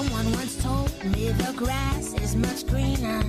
Someone once told me the grass is much greener.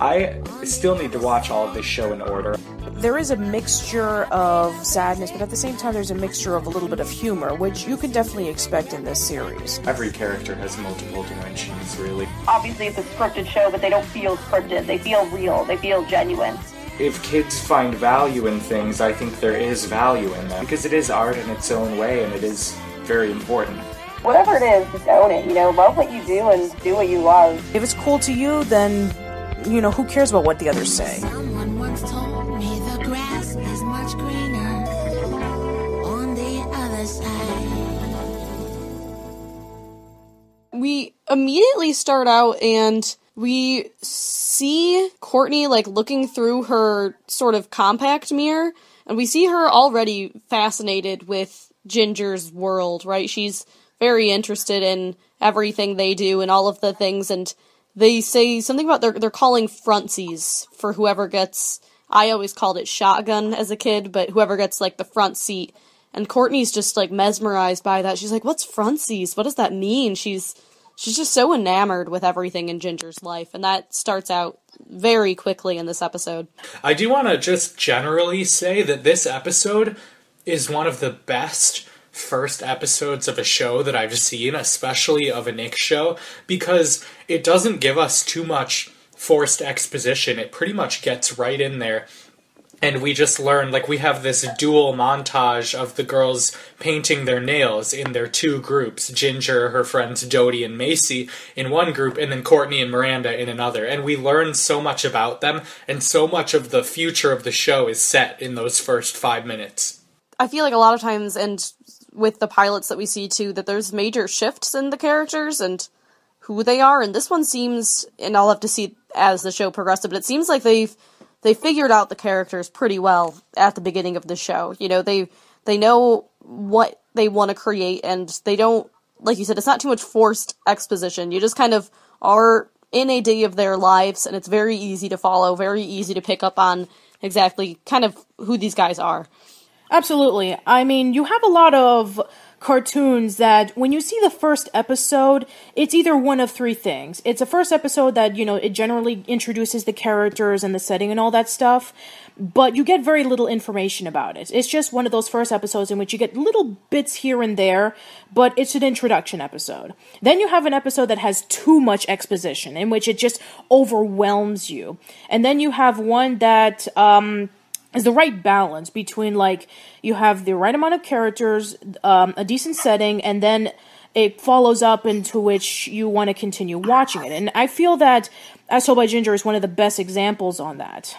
I still need to watch all of this show in order. There is a mixture of sadness, but at the same time, there's a mixture of a little bit of humor, which you can definitely expect in this series. Every character has multiple dimensions, really. Obviously, it's a scripted show, but they don't feel scripted. They feel real. They feel genuine. If kids find value in things, I think there is value in them because it is art in its own way and it is very important. Whatever it is, just own it. You know, love what you do and do what you love. If it's cool to you, then, you know, who cares about what the others say? Someone once told me the grass is much greener on the other side. we immediately start out and we see Courtney like looking through her sort of compact mirror and we see her already fascinated with Ginger's world, right? She's very interested in everything they do and all of the things and they say something about they're they're calling frontsies for whoever gets I always called it shotgun as a kid, but whoever gets like the front seat and Courtney's just like mesmerized by that. She's like, "What's frontsies? What does that mean?" She's she's just so enamored with everything in Ginger's life, and that starts out very quickly in this episode. I do want to just generally say that this episode is one of the best first episodes of a show that I've seen, especially of a Nick show, because it doesn't give us too much forced exposition. It pretty much gets right in there. And we just learn, like, we have this dual montage of the girls painting their nails in their two groups Ginger, her friends Dodie and Macy in one group, and then Courtney and Miranda in another. And we learn so much about them, and so much of the future of the show is set in those first five minutes. I feel like a lot of times, and with the pilots that we see too, that there's major shifts in the characters and who they are. And this one seems, and I'll have to see as the show progresses, but it seems like they've they figured out the characters pretty well at the beginning of the show. You know, they they know what they want to create, and they don't, like you said, it's not too much forced exposition. You just kind of are in a day of their lives, and it's very easy to follow, very easy to pick up on exactly kind of who these guys are. Absolutely. I mean, you have a lot of cartoons that when you see the first episode, it's either one of three things. It's a first episode that, you know, it generally introduces the characters and the setting and all that stuff, but you get very little information about it. It's just one of those first episodes in which you get little bits here and there, but it's an introduction episode. Then you have an episode that has too much exposition, in which it just overwhelms you. And then you have one that, um, is the right balance between like you have the right amount of characters, um, a decent setting, and then it follows up into which you want to continue watching it. And I feel that As Told by Ginger is one of the best examples on that.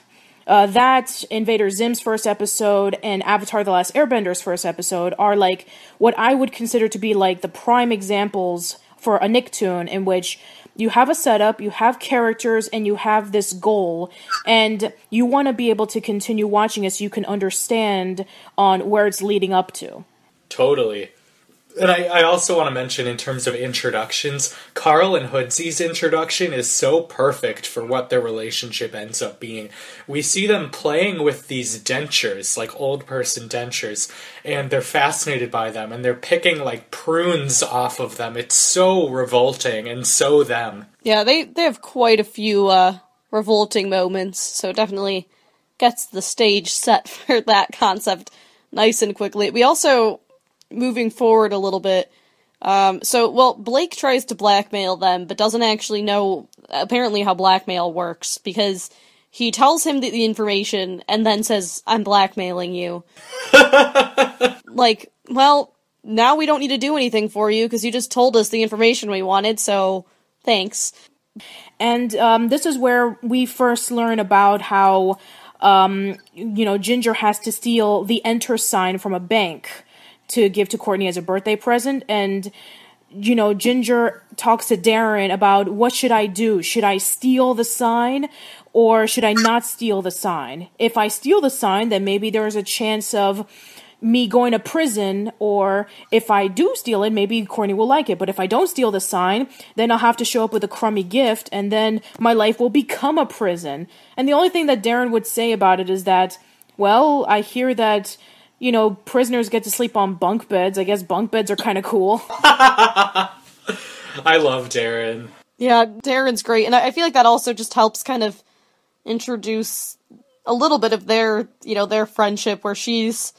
Uh, that Invader Zim's first episode and Avatar: The Last Airbender's first episode are like what I would consider to be like the prime examples for a Nicktoon in which you have a setup, you have characters, and you have this goal, and you want to be able to continue watching it so you can understand on where it's leading up to. Totally. And I, I also want to mention, in terms of introductions, Carl and Hoodsy's introduction is so perfect for what their relationship ends up being. We see them playing with these dentures, like old person dentures, and they're fascinated by them, and they're picking like prunes off of them. It's so revolting and so them. Yeah, they they have quite a few uh, revolting moments, so it definitely gets the stage set for that concept nice and quickly. We also moving forward a little bit. Um, so, well, Blake tries to blackmail them, but doesn't actually know apparently how blackmail works because he tells him the, the information and then says, "I'm blackmailing you." like, well, now we don't need to do anything for you because you just told us the information we wanted. So, thanks. And um, this is where we first learn about how, um, you know, Ginger has to steal the enter sign from a bank to give to Courtney as a birthday present. And, you know, Ginger talks to Darren about what should I do? Should I steal the sign or should I not steal the sign? If I steal the sign, then maybe there's a chance of me going to prison, or if I do steal it, maybe Courtney will like it. But if I don't steal the sign, then I'll have to show up with a crummy gift, and then my life will become a prison. And the only thing that Darren would say about it is that, well, I hear that, you know, prisoners get to sleep on bunk beds. I guess bunk beds are kind of cool. I love Darren. Yeah, Darren's great, and I I feel like that also just helps kind of introduce a little bit of their, you know, their friendship where she's,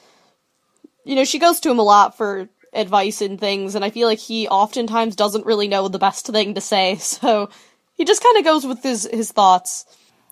you know, she goes to him a lot for advice and things, and I feel like he oftentimes doesn't really know the best thing to say, so he just kind of goes with his his thoughts.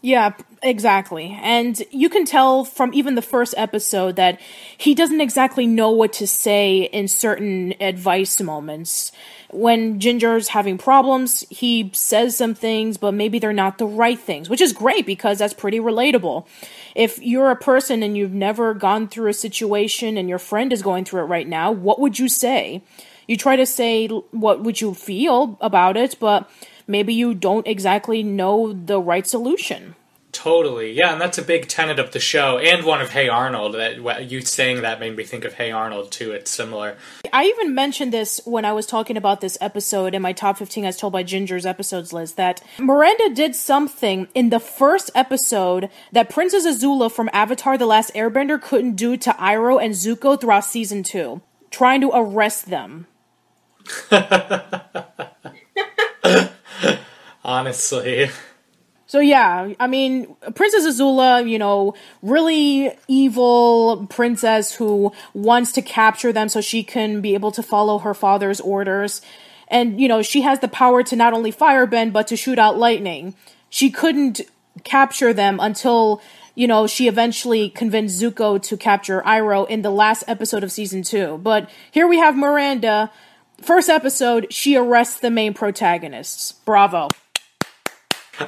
Yeah, exactly. And you can tell from even the first episode that he doesn't exactly know what to say in certain advice moments. When Ginger's having problems, he says some things, but maybe they're not the right things, which is great because that's pretty relatable. If you're a person and you've never gone through a situation and your friend is going through it right now, what would you say? You try to say what would you feel about it, but maybe you don't exactly know the right solution. Totally, yeah, and that's a big tenet of the show, and one of Hey Arnold. That you saying that made me think of Hey Arnold too. It's similar. I even mentioned this when I was talking about this episode in my top 15 as told by Ginger's episodes list that Miranda did something in the first episode that Princess Azula from Avatar The Last Airbender couldn't do to Iroh and Zuko throughout season 2, trying to arrest them. Honestly, So yeah, I mean, Princess Azula, you know, really evil princess who wants to capture them so she can be able to follow her father's orders. And you know, she has the power to not only firebend but to shoot out lightning. She couldn't capture them until you know, she eventually convinced Zuko to capture Iroh in the last episode of season 2. But here we have Miranda. First episode, she arrests the main protagonists. Bravo.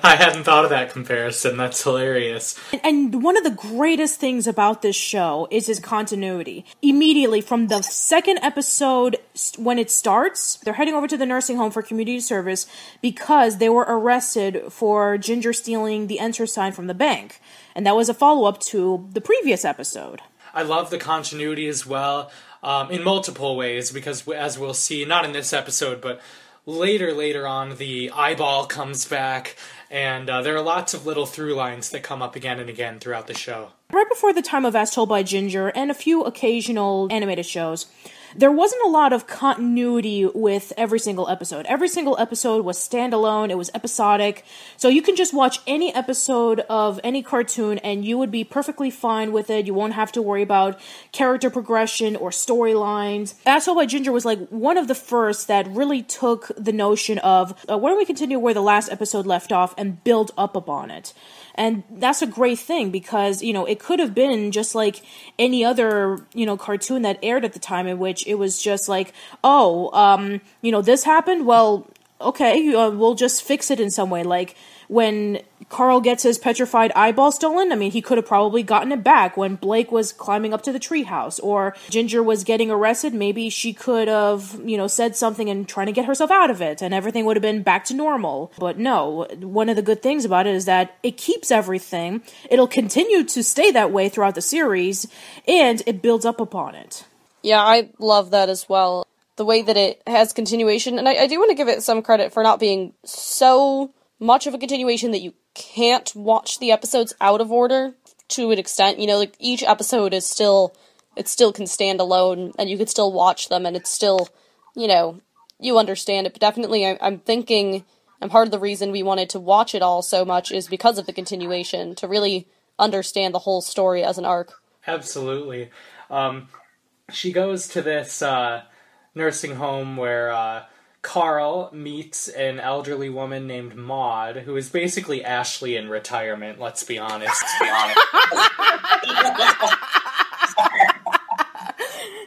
I hadn't thought of that comparison. That's hilarious. And one of the greatest things about this show is its continuity. Immediately from the second episode, when it starts, they're heading over to the nursing home for community service because they were arrested for Ginger stealing the enter sign from the bank. And that was a follow up to the previous episode. I love the continuity as well, um, in multiple ways, because as we'll see, not in this episode, but later, later on, the eyeball comes back, and uh, there are lots of little through lines that come up again and again throughout the show. Right before the time of As Told by Ginger and a few occasional animated shows, there wasn't a lot of continuity with every single episode. Every single episode was standalone, it was episodic. So you can just watch any episode of any cartoon and you would be perfectly fine with it. You won't have to worry about character progression or storylines. Told by Ginger was like one of the first that really took the notion of uh, why don't we continue where the last episode left off and build up upon it. And that's a great thing because, you know, it could have been just like any other, you know, cartoon that aired at the time in which it was just like, oh, um, you know, this happened. Well, okay, uh, we'll just fix it in some way. Like when Carl gets his petrified eyeball stolen, I mean, he could have probably gotten it back when Blake was climbing up to the treehouse or Ginger was getting arrested. Maybe she could have, you know, said something and trying to get herself out of it and everything would have been back to normal. But no, one of the good things about it is that it keeps everything. It'll continue to stay that way throughout the series and it builds up upon it. Yeah, I love that as well. The way that it has continuation, and I, I do want to give it some credit for not being so much of a continuation that you can't watch the episodes out of order to an extent. You know, like each episode is still, it still can stand alone, and you could still watch them, and it's still, you know, you understand it. But definitely, I, I'm thinking, and part of the reason we wanted to watch it all so much is because of the continuation to really understand the whole story as an arc. Absolutely. Um, she goes to this uh, nursing home where uh, Carl meets an elderly woman named Maud, who is basically Ashley in retirement. Let's be honest.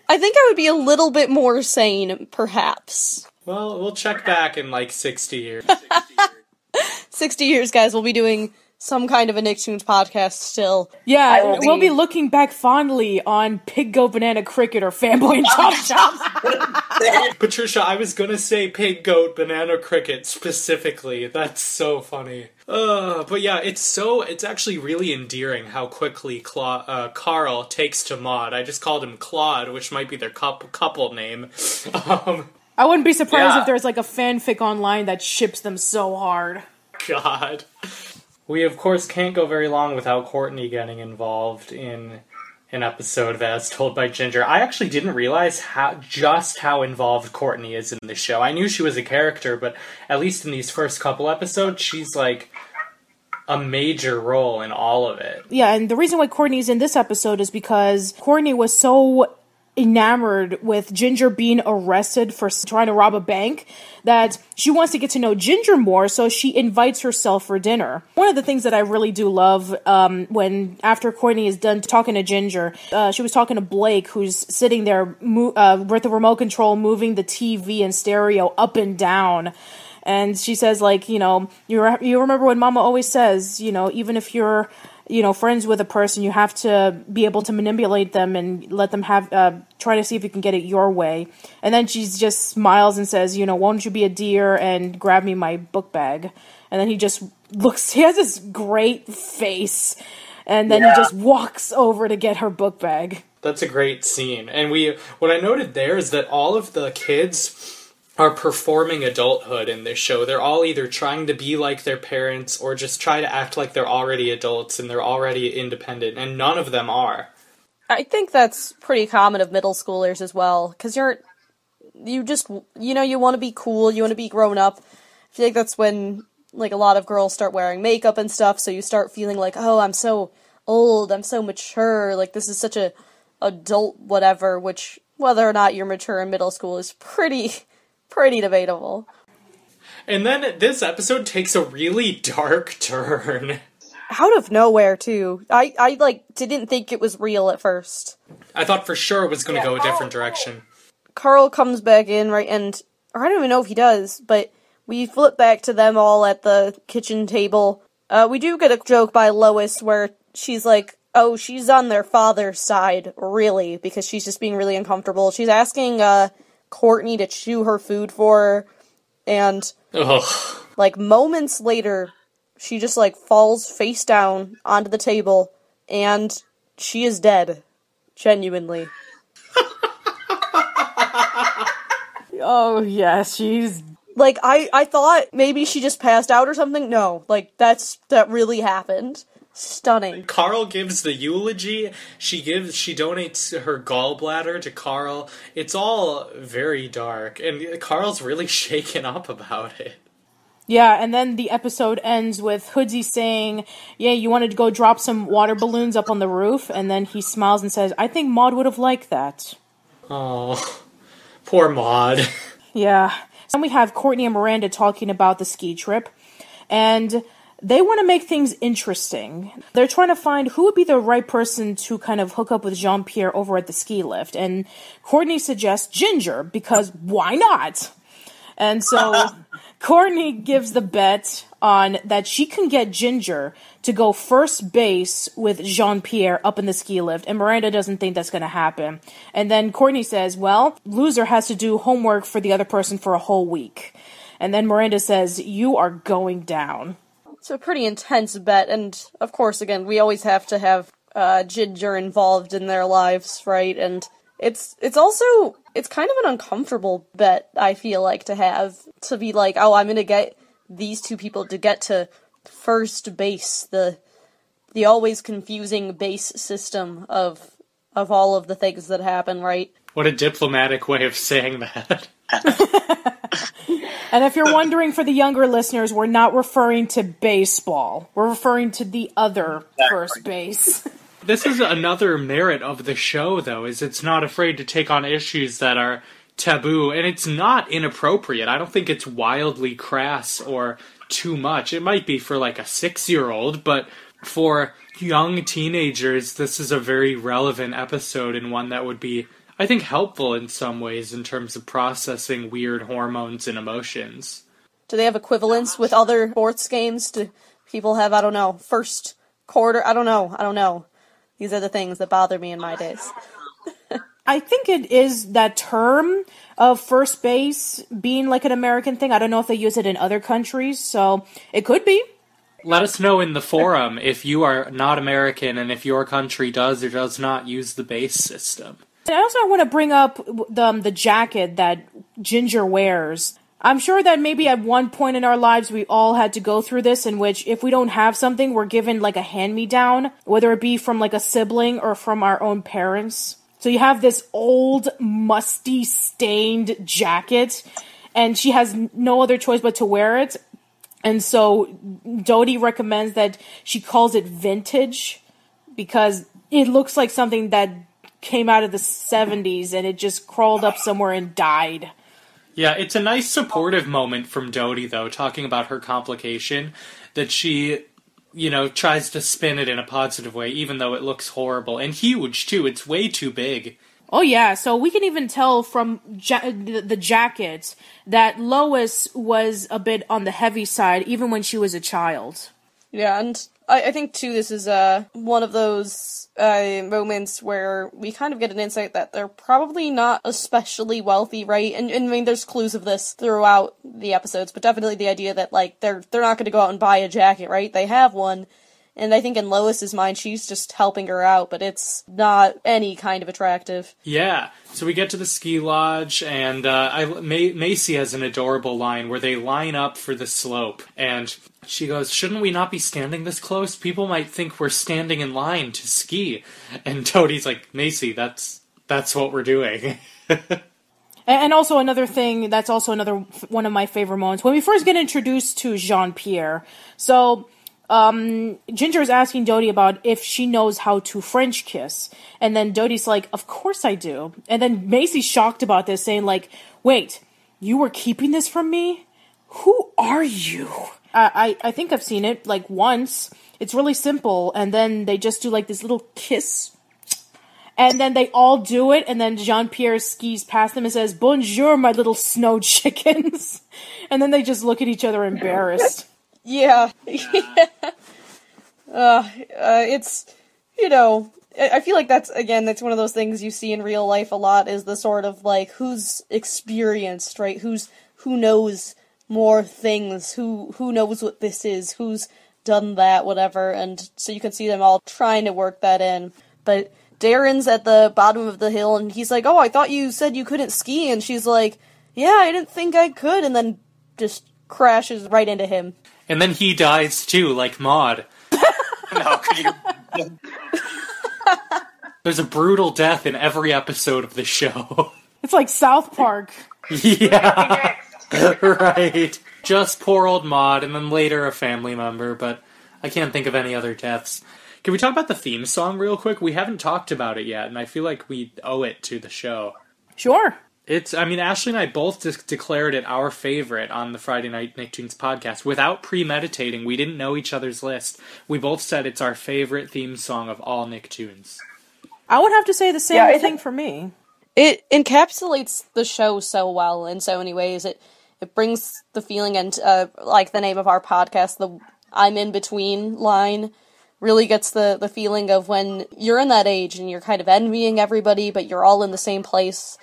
I think I would be a little bit more sane, perhaps. well, we'll check back in like sixty years. 60 years, guys, we'll be doing some kind of a Nicktoons podcast still. Yeah, will we'll be be- looking back fondly on Pig Goat Banana Cricket or Fanboy and Chop Chop. Patricia, I was gonna say pig, goat, banana, cricket specifically. That's so funny. Uh, but yeah, it's so it's actually really endearing how quickly Cla- uh, Carl takes to Maud. I just called him Claude, which might be their coup- couple name. Um, I wouldn't be surprised Yeah. if there's like a fanfic online that ships them so hard. God. We of course can't go very long without Courtney getting involved in an episode that's told by Ginger. I actually didn't realize how just how involved Courtney is in the show. I knew she was a character, but at least in these first couple episodes, she's like a major role in all of it. Yeah, and the reason why Courtney's in this episode is because Courtney was so enamored with Ginger being arrested for trying to rob a bank that she wants to get to know Ginger more, so she invites herself for dinner. One of the things that I really do love um, when after Courtney is done talking to Ginger, uh, she was talking to Blake, who's sitting there mo- uh, with the remote control, moving the TV and stereo up and down and she says like you know you re- you remember what mama always says you know even if you're you know friends with a person you have to be able to manipulate them and let them have uh, try to see if you can get it your way and then she just smiles and says you know won't you be a dear and grab me my book bag and then he just looks he has this great face and then he just walks over to get her book bag That's a great scene. And we what I noted there is that all of the kids are performing adulthood in this show. They're all either trying to be like their parents or just try to act like they're already adults and they're already independent and none of them are. I think that's pretty common of middle schoolers as well, because you're, you just, you know, you want to be cool, you want to be grown up. I feel like that's when, like, a lot of girls start wearing makeup and stuff, so you start feeling like, oh, I'm so old, I'm so mature, like, this is such a adult whatever, which, whether or not you're mature in middle school is pretty, pretty debatable. And then this episode takes a really dark turn. Out of nowhere, too. I, I, like, didn't think it was real at first. I thought for sure it was going to go a different direction. Carl comes back in, right, and or I don't even know if he does, but we flip back to them all at the kitchen table. Uh, we do get a joke by Lois where she's like, "Oh, she's on their father's side, really," because she's just being really uncomfortable. She's asking uh, Courtney to chew her food for her, and Ugh. like moments later, she just like falls face down onto the table, and she is dead, genuinely. oh yes she's like I I thought maybe she just passed out or something. No, like that's that really happened. Stunning. Carl gives the eulogy. She gives she donates her gallbladder to Carl. It's all very dark and Carl's really shaken up about it. Yeah, and then the episode ends with Hoodsy saying, Yeah, you wanted to go drop some water balloons up on the roof? And then he smiles and says, I think Maud would have liked that. Oh, poor Maud. Yeah. Then we have Courtney and Miranda talking about the ski trip, and they want to make things interesting. They're trying to find who would be the right person to kind of hook up with Jean Pierre over at the ski lift. And Courtney suggests Ginger, because why not? And so Courtney gives the bet on that she can get Ginger to go first base with Jean Pierre up in the ski lift, and Miranda doesn't think that's going to happen. And then Courtney says, Well, loser has to do homework for the other person for a whole week. And then Miranda says, You are going down. It's a pretty intense bet, and of course, again, we always have to have uh, Ginger involved in their lives, right? And it's it's also it's kind of an uncomfortable bet. I feel like to have to be like, oh, I'm gonna get these two people to get to first base, the the always confusing base system of of all of the things that happen, right? What a diplomatic way of saying that. And if you're wondering for the younger listeners, we're not referring to baseball. We're referring to the other first base. This is another merit of the show, though, is it's not afraid to take on issues that are taboo, and it's not inappropriate. I don't think it's wildly crass or too much. It might be for like a six year old, but for young teenagers, this is a very relevant episode and one that would be, I think, helpful in some ways in terms of processing weird hormones and emotions. Do they have equivalents with other sports games? Do people have, I don't know, first quarter? I don't know. I don't know. These are the things that bother me in my days. I think it is that term of first base being like an American thing. I don't know if they use it in other countries, so it could be. Let us know in the forum if you are not American and if your country does or does not use the base system. And I also want to bring up the um, the jacket that Ginger wears. I'm sure that maybe at one point in our lives we all had to go through this in which if we don't have something, we're given like a hand me down, whether it be from like a sibling or from our own parents. So you have this old, musty, stained jacket, and she has no other choice but to wear it. And so Dodie recommends that she calls it vintage because it looks like something that came out of the 70s and it just crawled up somewhere and died. Yeah, it's a nice supportive moment from Dodie, though, talking about her complication, that she, you know, tries to spin it in a positive way, even though it looks horrible. And huge, too. It's way too big. Oh yeah, so we can even tell from ja- the, the jacket that Lois was a bit on the heavy side even when she was a child. Yeah, and I, I think too this is uh one of those uh moments where we kind of get an insight that they're probably not especially wealthy, right? And, and I mean there's clues of this throughout the episodes, but definitely the idea that like they're they're not gonna go out and buy a jacket, right? They have one. And I think in Lois's mind, she's just helping her out, but it's not any kind of attractive. Yeah, so we get to the ski lodge, and uh, I, Ma- Macy has an adorable line where they line up for the slope, and she goes, "Shouldn't we not be standing this close? People might think we're standing in line to ski." And Dodie's like, "Macy, that's that's what we're doing." And also another thing that's also another one of my favorite moments when we first get introduced to Jean Pierre. So um, Ginger is asking Dodie about if she knows how to French kiss, and then Dodie's like, "Of course I do." And then Macy's shocked about this, saying like, "Wait, you were keeping this from me? Who are you?" I I, I think I've seen it like once. It's really simple, and then they just do like this little kiss and then they all do it, and then Jean Pierre skis past them and says, Bonjour, my little snow chickens. And then they just look at each other embarrassed. Yeah. yeah. Uh, uh, it's, you know, I feel like that's, again, that's one of those things you see in real life a lot is the sort of like who's experienced, right? Who's, who knows more things, who, who knows what this is, who's done that, whatever. And so you can see them all trying to work that in. But Darren's at the bottom of the hill and he's like, Oh, I thought you said you couldn't ski. And she's like, Yeah, I didn't think I could. And then just crashes right into him. And then he dies too, like Maud. No, could you? There's a brutal death in every episode of the show. It's like South Park. yeah, right. Just poor old Maud, and then later a family member, but I can't think of any other deaths. Can we talk about the theme song real quick? We haven't talked about it yet, and I feel like we owe it to the show. Sure. It's, I mean, Ashley and I both de- declared it our favorite on the Friday Night Nicktoons podcast without premeditating. We didn't know each other's list. We both said it's our favorite theme song of all Nicktoons. I would have to say the same Yeah, it's- thing for me. it encapsulates the show so well in so many ways. It it brings the feeling and uh, like the name of our podcast, the "I'm in between" line, really gets the the feeling of when you're in that age and you're kind of envying everybody, but you're all in the same place,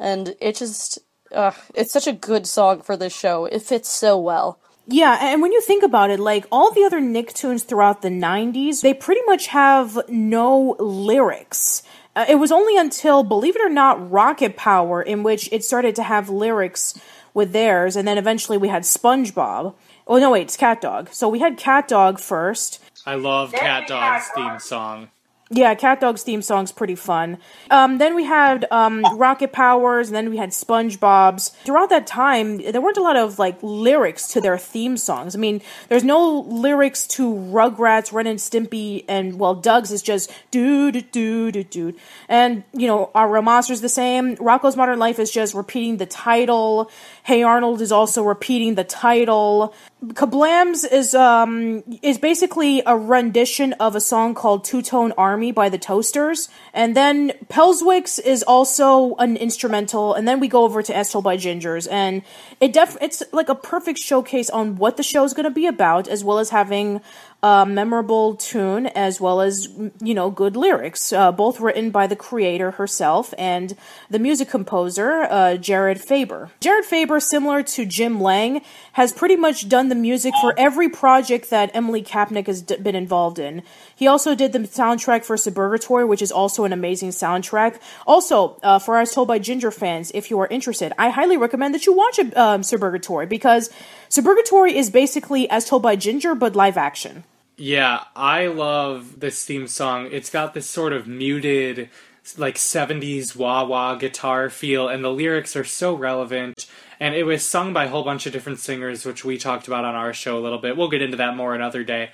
and it just. Uh, it's such a good song for this show. It fits so well. Yeah, and when you think about it, like all the other Nicktoons throughout the 90s, they pretty much have no lyrics. Uh, it was only until, believe it or not, Rocket Power, in which it started to have lyrics with theirs, and then eventually we had SpongeBob. Oh, no, wait, it's Cat Dog. So we had Cat Dog first. I love Cat Dog's theme song. Yeah, Cat Dog's theme song's pretty fun. Um, then we had um, Rocket Powers, and then we had SpongeBob's. Throughout that time, there weren't a lot of like lyrics to their theme songs. I mean, there's no lyrics to Rugrats, Ren and Stimpy, and well, Doug's is just doo doo doo doo doo. And you know, our Monsters the same. Rocco's Modern Life is just repeating the title. Hey Arnold is also repeating the title. Kablams is um is basically a rendition of a song called Two Tone Army by the Toasters, and then Pelswick's is also an instrumental, and then we go over to As Told by Ginger's, and it def it's like a perfect showcase on what the show's to be about, as well as having a memorable tune as well as you know good lyrics, uh, both written by the creator herself and the music composer uh, Jared Faber. Jared Faber, similar to Jim Lang, has pretty much done the music for every project that Emily Kapnek has d- been involved in. He also did the soundtrack for Suburgatory, which is also an amazing soundtrack. Also, uh, for As Told by Ginger fans, if you are interested, I highly recommend that you watch um, Suburgatory because Suburgatory is basically As Told by Ginger but live action. Yeah, I love this theme song. It's got this sort of muted, like 70s wah wah guitar feel, and the lyrics are so relevant. And it was sung by a whole bunch of different singers, which we talked about on our show a little bit. We'll get into that more another day.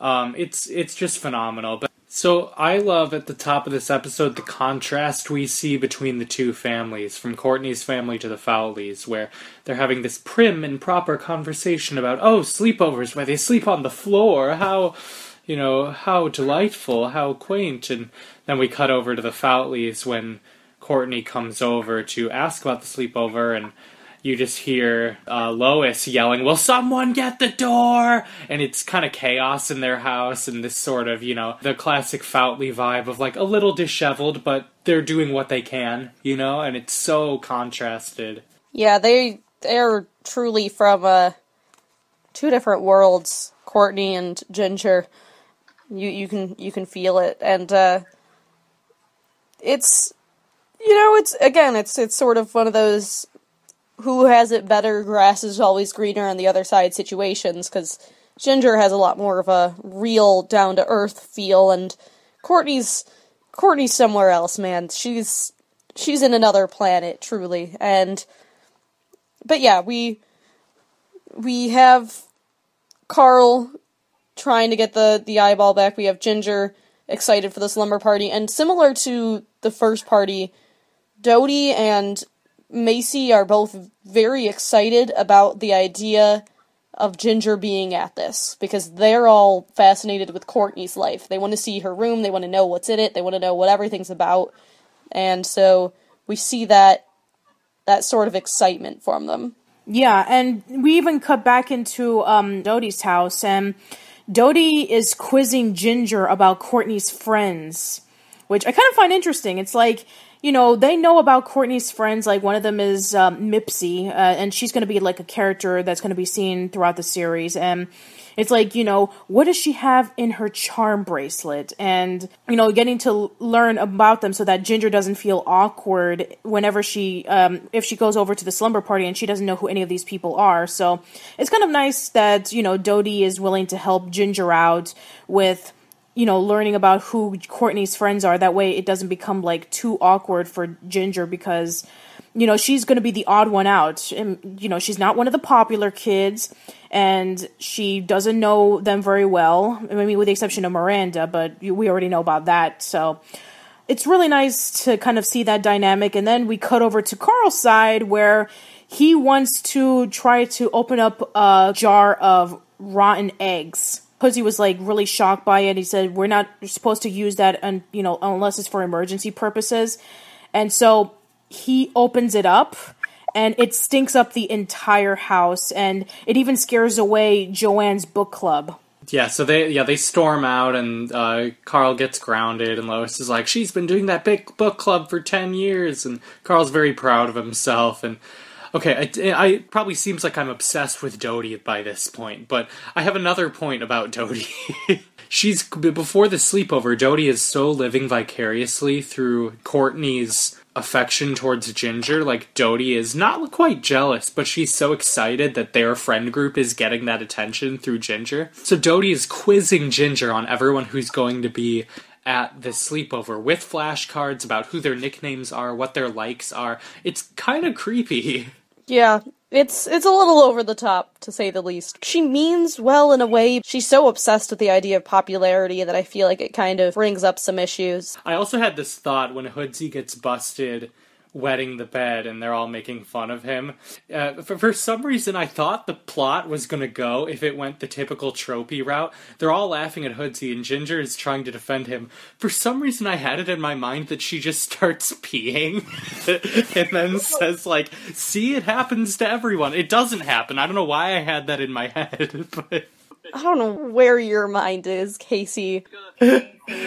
Um, it's it's just phenomenal. But so I love at the top of this episode the contrast we see between the two families, from Courtney's family to the Foutleys, where they're having this prim and proper conversation about oh sleepovers where they sleep on the floor, how you know how delightful, how quaint, and then we cut over to the Foutleys when Courtney comes over to ask about the sleepover and you just hear uh, Lois yelling, Will someone get the door? And it's kind of chaos in their house, and this sort of, you know, the classic Foutley vibe of like a little disheveled, but they're doing what they can, you know, and it's so contrasted. Yeah, they they're truly from uh, two different worlds, Courtney and Ginger. You you can you can feel it, and uh, it's you know it's again it's it's sort of one of those who has it better, grass is always greener on the other side situations, because Ginger has a lot more of a real, down to earth feel, and Courtney's Courtney's somewhere else, man. She's she's in another planet, truly. And but yeah, we we have Carl trying to get the the eyeball back. We have Ginger excited for the slumber party, and similar to the first party, Dodie and Macy are both very excited about the idea of Ginger being at this because they're all fascinated with Courtney's life. They want to see her room, they want to know what's in it, they want to know what everything's about. And so we see that that sort of excitement from them. Yeah, and we even cut back into um, Dodie's house, and Dodie is quizzing Ginger about Courtney's friends, which I kind of find interesting. It's like you know, they know about Courtney's friends. Like one of them is um, Mipsy, uh, and she's going to be like a character that's going to be seen throughout the series. And it's like, you know, what does she have in her charm bracelet? And, you know, getting to learn about them so that Ginger doesn't feel awkward whenever she, um, if she goes over to the slumber party and she doesn't know who any of these people are. So it's kind of nice that, you know, Dodie is willing to help Ginger out with you know, learning about who Courtney's friends are. That way it doesn't become like too awkward for Ginger because, you know, she's going to be the odd one out. And, you know, she's not one of the popular kids and she doesn't know them very well. I mean, with the exception of Miranda, but we already know about that. So it's really nice to kind of see that dynamic. And then we cut over to Carl's side where he wants to try to open up a jar of rotten eggs Hoodsy was like really shocked by it. He said, "We're not supposed to use that, and you know, unless it's for emergency purposes." And so he opens it up, and it stinks up the entire house, and it even scares away Joanne's book club. Yeah, so they yeah they storm out, and uh, Carl gets grounded, and Lois is like, "She's been doing that big book club for ten years," and Carl's very proud of himself, and Okay, I, I probably seems like I'm obsessed with Dodie by this point, but I have another point about Dodie. She's before the sleepover. Dodie is so living vicariously through Courtney's affection towards Ginger. Like Dodie is not quite jealous, but she's so excited that their friend group is getting that attention through Ginger. So Dodie is quizzing Ginger on everyone who's going to be at the sleepover with flashcards about who their nicknames are, what their likes are. It's kind of creepy. Yeah, it's it's a little over the top to say the least. She means well in a way. She's so obsessed with the idea of popularity that I feel like it kind of brings up some issues. I also had this thought when Hoodsy gets busted wetting the bed and they're all making fun of him. Uh, for, for some reason, I thought the plot was going to go if it went the typical tropey route. They're all laughing at Hoodsy and Ginger is trying to defend him. For some reason, I had it in my mind that she just starts peeing and then says, like, see, it happens to everyone. It doesn't happen. I don't know why I had that in my head, but. I don't know where your mind is, Casey.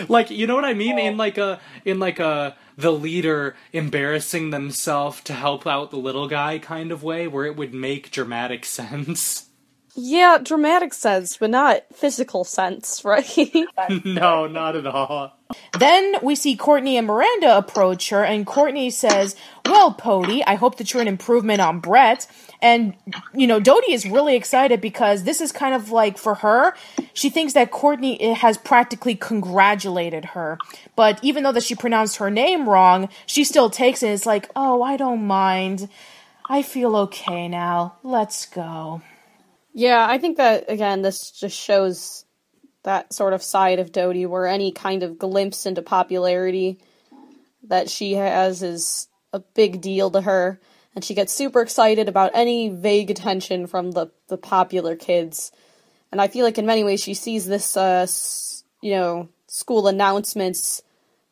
like you know what I mean in like a in like a the leader embarrassing themselves to help out the little guy kind of way where it would make dramatic sense. Yeah, dramatic sense, but not physical sense, right? no, not at all. Then we see Courtney and Miranda approach her, and Courtney says, Well, Pody, I hope that you're an improvement on Brett. And, you know, Dodie is really excited because this is kind of like for her, she thinks that Courtney eh, has practically congratulated her. But even though that she pronounced her name wrong, she still takes it. It's like, Oh, I don't mind. I feel okay now. Let's go. Yeah, I think that, again, this just shows that sort of side of Dodie where any kind of glimpse into popularity that she has is a big deal to her. And she gets super excited about any vague attention from the, the popular kids. And I feel like in many ways she sees this, uh, s- you know, school announcements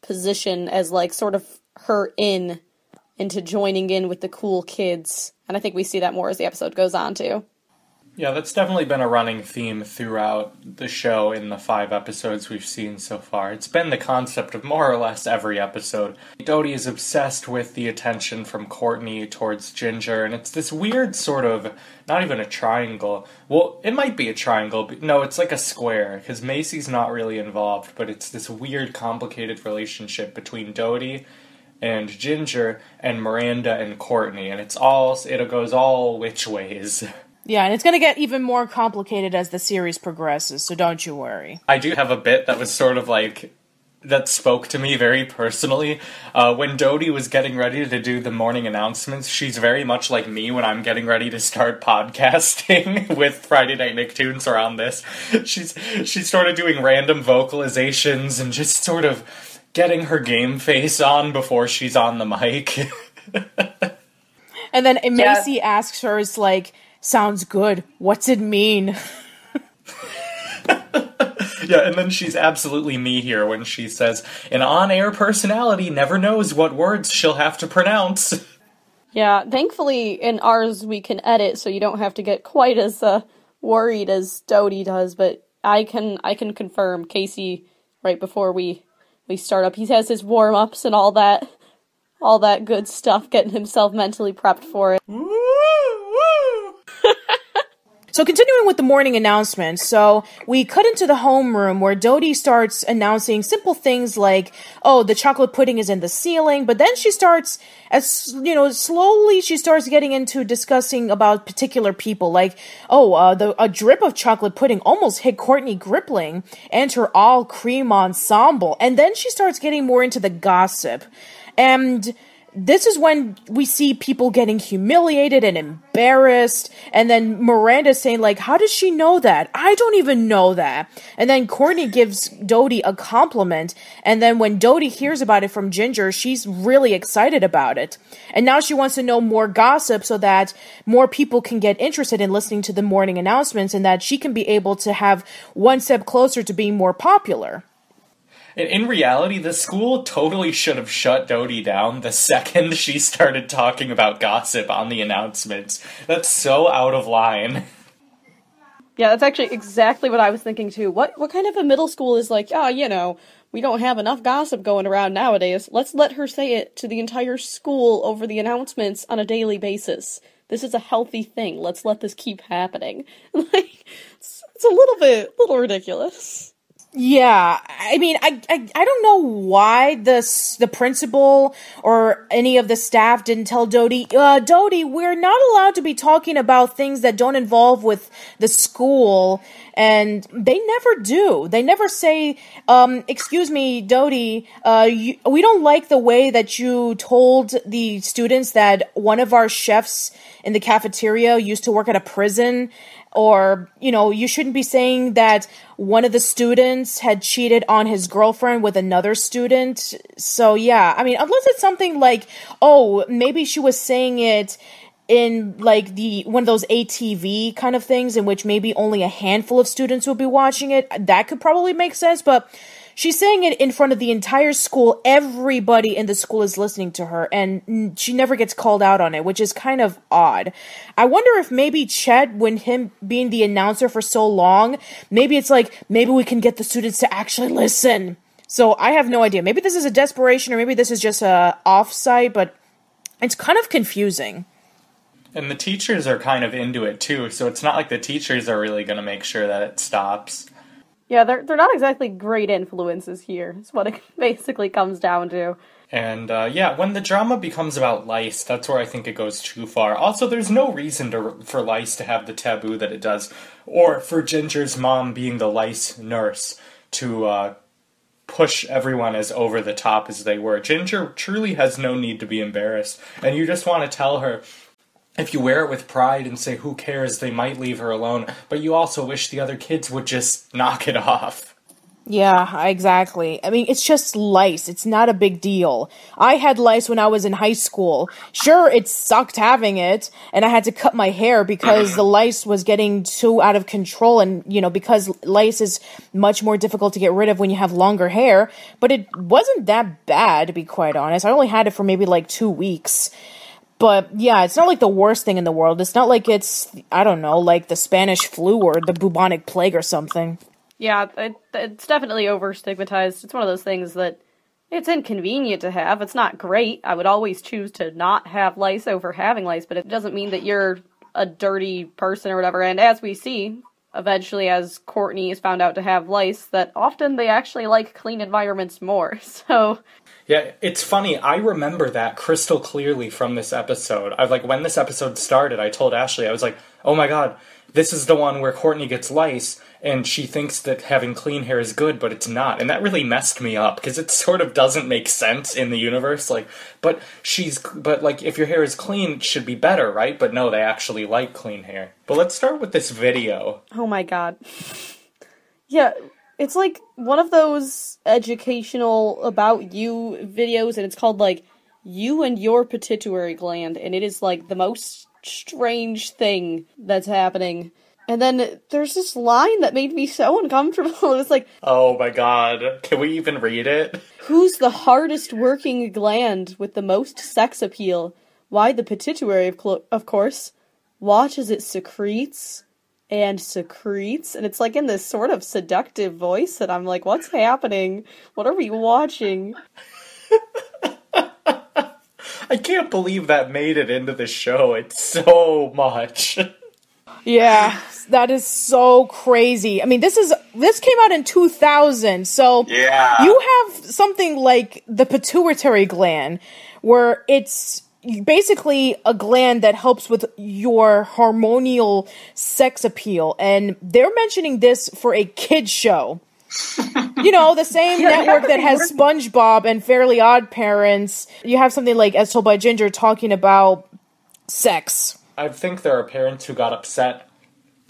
position as like sort of her in into joining in with the cool kids. And I think we see that more as the episode goes on too. Yeah, that's definitely been a running theme throughout the show in the five episodes we've seen so far. It's been the concept of more or less every episode. Dodie is obsessed with the attention from Courtney towards Ginger, and it's this weird sort of not even a triangle. Well, it might be a triangle, but no, it's like a square, because Macy's not really involved, but it's this weird, complicated relationship between Dodie and Ginger and Miranda and Courtney, and it's all it goes all which ways. Yeah, and it's going to get even more complicated as the series progresses, so don't you worry. I do have a bit that was sort of like that spoke to me very personally. Uh, when Dodie was getting ready to do the morning announcements, she's very much like me when I'm getting ready to start podcasting with Friday Night Nicktoons around this. She's she's sort of doing random vocalizations and just sort of getting her game face on before she's on the mic. And then Macy asks her, "It's like sounds good. What's it mean?" Yeah, and then she's absolutely me here when she says, an on air personality never knows what words she'll have to pronounce. Yeah, thankfully in ours we can edit, so you don't have to get quite as uh, worried as Dodie does. But I can I can confirm Casey right before we we start up. He has his warm ups and all that all that good stuff, getting himself mentally prepped for it. So continuing with the morning announcements, so we cut into the homeroom where Dodie starts announcing simple things like, "Oh, the chocolate pudding is in the ceiling," but then she starts, as you know, slowly she starts getting into discussing about particular people, like, "Oh, uh, the a drip of chocolate pudding almost hit Courtney Gripling and her all cream ensemble," and then she starts getting more into the gossip, and this is when we see people getting humiliated and embarrassed and then miranda saying like how does she know that? I don't even know that. And then courtney gives dodie a compliment and then when dodie hears about it from ginger she's really excited about it. And now she wants to know more gossip so that more people can get interested in listening to the morning announcements and that she can be able to have one step closer to being more popular In, in reality, the school totally should have shut Dodie down the second she started talking about gossip on the announcements. That's so out of line. Yeah, that's actually exactly what I was thinking too. What what kind of a middle school is like, oh, you know, we don't have enough gossip going around nowadays. Let's let her say it to the entire school over the announcements on a daily basis. This is a healthy thing. Let's let this keep happening. like it's, it's a little bit little ridiculous. Yeah, I mean, I, I I don't know why the the principal or any of the staff didn't tell Dodie, uh, Dodie, we're not allowed to be talking about things that don't involve with the school, and they never do. They never say, um, "Excuse me, Dodie, uh, you, we don't like the way that you told the students that one of our chefs in the cafeteria used to work at a prison." Or you know you shouldn't be saying that one of the students had cheated on his girlfriend with another student. So yeah i mean unless it's something like oh maybe she was saying it in like the one of those ATV kind of things in which maybe only a handful of students would be watching it. That could probably make sense but she's saying it in front of the entire school. Everybody in the school is listening to her, and she never gets called out on it, which is kind of odd. I wonder if maybe Chet, when him being the announcer for so long, maybe it's like maybe we can get the students to actually listen. So I have no idea. Maybe this is a desperation, or maybe this is just a offsite, but it's kind of confusing. And the teachers are kind of into it too, so it's not like the teachers are really going to make sure that it stops. Yeah, they're they're not exactly great influences here. Is what it basically comes down to. And uh, yeah, when the drama becomes about lice, that's where I think it goes too far. Also, there's no reason to, for lice to have the taboo that it does, or for Ginger's mom being the lice nurse to uh, push everyone as over the top as they were. Ginger truly has no need to be embarrassed, and you just want to tell her. If you wear it with pride and say, who cares, they might leave her alone, but you also wish the other kids would just knock it off. Yeah, exactly. I mean, it's just lice. It's not a big deal. I had lice when I was in high school. Sure, it sucked having it, and I had to cut my hair because the lice was getting too out of control, and, you know, because lice is much more difficult to get rid of when you have longer hair, but it wasn't that bad, to be quite honest. I only had it for maybe like two weeks. But yeah, it's not like the worst thing in the world. It's not like it's, I don't know, like the Spanish flu or the bubonic plague or something. Yeah, it, it's definitely over stigmatized. It's one of those things that it's inconvenient to have. It's not great. I would always choose to not have lice over having lice, but it doesn't mean that you're a dirty person or whatever. And as we see, eventually, as Courtney is found out to have lice, that often they actually like clean environments more. So Yeah, it's funny. I remember that crystal clearly from this episode. I like when this episode started, I told Ashley, I was like, "Oh my god, this is the one where Courtney gets lice and she thinks that having clean hair is good, but it's not." And that really messed me up because it sort of doesn't make sense in the universe like, but she's but like if your hair is clean, it should be better, right? But no, they actually like clean hair. But let's start with this video. Oh my god. Yeah, it's like one of those educational about you videos, and it's called like You and Your Pituitary Gland, and it is like the most strange thing that's happening. And then there's this line that made me so uncomfortable. It was like, Oh my god. Can we even read it? Who's the hardest working gland with the most sex appeal? Why, the pituitary, of, clo- of course. Watch as it secretes and secretes. And it's like in this sort of seductive voice that I'm like, what's happening? What are we watching? I can't believe that made it into the show. It's so much. Yeah, that is so crazy. I mean, this is this came out in 2000, so Yeah. you have something like the pituitary gland where it's basically a gland that helps with your hormonal sex appeal and they're mentioning this for a kids show. you know, the same network that has SpongeBob and Fairly Odd Parents. You have something like As Told by Ginger talking about sex. I think there are parents who got upset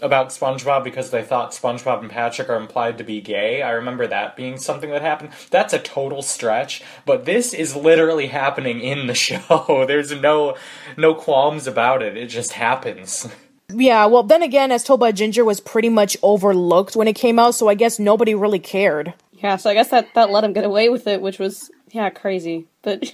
about SpongeBob because they thought SpongeBob and Patrick are implied to be gay. I remember that being something that happened. That's a total stretch, but this is literally happening in the show. There's no no qualms about it. It just happens. Yeah, well, then again, as told by Ginger, was pretty much overlooked when it came out, so I guess nobody really cared. Yeah, so I guess that, that let him get away with it, which was, yeah, crazy. But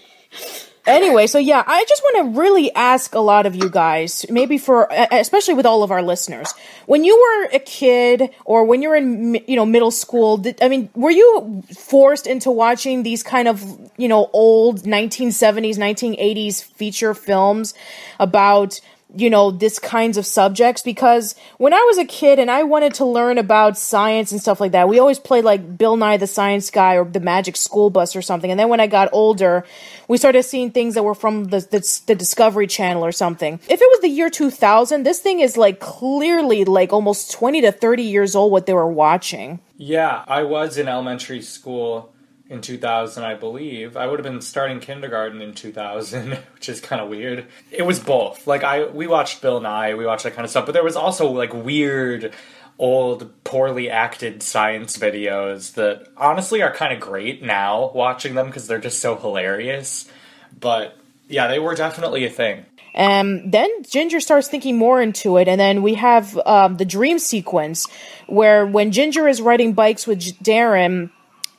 Anyway, so yeah, I just want to really ask a lot of you guys, maybe for, especially with all of our listeners, when you were a kid or when you were in, you know, middle school, did, I mean, were you forced into watching these kind of, you know, old 1970s, 1980s feature films about, you know, this kinds of subjects because when I was a kid and I wanted to learn about science and stuff like that, we always played like Bill Nye the Science Guy or the Magic School Bus or something. And then when I got older, we started seeing things that were from the, the, the Discovery Channel or something. If it was the year 2000, this thing is like clearly like almost 20 to 30 years old what they were watching. Yeah, I was in elementary school in 2000, I believe. I would have been starting kindergarten in 2000, which is kind of weird. It was both. Like I we watched Bill Nye, we watched that kind of stuff, but there was also like weird old poorly acted science videos that honestly are kind of great now watching them because they're just so hilarious. But yeah, they were definitely a thing. Um, then Ginger starts thinking more into it, and then we have um, the dream sequence where when Ginger is riding bikes with Darren,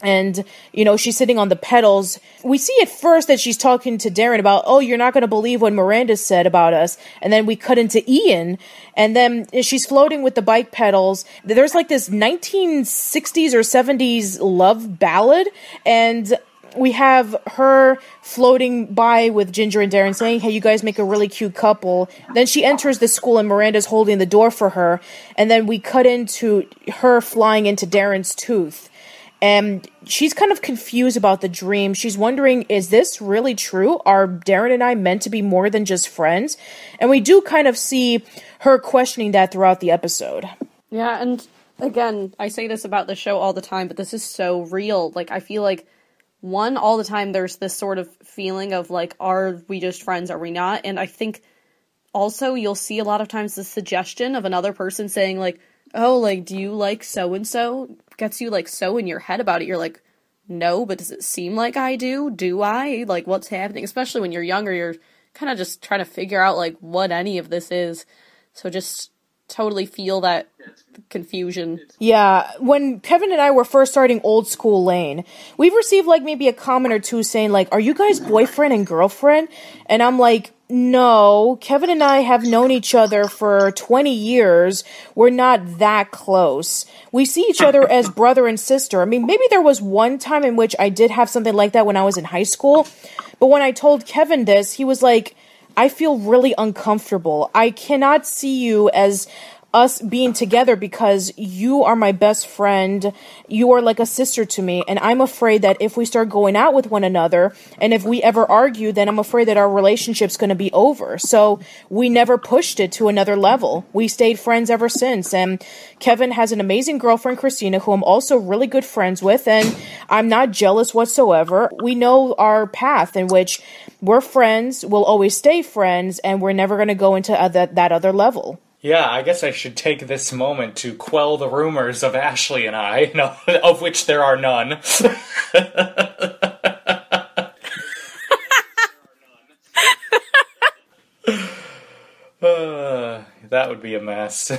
and you know she's sitting on the pedals we see at first that she's talking to darren about oh you're not going to believe what miranda said about us and then we cut into ian and then she's floating with the bike pedals there's like this 1960s or 70s love ballad and we have her floating by with Ginger and Darren saying, Hey, you guys make a really cute couple. Then she enters the school and Miranda's holding the door for her. And then we cut into her flying into Darren's tooth. And she's kind of confused about the dream. She's wondering, is this really true? Are Darren and I meant to be more than just friends? And we do kind of see her questioning that throughout the episode. Yeah, and again, I say this about the show all the time, but this is so real. Like, I feel like one all the time there's this sort of feeling of like are we just friends are we not and i think also you'll see a lot of times the suggestion of another person saying like oh like do you like so and so gets you like so in your head about it. You're like no but does it seem like i do? Do i? Like what's happening? Especially when you're younger you're kind of just trying to figure out like what any of this is. So just totally feel that confusion. Yeah, when Kevin and I were first starting Old School Lane, we've received like maybe a comment or two saying like, "Are you guys boyfriend and girlfriend?" And I'm like, "No, Kevin and I have known each other for 20 years. We're not that close. We see each other as brother and sister. I mean, maybe there was one time in which I did have something like that when I was in high school, but when I told Kevin this, he was like, I feel really uncomfortable. I cannot see you as us being together because you are my best friend. You are like a sister to me. And I'm afraid that if we start going out with one another and if we ever argue, then I'm afraid that our relationship's going to be over. So we never pushed it to another level. We stayed friends ever since. And Kevin has an amazing girlfriend, Christina, who I'm also really good friends with. And I'm not jealous whatsoever. We know our path in which we're friends, we'll always stay friends, and we're never going to go into other, that other level. Yeah, I guess I should take this moment to quell the rumors of Ashley and I, no, of which there are none. uh, that would be a mess.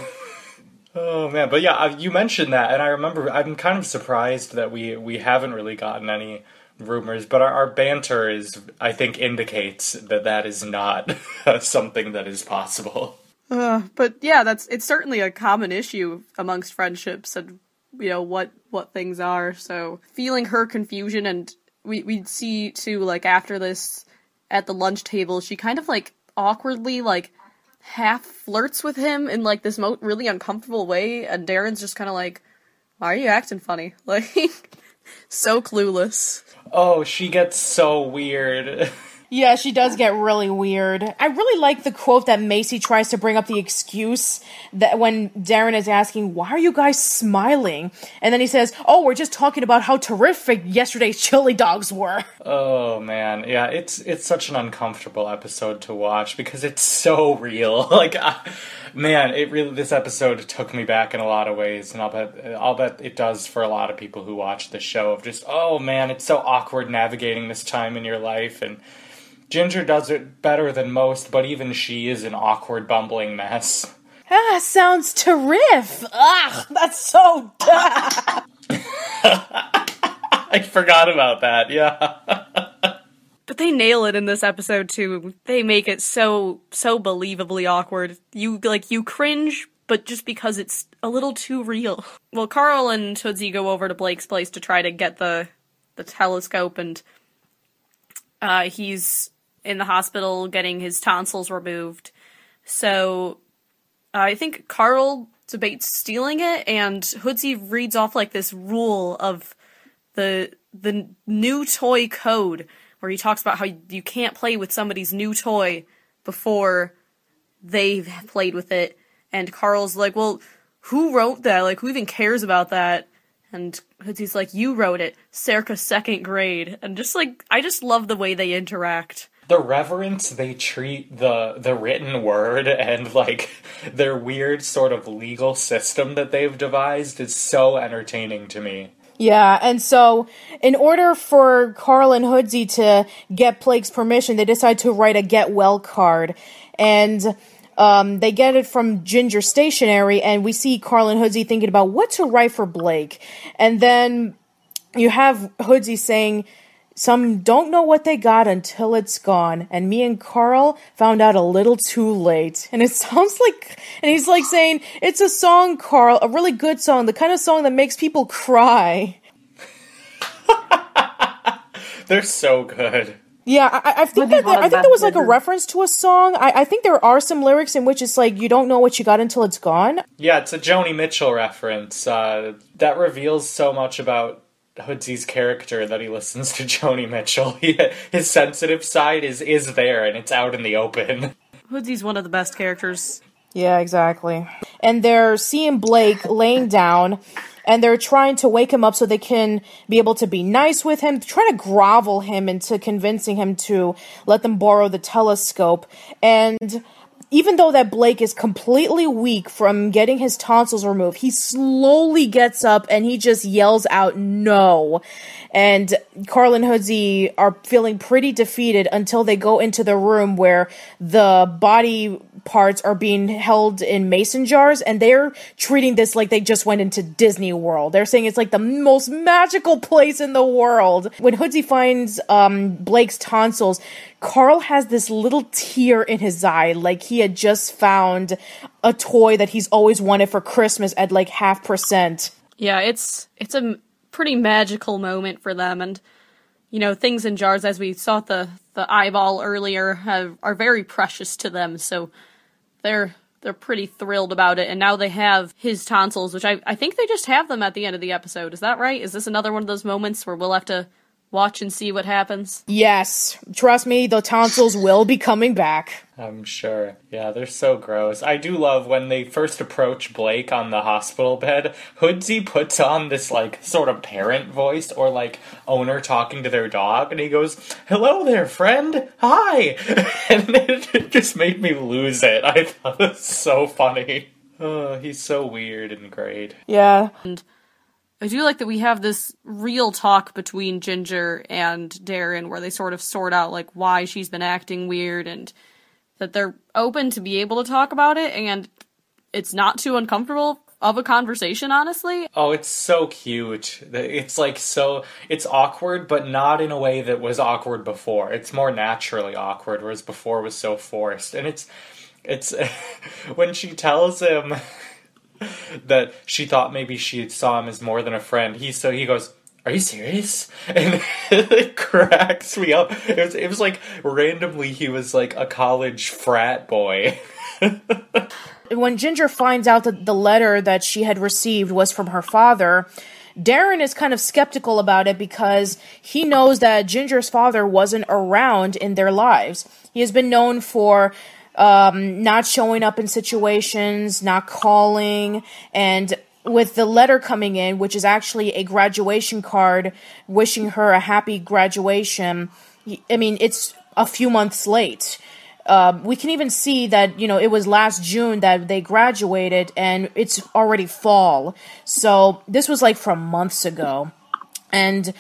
oh man, but yeah, you mentioned that, and I remember I'm kind of surprised that we we haven't really gotten any rumors, but our, our banter is, I think, indicates that that is not something that is possible. Uh, but yeah, that's it's certainly a common issue amongst friendships and you know what what things are. So feeling her confusion and we we'd see too like after this at the lunch table, she kind of like awkwardly like half flirts with him in like this mo- really uncomfortable way, and Darren's just kind of like, "Why are you acting funny?" Like so clueless. Oh, she gets so weird. Yeah, she does get really weird. I really like the quote that Macy tries to bring up the excuse that when Darren is asking, "Why are you guys smiling?" and then he says, "Oh, we're just talking about how terrific yesterday's chili dogs were." Oh man, yeah, it's it's such an uncomfortable episode to watch because it's so real. like, I, man, it really this episode took me back in a lot of ways, and I'll bet I'll bet it does for a lot of people who watch the show. Of just, oh man, it's so awkward navigating this time in your life and Ginger does it better than most, but even she is an awkward, bumbling mess. Ah, sounds terrific. Ah, that's so. Dumb! I forgot about that. Yeah. but they nail it in this episode too. They make it so so believably awkward. You like you cringe, but just because it's a little too real. Well, Carl and Hoodsy go over to Blake's place to try to get the the telescope, and uh, he's in the hospital getting his tonsils removed. So uh, I think Carl debates stealing it, and Hoodsy reads off like this rule of the the new toy code where he talks about how you can't play with somebody's new toy before they've played with it. And Carl's like, "Well, who wrote that? Like, who even cares about that?" And Hoodsy's like, "You wrote it, circa second grade." And just like, I just love the way they interact the reverence they treat the the written word and like their weird sort of legal system that they've devised is so entertaining to me. Yeah, and so in order for Carl and Hoodsy to get Blake's permission, they decide to write a get well card. And um, they get it from Ginger Stationery, and we see Carl and Hoodsy thinking about what to write for Blake. And then you have Hoodsy saying, some don't know what they got until it's gone. And me and Carl found out a little too late. And it sounds like, and he's like saying, it's a song, Carl, a really good song, the kind of song that makes people cry. They're so good. Yeah, I, I think Woody's that I think there was like a reference to a song. I, I think there are some lyrics in which it's like you don't know what you got until it's gone. Yeah, it's a Joni Mitchell reference. Uh, that reveals so much about Hoodsy's character that he listens to Joni Mitchell. He, his sensitive side is is there and it's out in the open. Hoodsy's one of the best characters. Yeah, exactly. And they're seeing Blake laying down and they're trying to wake him up so they can be able to be nice with him, trying to grovel him into convincing him to let them borrow the telescope. And even though that Blake is completely weak from getting his tonsils removed, he slowly gets up and he just yells out no. And Carl and Hoodsy are feeling pretty defeated until they go into the room where the body parts are being held in mason jars and they're treating this like they just went into Disney World. They're saying it's like the most magical place in the world. When Hoodsy finds um, Blake's tonsils, Carl has this little tear in his eye, like he had just found a toy that he's always wanted for Christmas at like half percent. Yeah, it's it's a pretty magical moment for them, and you know things in jars, as we saw the the eyeball earlier, have, are very precious to them. So they're they're pretty thrilled about it, and now they have his tonsils, which I I think they just have them at the end of the episode. Is that right? Is this another one of those moments where we'll have to watch and see what happens? Yes, trust me, the tonsils will be coming back. I'm sure. Yeah, they're so gross. I do love when they first approach Blake on the hospital bed, Hoodsy puts on this like sort of parent voice or like owner talking to their dog and he goes, Hello there, friend. Hi. And it, it just made me lose it. I thought it was so funny. Oh, he's so weird and great. Yeah, I do like that we have this real talk between Ginger and Darren where they sort of sort out like why she's been acting weird and that they're open to be able to talk about it and it's not too uncomfortable of a conversation honestly. Oh, it's so cute. It's like so. It's awkward, but not in a way that was awkward before. It's more naturally awkward, whereas before was so forced. And it's, it's when she tells him that she thought maybe she saw him as more than a friend. He so he goes. Are you serious? And it cracks me up. It was, it was like randomly he was like a college frat boy. when Ginger finds out that the letter that she had received was from her father, Darren is kind of skeptical about it because he knows that Ginger's father wasn't around in their lives. He has been known for um, not showing up in situations, not calling, and with the letter coming in, which is actually a graduation card wishing her a happy graduation, I mean, it's a few months late. Um, we can even see that you know it was last June that they graduated, and it's already fall. So this was like from months ago, and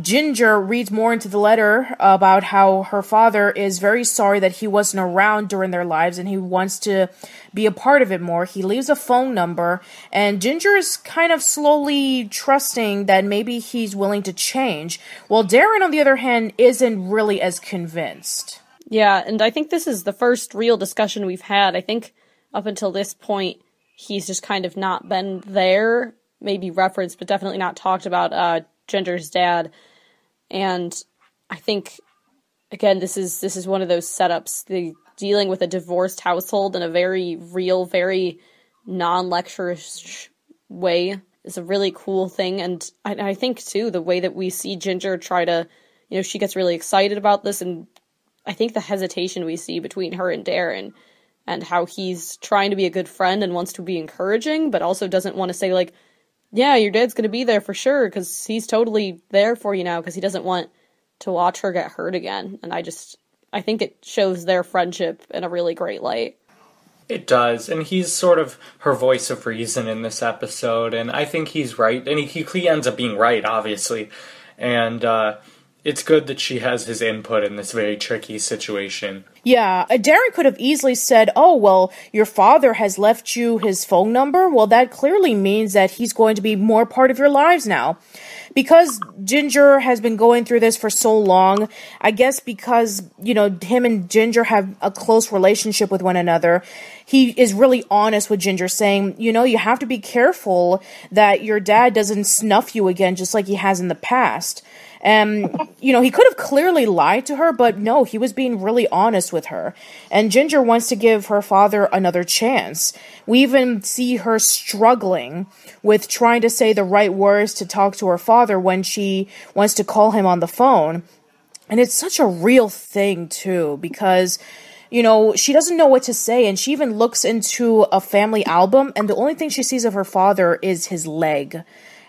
Ginger reads more into the letter about how her father is very sorry that he wasn't around during their lives and he wants to be a part of it more. He leaves a phone number, and Ginger is kind of slowly trusting that maybe he's willing to change, while Darren, on the other hand, isn't really as convinced. Yeah, and I think this is the first real discussion we've had. I think up until this point, he's just kind of not been there, maybe referenced, but definitely not talked about uh, Ginger's dad. And I think again, this is this is one of those setups. The dealing with a divorced household in a very real, very non-lecturish way is a really cool thing. And I, I think too the way that we see Ginger try to, you know, she gets really excited about this, and I think the hesitation we see between her and Darren. And how he's trying to be a good friend and wants to be encouraging, but also doesn't want to say, like, yeah, your dad's going to be there for sure because he's totally there for you now because he doesn't want to watch her get hurt again. And I just, I think it shows their friendship in a really great light. It does, and he's sort of her voice of reason in this episode, and I think he's right, and he, he ends up being right, obviously, and uh, it's good that she has his input in this very tricky situation. Yeah, uh, Darren could have easily said, "Oh, well, your father has left you his phone number." Well, that clearly means that he's going to be more part of your lives now. Because Ginger has been going through this for so long, I guess because, you know, him and Ginger have a close relationship with one another, he is really honest with Ginger saying, you know, you have to be careful that your dad doesn't snuff you again just like he has in the past. And, you know, he could have clearly lied to her, but no, he was being really honest with her. And Ginger wants to give her father another chance. We even see her struggling with trying to say the right words to talk to her father when she wants to call him on the phone. And it's such a real thing, too, because you know, she doesn't know what to say, and she even looks into a family album, and the only thing she sees of her father is his leg.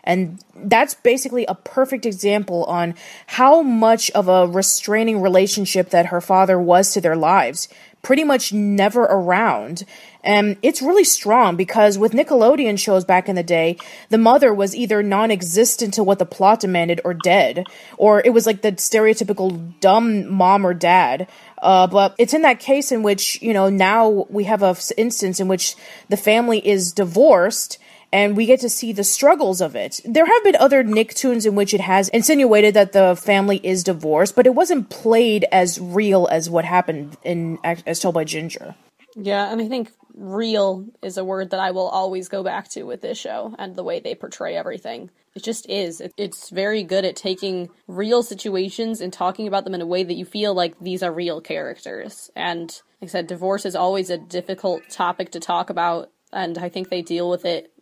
And that's basically a perfect example on how much of a restraining relationship that her father was to their lives. Pretty much never around. And it's really strong because with Nickelodeon shows back in the day, the mother was either non existent to what the plot demanded or dead, or it was like the stereotypical dumb mom or dad. Uh, but it's in that case in which, you know, now we have a instance in which the family is divorced and we get to see the struggles of it. There have been other Nicktoons in which it has insinuated that the family is divorced, but it wasn't played as real as what happened in as told by Ginger. Yeah, and I think real is a word that I will always go back to with this show and the way they portray everything. It just is. It's very good at taking real situations and talking about them in a way that you feel like these are real characters. And like I said, divorce is always a difficult topic to talk about, and I think they deal with it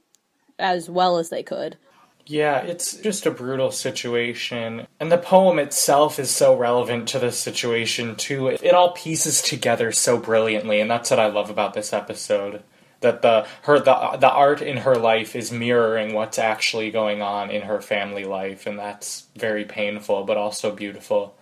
as well as they could. Yeah, it's just a brutal situation. And the poem itself is so relevant to the situation, too. It all pieces together so brilliantly, and that's what I love about this episode. That the her the the art in her life is mirroring what's actually going on in her family life, and that's very painful but also beautiful.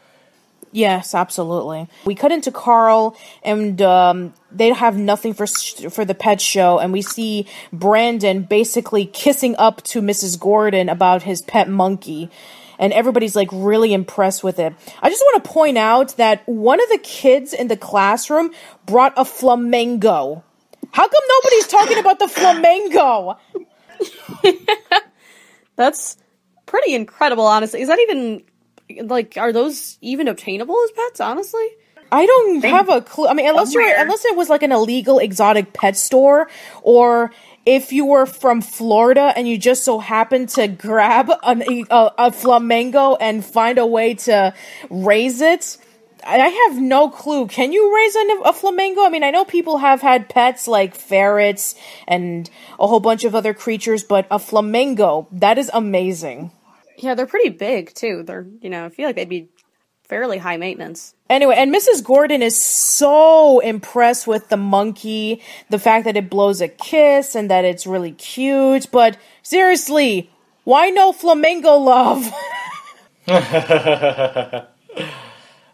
Yes, absolutely. We cut into Carl, and um, they have nothing for for the pet show, and we see Brandon basically kissing up to Mrs. Gordon about his pet monkey. And everybody's like really impressed with it. I just want to point out that one of the kids in the classroom brought a flamingo. How come nobody's talking about the flamingo? That's pretty incredible, honestly. Is that even like are those even obtainable as pets honestly I don't have a clue. I mean, unless you're unless it was like an illegal exotic pet store, or if you were from Florida and you just so happened to grab an, a, a flamingo and find a way to raise it. I have no clue. Can you raise a, a flamingo? I mean, I know people have had pets like ferrets and a whole bunch of other creatures, but a flamingo, that is amazing. Yeah, they're pretty big too. They're, you know, I feel like they'd be fairly high maintenance. Anyway, and Mrs. Gordon is so impressed with the monkey, the fact that it blows a kiss and that it's really cute, but seriously, why no flamingo love?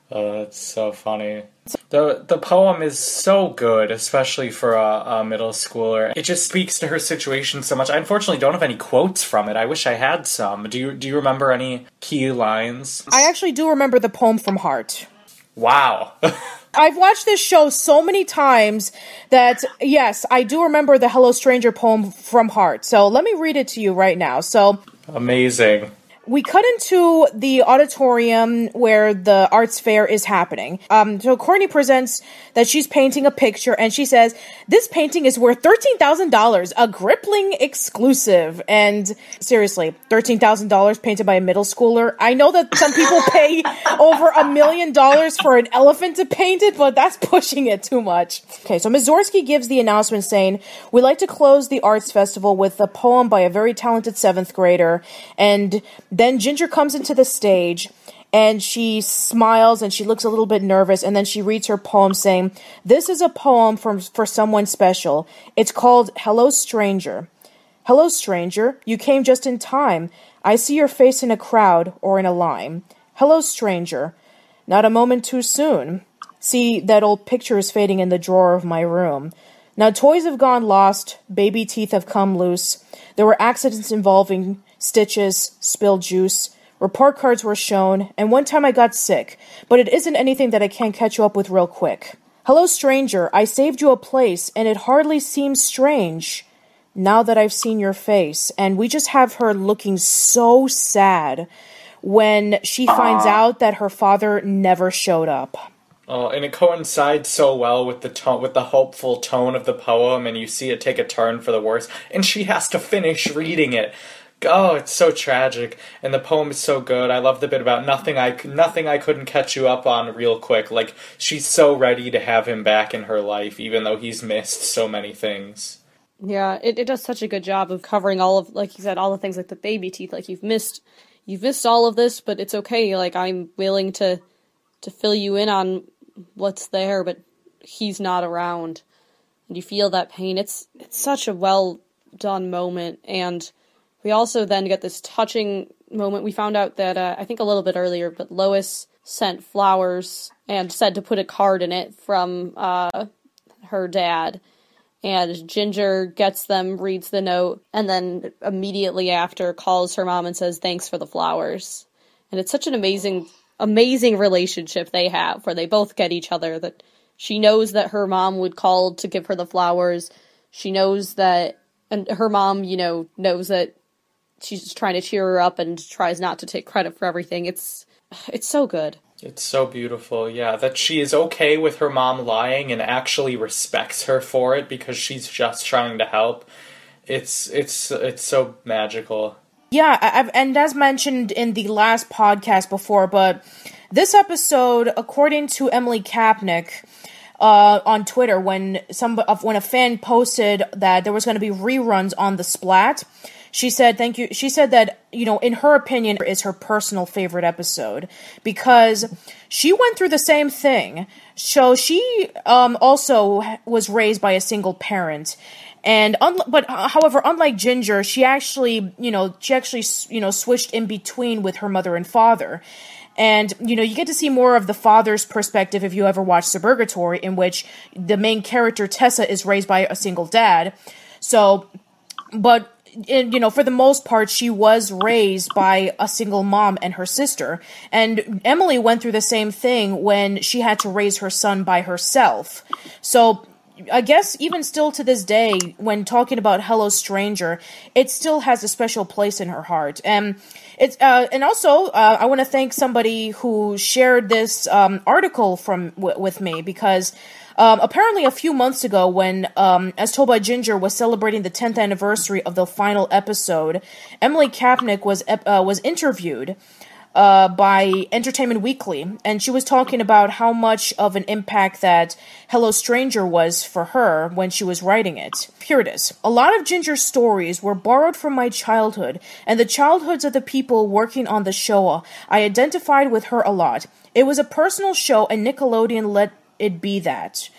Oh, that's so funny. The the poem is so good, especially for a, a, middle schooler. It just speaks to her situation so much. I unfortunately don't have any quotes from it. I wish I had some. Do you do you remember any key lines? I actually do remember the poem from Heart. Wow. I've watched this show so many times that yes, I do remember the Hello Stranger poem from Heart. So let me read it to you right now. So amazing we cut into the auditorium where the arts fair is happening. Um, so Courtney presents that she's painting a picture and she says, This painting is worth $13,000, a Gripling exclusive. And seriously, $13,000 painted by a middle schooler. I know that some people pay over a million dollars for an elephant to paint it, but that's pushing it too much. Okay, so Ms. Zorsky gives the announcement saying, We'd like to close the arts festival with a poem by a very talented seventh grader. And then Ginger comes into the stage and she smiles and she looks a little bit nervous and then she reads her poem saying, This is a poem from, for someone special. It's called Hello Stranger. Hello, stranger. You came just in time. I see your face in a crowd or in a line. Hello, stranger. Not a moment too soon. See, that old picture is fading in the drawer of my room. Now, toys have gone lost, baby teeth have come loose. There were accidents involving stitches, spilled juice. Report cards were shown, and one time I got sick, but it isn't anything that I can't catch you up with real quick. Hello, stranger. I saved you a place, and it hardly seems strange now that I've seen your face. And we just have her looking so sad when she finds out that her father never showed up. Oh, and it coincides so well with the tone, with the hopeful tone of the poem, and you see it take a turn for the worse. And she has to finish reading it. Oh, it's so tragic, and the poem is so good. I love the bit about nothing I nothing I couldn't catch you up on real quick. Like she's so ready to have him back in her life, even though he's missed so many things. Yeah, it, it does such a good job of covering all of, like you said, all the things like the baby teeth. Like you've missed, you've missed all of this, but it's okay. Like I'm willing to, to fill you in on what's there, but he's not around, and you feel that pain. It's it's such a well done moment, and we also then get this touching moment. We found out that uh, I think a little bit earlier, but Lois sent flowers and said to put a card in it from uh, her dad and Ginger gets them, reads the note, and then immediately after calls her mom and says thanks for the flowers. And it's such an amazing, amazing relationship they have where they both get each other. That she knows that her mom would call to give her the flowers. She knows that, and her mom, you know, knows that she's just trying to cheer her up and tries not to take credit for everything. It's, it's so good. It's so beautiful, yeah, that she is okay with her mom lying and actually respects her for it because she's just trying to help. It's it's it's so magical. Yeah, I, I've, and as mentioned in the last podcast before, but this episode, according to Emily Kapnek uh, on Twitter, when some of when a fan posted that there was going to be reruns on the Splat, she said, "Thank you." She said that you know, in her opinion, is her personal favorite episode because she went through the same thing. So she um, also was raised by a single parent. And un- but uh, however, unlike Ginger, she actually, you know, she actually, you know, switched in between with her mother and father. And, you know, you get to see more of the father's perspective if you ever watch Suburgatory, in which the main character, Tessa, is raised by a single dad. So, but you know, for the most part, she was raised by a single mom and her sister. And Emily went through the same thing when she had to raise her son by herself. So I guess even still to this day, when talking about Hello Stranger, it still has a special place in her heart. And it's uh, and also uh, I want to thank somebody who shared this um, article from w- with me because. Um, apparently, a few months ago, when um, As Told by Ginger was celebrating the 10th anniversary of the final episode, Emily Kapnek was uh, was interviewed uh, by Entertainment Weekly, and she was talking about how much of an impact that Hello Stranger was for her when she was writing it. Here it is. A lot of Ginger's stories were borrowed from my childhood and the childhoods of the people working on the show. I identified with her a lot. It was a personal show, and Nickelodeon let it be that.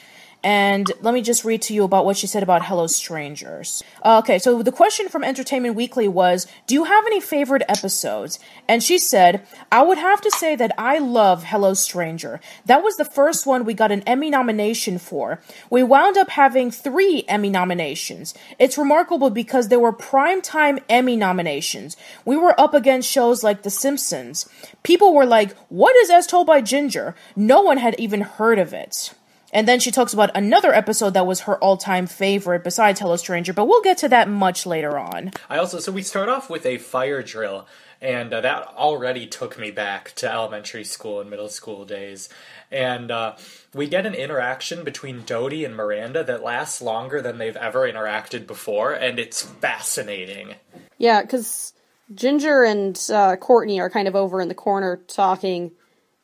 And let me just read to you about what she said about Hello Strangers. Uh, okay, so the question from Entertainment Weekly was Do you have any favorite episodes? And she said, I would have to say that I love Hello Stranger. That was the first one we got an Emmy nomination for. We wound up having three Emmy nominations. It's remarkable because there were primetime Emmy nominations. We were up against shows like The Simpsons. People were like, What is As Told by Ginger? No one had even heard of it. And then she talks about another episode that was her all time favorite besides Hello Stranger, but we'll get to that much later on. I also so we start off with a fire drill, and uh, that already took me back to elementary school and middle school days. And uh, we get an interaction between Dodie and Miranda that lasts longer than they've ever interacted before, and it's fascinating. Yeah, because Ginger and uh, Courtney are kind of over in the corner talking,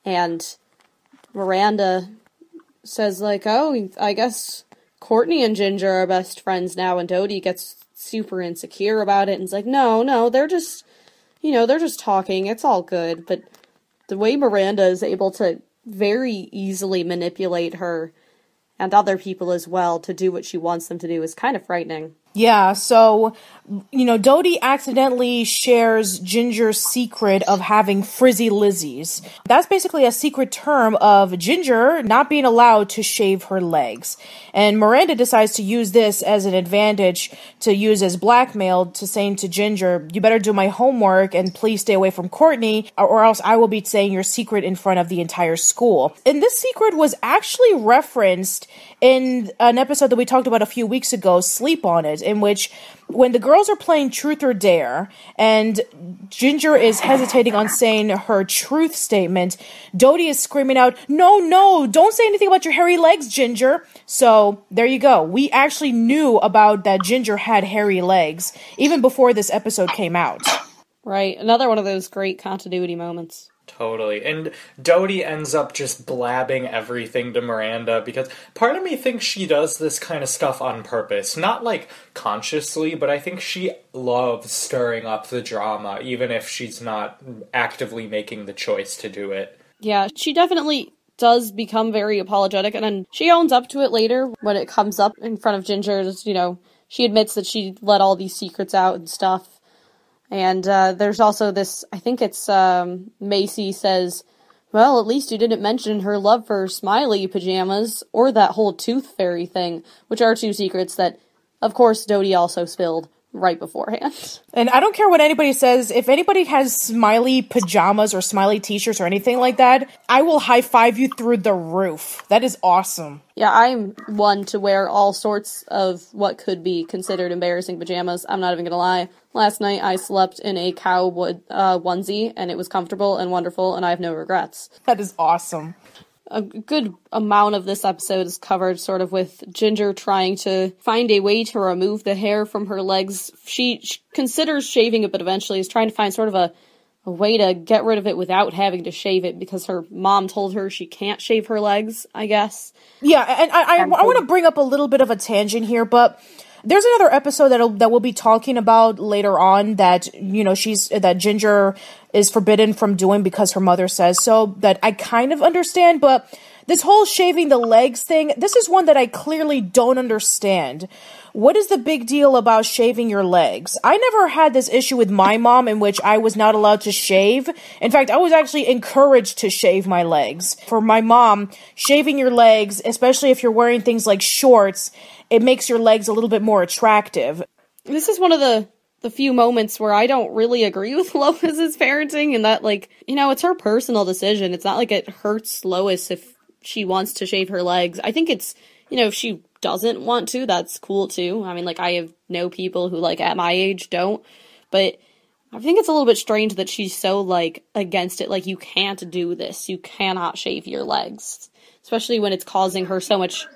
and Miranda says like, "Oh, I guess Courtney and Ginger are best friends now," and Dodie gets super insecure about it and is like, "No, no, they're just, you know, they're just talking. It's all good." But the way Miranda is able to very easily manipulate her and other people as well to do what she wants them to do is kind of frightening. Yeah, so you know, Dodie accidentally shares Ginger's secret of having frizzy lizzies. That's basically a secret term of Ginger not being allowed to shave her legs. And Miranda decides to use this as an advantage to use as blackmail to saying to Ginger, you better do my homework and please stay away from Courtney or else I will be saying your secret in front of the entire school. And this secret was actually referenced in an episode that we talked about a few weeks ago, Sleep on It, in which when the girls are playing Truth or Dare and Ginger is hesitating on saying her truth statement, Dodie is screaming out, No, no, don't say anything about your hairy legs, Ginger. So there you go. We actually knew about that Ginger had hairy legs even before this episode came out. Right. Another one of those great continuity moments. Totally. And Dodie ends up just blabbing everything to Miranda because part of me thinks she does this kind of stuff on purpose. Not like consciously, but I think she loves stirring up the drama, even if she's not actively making the choice to do it. Yeah, she definitely does become very apologetic, and then she owns up to it later when it comes up in front of Ginger's, you know, she admits that she let all these secrets out and stuff. And uh, there's also this, I think it's um, Macy says, well, at least you didn't mention her love for smiley pajamas or that whole tooth fairy thing, which are two secrets that, of course, Dodie also spilled right beforehand. And I don't care what anybody says. If anybody has smiley pajamas or smiley t-shirts or anything like that, I will high five you through the roof. That is awesome. Yeah, I'm one to wear all sorts of what could be considered embarrassing pajamas. I'm not even gonna lie. Last night I slept in a cow wood, uh, onesie and it was comfortable and wonderful and I have no regrets. That is awesome. A good amount of this episode is covered sort of with Ginger trying to find a way to remove the hair from her legs. She, she considers shaving it, but eventually is trying to find sort of a, a way to get rid of it without having to shave it because her mom told her she can't shave her legs, I guess. Yeah, and I, I, I um, want to bring up a little bit of a tangent here, but there's another episode that that we'll be talking about later on that you know she's that Ginger is forbidden from doing because her mother says so. That I kind of understand, but this whole shaving the legs thing, this is one that I clearly don't understand. What is the big deal about shaving your legs? I never had this issue with my mom in which I was not allowed to shave. In fact, I was actually encouraged to shave my legs. For my mom, shaving your legs, especially if you're wearing things like shorts, it makes your legs a little bit more attractive. This is one of the the few moments where I don't really agree with Lois's parenting and that like, you know, it's her personal decision. It's not like it hurts Lois if she wants to shave her legs. I think it's, you know, if she doesn't want to, that's cool too. I mean, like I have no people who like at my age don't, but I think it's a little bit strange that she's so like against it. Like you can't do this. You cannot shave your legs, especially when it's causing her so much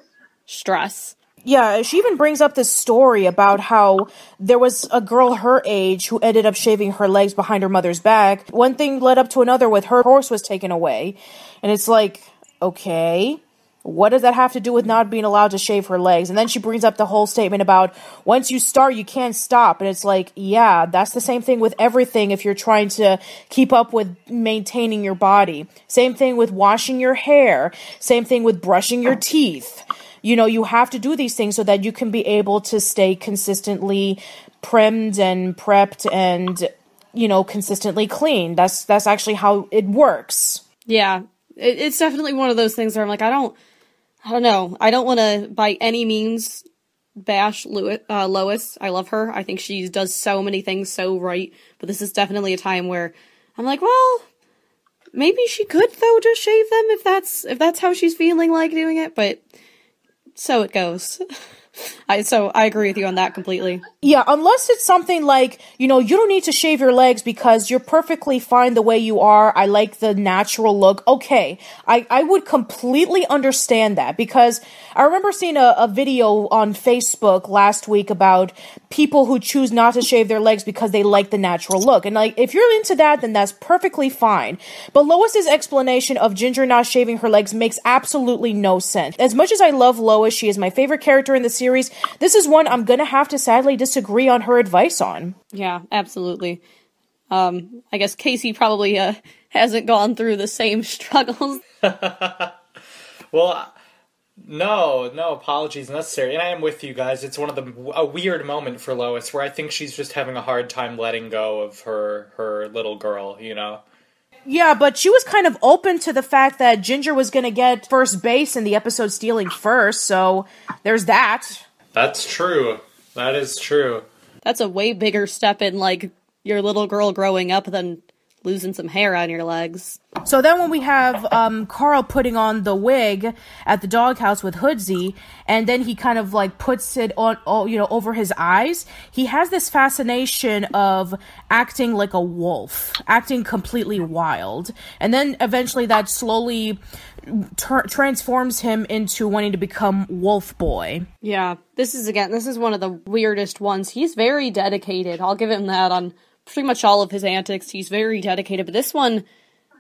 stress. Yeah, she even brings up this story about how there was a girl her age who ended up shaving her legs behind her mother's back. One thing led up to another with her horse was taken away. And it's like, okay, what does that have to do with not being allowed to shave her legs? And then she brings up the whole statement about once you start, you can't stop. And it's like, yeah, that's the same thing with everything if you're trying to keep up with maintaining your body. Same thing with washing your hair. Same thing with brushing your teeth. You know, you have to do these things so that you can be able to stay consistently primed and prepped and, you know, consistently clean. That's, that's actually how it works. Yeah, it, it's definitely one of those things where I'm like, I don't, I don't know. I don't want to by any means bash Lewis, uh, Lois. I love her. I think she does so many things so right. But this is definitely a time where I'm like, well, maybe she could though just shave them if that's if that's how she's feeling like doing it. But so it goes. I so I agree with you on that completely. Yeah, unless it's something like, you know, you don't need to shave your legs because you're perfectly fine the way you are. I like the natural look. Okay. I, I would completely understand that because I remember seeing a, a video on Facebook last week about people who choose not to shave their legs because they like the natural look. And like, if you're into that, then that's perfectly fine. But Lois's explanation of Ginger not shaving her legs makes absolutely no sense. As much as I love Lois, she is my favorite character in the series. This is one I'm gonna have to sadly disagree on her advice on. Yeah, absolutely. Um, I guess Casey probably uh, hasn't gone through the same struggles. Well, No, no apologies necessary. And I am with you guys. It's one of the a weird moment for Lois where I think she's just having a hard time letting go of her her little girl, you know. Yeah, but she was kind of open to the fact that Ginger was going to get first base in the episode stealing first, so there's that. That's true. That is true. That's a way bigger step in like your little girl growing up than losing some hair on your legs. So then when we have um, Carl putting on the wig at the doghouse with Hoodsy, and then he kind of like puts it on, oh, you know, over his eyes, he has this fascination of acting like a wolf, acting completely wild. And then eventually that slowly transforms him into wanting to become Wolf Boy. Yeah, this is again, this is one of the weirdest ones. He's very dedicated. I'll give him that on pretty much all of his antics. He's very dedicated, but this one,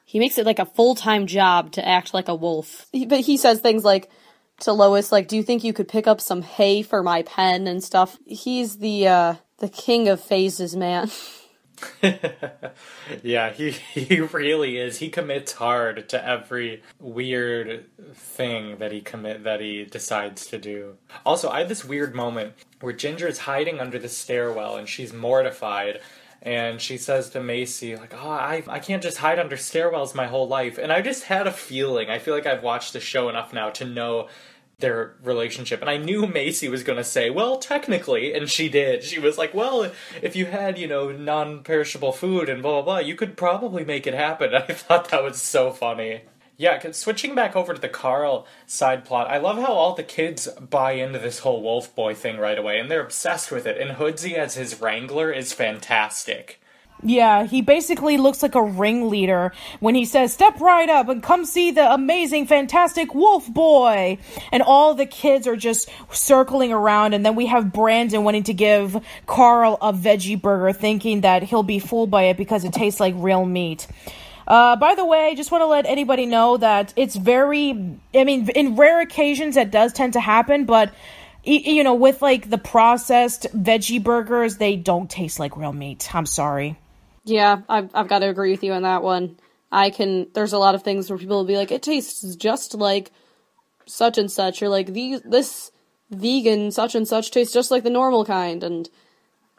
he makes it like a full time job to act like a wolf. He, but he says things like to Lois, like, "Do you think you could pick up some hay for my pen and stuff?" He's the uh the king of phases, man. yeah, he he really is. He commits hard to every weird thing that he commit that he decides to do. Also, I had this weird moment where Ginger is hiding under the stairwell and she's mortified and she says to Macy, like, oh, I, I can't just hide under stairwells my whole life. And I just had a feeling, I feel like I've watched the show enough now to know their relationship. And I knew Macy was going to say, well, technically, and she did. She was like, well, if you had, you know, non perishable food and blah, blah, blah, you could probably make it happen. I thought that was so funny. Yeah, switching back over to the Carl side plot, I love how all the kids buy into this whole wolf boy thing right away, and they're obsessed with it. And Hoodsy as his wrangler is fantastic. Yeah, he basically looks like a ringleader when he says, Step right up and come see the amazing, fantastic wolf boy. And all the kids are just circling around. And then we have Brandon wanting to give Carl a veggie burger, thinking that he'll be fooled by it because it tastes like real meat. Uh, by the way, I just want to let anybody know that it's very, I mean, in rare occasions that does tend to happen, but you know, with like the processed veggie burgers, they don't taste like real meat. I'm sorry. Yeah, I've I've got to agree with you on that one. I can. There's a lot of things where people will be like, it tastes just like such and such, or like these this vegan such and such tastes just like the normal kind, and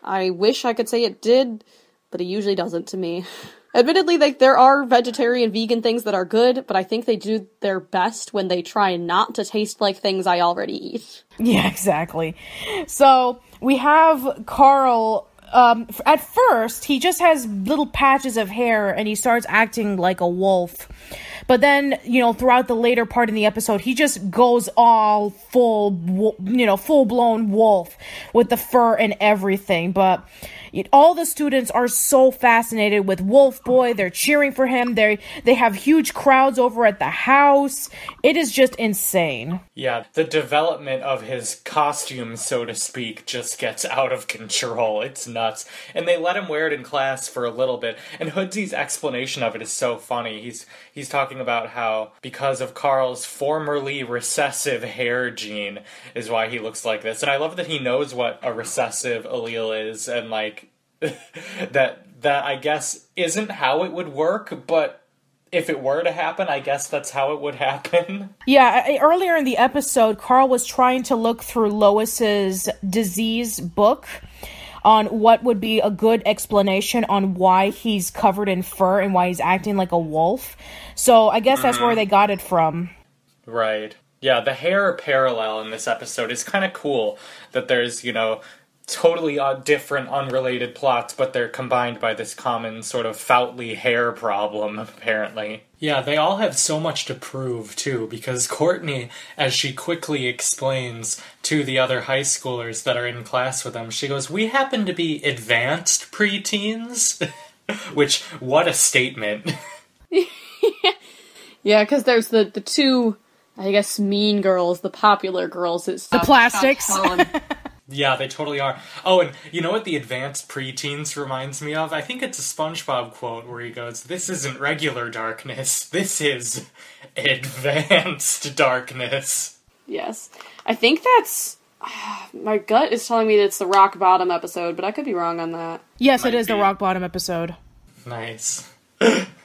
I wish I could say it did, but it usually doesn't to me. Admittedly, like there are vegetarian vegan things that are good, but I think they do their best when they try not to taste like things I already eat. Yeah, exactly. So we have Carl. Um, at first, he just has little patches of hair and he starts acting like a wolf. But then, you know, throughout the later part in the episode, he just goes all full, you know, full blown wolf with the fur and everything. But all the students are so fascinated with Wolf Boy. They're cheering for him. They they have huge crowds over at the house. It is just insane. Yeah, the development of his costume, so to speak, just gets out of control. It's nuts. And they let him wear it in class for a little bit. And Hoodsy's explanation of it is so funny. He's he's talking about how because of Carl's formerly recessive hair gene is why he looks like this. And I love that he knows what a recessive allele is and like that that I guess isn't how it would work, but if it were to happen, I guess that's how it would happen. Yeah, earlier in the episode, Carl was trying to look through Lois's disease book on what would be a good explanation on why he's covered in fur and why he's acting like a wolf. So I guess that's where mm-hmm. they got it from. Right. Yeah, the hair parallel in this episode is kind of cool that there's, you know, totally uh, different, unrelated plots, but they're combined by this common sort of Foutley hair problem, apparently. Yeah, they all have so much to prove, too, because Courtney, as she quickly explains to the other high schoolers that are in class with them, she goes, We happen to be advanced preteens. Which, what a statement. Yeah, because there's the the two, I guess, mean girls, the popular girls. It's The plastics. Yeah, they totally are. Oh, and you know what the advanced preteens reminds me of? I think it's a SpongeBob quote where he goes, This isn't regular darkness, this is advanced darkness. yes, I think that's. My gut is telling me that it's the rock bottom episode, but I could be wrong on that. Yes, it Might is the rock bottom episode. Nice.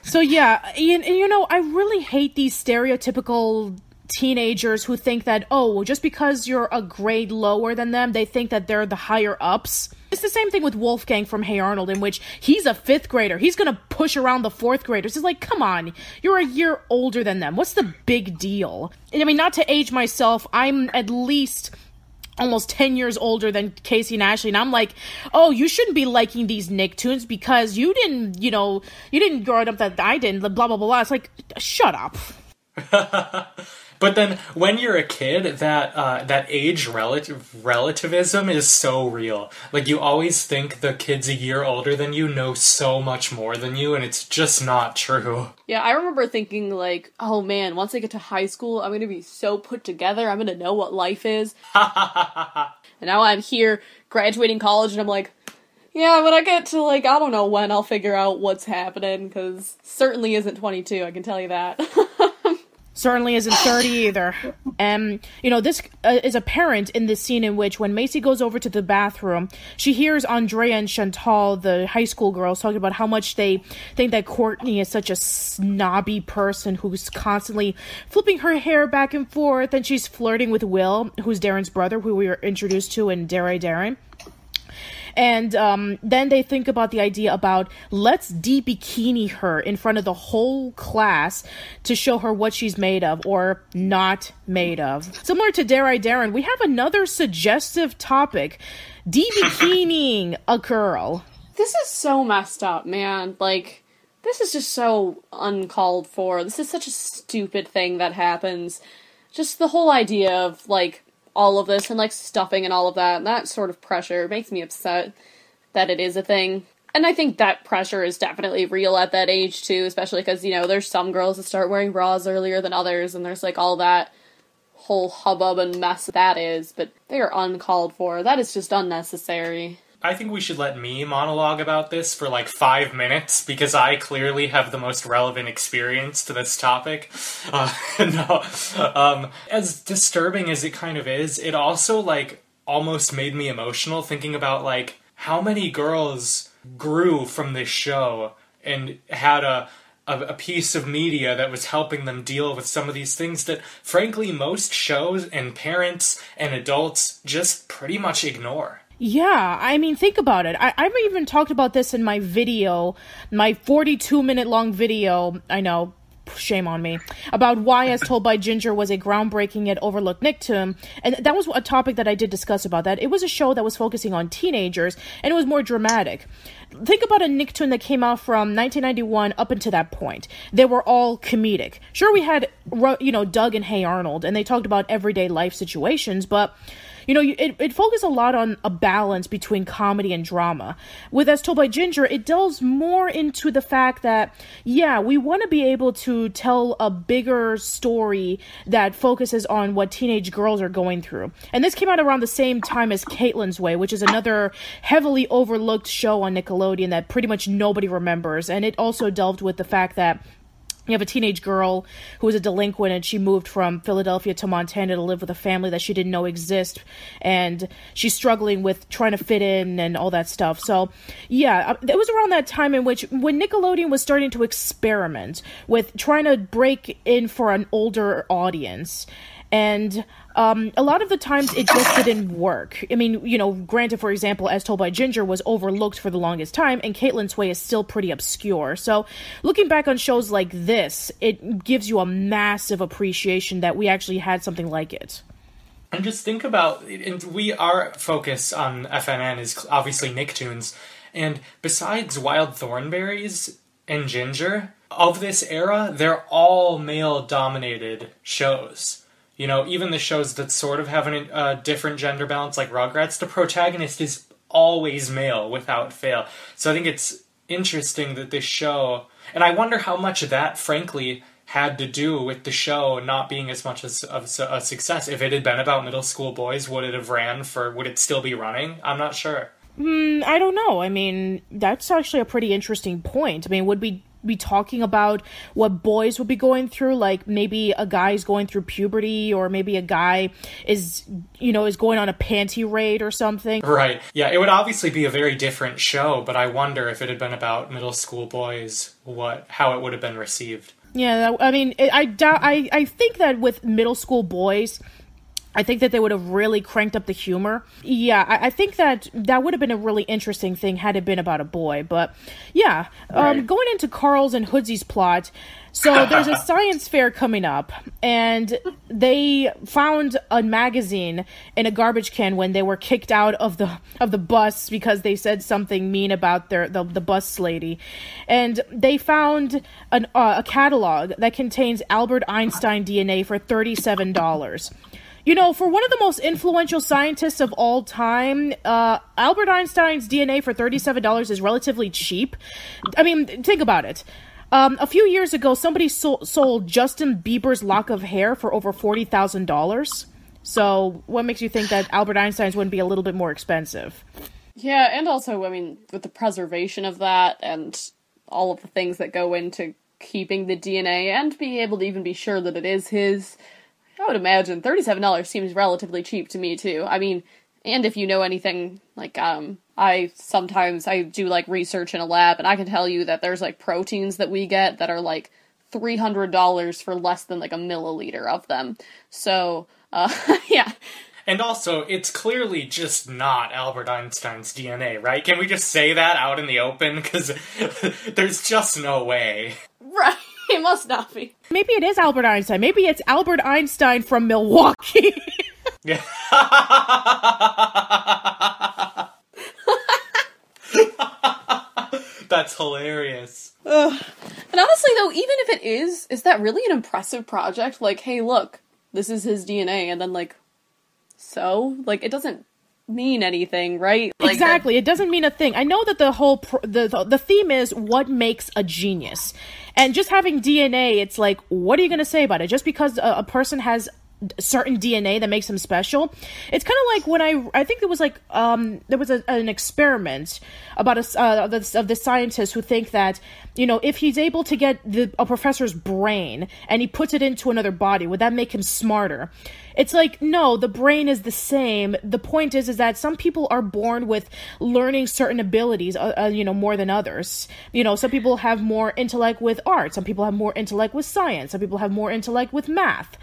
So yeah, and, and you know, I really hate these stereotypical teenagers who think that oh well, just because you're a grade lower than them they think that they're the higher ups. It's the same thing with wolfgang from hey arnold in which he's a fifth grader. He's gonna push around the fourth graders. It's like come on you're a year older than them. What's the big deal? And, i mean not to age myself i'm at least almost 10 years older than Casey and Ashley and I'm like, "Oh, you shouldn't be liking these Nicktoons because you didn't, you know, you didn't grow up that I didn't, blah blah blah blah." It's like, "Shut up." But then, when you're a kid, that uh, that age relative relativism is so real. Like you always think the kid's a year older than you know so much more than you, and it's just not true. Yeah, I remember thinking like, oh man, once I get to high school, I'm gonna be so put together. I'm gonna know what life is. and now I'm here graduating college, and I'm like, yeah, when I get to like, I don't know when I'll figure out what's happening because certainly isn't 22. I can tell you that. certainly isn't 30 either. Um, you know, this uh, is apparent in the scene in which when Macy goes over to the bathroom, she hears Andrea and Chantal, the high school girls, talking about how much they think that Courtney is such a snobby person who's constantly flipping her hair back and forth, and she's flirting with Will, who's Darren's brother, who we were introduced to in Dare I Darren. And um, then they think about the idea about let's de bikini her in front of the whole class to show her what she's made of or not made of. Similar to Dare I Darren, we have another suggestive topic de bikining a girl. this is so messed up, man. Like, this is just so uncalled for. This is such a stupid thing that happens. Just the whole idea of, like, all of this and, like, stuffing and all of that, and that sort of pressure makes me upset that it is a thing. And I think that pressure is definitely real at that age, too, especially because, you know, there's some girls that start wearing bras earlier than others, and there's, like, all that whole hubbub and mess that is, but they are uncalled for. That is just unnecessary. I think we should let me monologue about this for like five minutes because I clearly have the most relevant experience to this topic. Uh, no, um, as disturbing as it kind of is, it also like almost made me emotional thinking about like how many girls grew from this show and had a a, a piece of media that was helping them deal with some of these things that frankly most shows and parents and adults just pretty much ignore. Yeah, I mean, think about it. I, I've even talked about this in my video, my 42 minute long video. I know, shame on me, about why As Told by Ginger was a groundbreaking yet overlooked Nicktoon. And that was a topic that I did discuss about that. It was a show that was focusing on teenagers, and it was more dramatic. Think about a Nicktoon that came out from 1991 up until that point. They were all comedic. Sure, we had, you know, Doug and Hey Arnold, and they talked about everyday life situations, but you know, it, it focused a lot on a balance between comedy and drama. With As Told by Ginger, it delves more into the fact that, yeah, we want to be able to tell a bigger story that focuses on what teenage girls are going through. And this came out around the same time as Caitlin's Way, which is another heavily overlooked show on Nickelodeon that pretty much nobody remembers. And it also delved with the fact that you have a teenage girl who was a delinquent and she moved from Philadelphia to Montana to live with a family that she didn't know exist and she's struggling with trying to fit in and all that stuff. So, yeah, uh, it was around that time in which when Nickelodeon was starting to experiment with trying to break in for an older audience. And um, a lot of the times it just didn't work. I mean, you know, granted, for example, As Told by Ginger was overlooked for the longest time, and Caitlin's Way is still pretty obscure. So, looking back on shows like this, it gives you a massive appreciation that we actually had something like it. And just think about, and we our focus on FNN is obviously Nicktoons, and besides Wild Thornberrys and Ginger of this era, they're all male-dominated shows. You know, even the shows that sort of have a uh, different gender balance, like Rugrats, the protagonist is always male without fail. So I think it's interesting that this show, and I wonder how much that, frankly, had to do with the show not being as much as of a success. If it had been about middle school boys, would it have ran for? Would it still be running? I'm not sure. I don't know. I mean, that's actually a pretty interesting point. I mean, would we be talking about what boys would be going through? Like maybe a guy's going through puberty, or maybe a guy is, you know, is going on a panty raid or something. Right. Yeah, it would obviously be a very different show, but I wonder if it had been about middle school boys, what how it would have been received. Yeah, I mean, I doubt. I I think that with middle school boys. I think that they would have really cranked up the humor. Yeah, I, I think that that would have been a really interesting thing had it been about a boy. But yeah, um, Right. going into Carl's and Hoodsy's plot. So there's a science fair coming up, and they found a magazine in a garbage can when they were kicked out of the of the bus because they said something mean about their the, the bus lady, and they found an, uh, a catalog that contains Albert Einstein DNA for thirty seven dollars. You know, for one of the most influential scientists of all time, uh, Albert Einstein's DNA for $37 is relatively cheap. I mean, think about it. Um, a few years ago, somebody sol- sold Justin Bieber's lock of hair for over $40,000. So, what makes you think that Albert Einstein's wouldn't be a little bit more expensive? Yeah, and also, I mean, with the preservation of that and all of the things that go into keeping the DNA and being able to even be sure that it is his, I would imagine $37 seems relatively cheap to me too. I mean, and if you know anything, like, um, I sometimes, I do like research in a lab and I can tell you that there's like proteins that we get that are like $300 for less than like a milliliter of them. So, uh, yeah. And also, it's clearly just not Albert Einstein's DNA, right? Can we just say that out in the open? Because there's just no way. Right. It must not be. Maybe it is Albert Einstein. Maybe it's Albert Einstein from Milwaukee. Yeah. That's hilarious. And honestly, though, even if it is, is that really an impressive project? Like, hey, look, this is his DNA, and then, like, so? Like, it doesn't mean anything, right? Like, exactly. It doesn't mean a thing. I know that the whole pr- the, the the theme is what makes a genius, and just having DNA, it's like, what are you going to say about it? Just because a, a person has certain DNA that makes them special. It's kind of like when I I think it was like um there was a, an experiment about a uh, the, of the scientists who think that you know if he's able to get the a professor's brain and he puts it into another body, would that make him smarter? It's like no, the brain is the same. The point is is that some people are born with learning certain abilities, uh, uh, you know, more than others. You know, some people have more intellect with art, some people have more intellect with science, some people have more intellect with math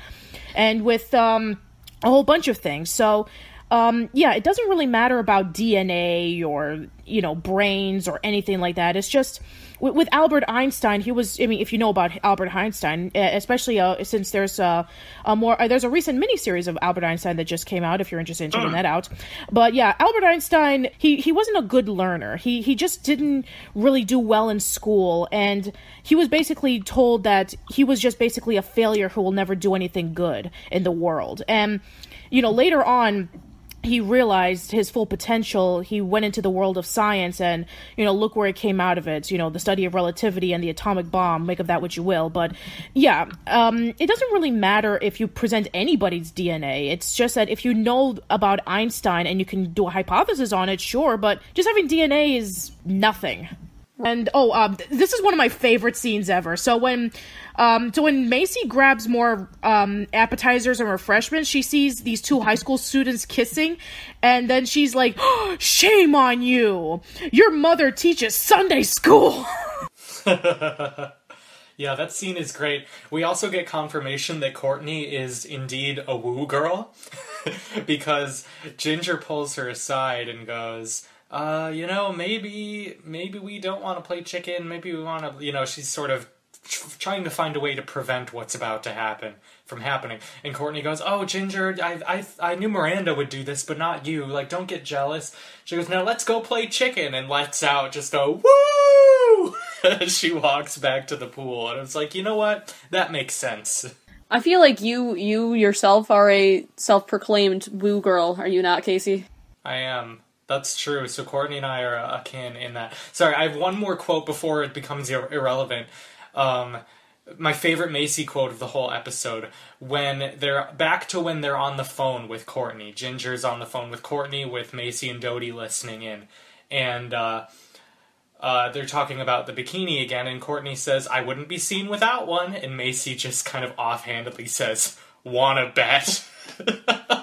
and with um, a whole bunch of things. So, um, yeah, it doesn't really matter about DNA or you know brains or anything like that. It's just with, with Albert Einstein. He was. I mean, if you know about Albert Einstein, uh, especially uh, since there's a, a more uh, there's a recent miniseries of Albert Einstein that just came out. If you're interested in checking that out, but yeah, Albert Einstein. He he wasn't a good learner. He he just didn't really do well in school, and he was basically told that he was just basically a failure who will never do anything good in the world. And you know, later on he realized his full potential. He went into the world of science and, you know, look where it came out of it. You know, the study of relativity and the atomic bomb, make of that what you will. But yeah, um, it doesn't really matter if you present anybody's DNA. It's just that if you know about Einstein and you can do a hypothesis on it, sure, but just having DNA is nothing. And oh, um, th- this is one of my favorite scenes ever. So when, um, so when Macy grabs more um, appetizers and refreshments, she sees these two high school students kissing, and then she's like, "Shame on you! Your mother teaches Sunday school." Yeah, that scene is great. We also get confirmation that Courtney is indeed a woo girl because Ginger pulls her aside and goes, uh, you know, maybe maybe we don't want to play chicken, maybe we want to, you know, she's sort of trying to find a way to prevent what's about to happen from happening. And Courtney goes, "Oh, Ginger, I I I knew Miranda would do this, but not you. Like don't get jealous." She goes, "Now let's go play chicken." And lets out just a woo she walks back to the pool. And it's like, "You know what? That makes sense." I feel like you you yourself are a self-proclaimed woo girl, are you not, Casey? I am. That's true. So Courtney and I are akin in that. Sorry, I have one more quote before it becomes ir- irrelevant. Um, my favorite Macy quote of the whole episode when they're back to when they're on the phone with Courtney. Ginger's on the phone with Courtney with Macy and Dodie listening in, and uh, uh, they're talking about the bikini again. And Courtney says, "I wouldn't be seen without one," and Macy just kind of offhandedly says, "Wanna bet?"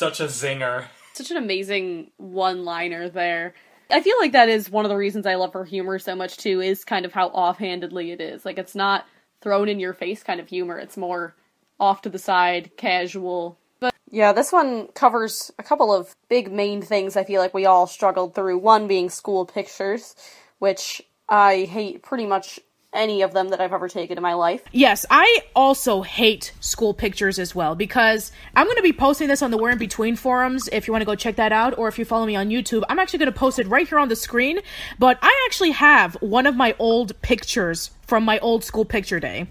Such a zinger. Such an amazing one-liner there. I feel like that is one of the reasons I love her humor so much too, is kind of how offhandedly it is. Like it's not thrown in your face kind of humor. It's more off to the side, casual. But yeah, this one covers a couple of big main things I feel like we all struggled through. One being school pictures, which I hate pretty much any of them that I've ever taken in my life. Yes, I also hate school pictures as well because I'm going to be posting this on the We're in Between forums if you want to go check that out, or if you follow me on YouTube. I'm actually going to post it right here on the screen. But I actually have one of my old pictures from my old school picture day.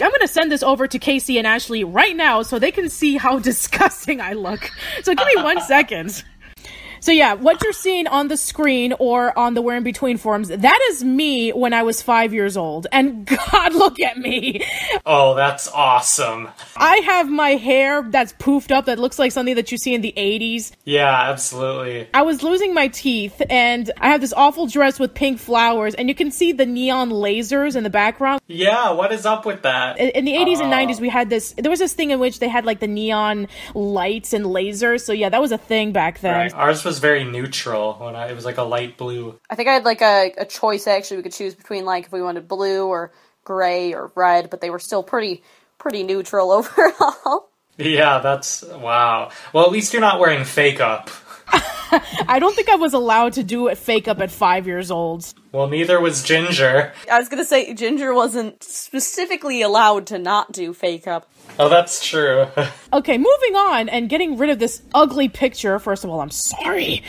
I'm going to send this over to Casey and Ashley right now so they can see how disgusting I look. So give me one second. So yeah, what you're seeing on the screen or on the We're in Between forums, that is me when I was five years old. And God, look at me. Oh, that's awesome. I have my hair that's poofed up that looks like something that you see in the 80s. Yeah, absolutely. I was losing my teeth and I have this awful dress with pink flowers and you can see the neon lasers in the background. Yeah, what is up with that? In the 80s and Oh. 90s we had this there was this thing in which they had like the neon lights and lasers. So yeah, that was a thing back then. Right. Ours was very neutral when I, it was like a light blue. I think I had like a, a choice actually we could choose between like if we wanted blue or gray or red, but they were still pretty pretty neutral overall. Yeah, that's wow. Well, at least you're not wearing fake up. I don't think I was allowed to do it fake up at 5 years old. Well, neither was Ginger. I was gonna say Ginger wasn't specifically allowed to not do fake up. Oh, that's true. Okay, moving on and getting rid of this ugly picture. First of all, I'm sorry.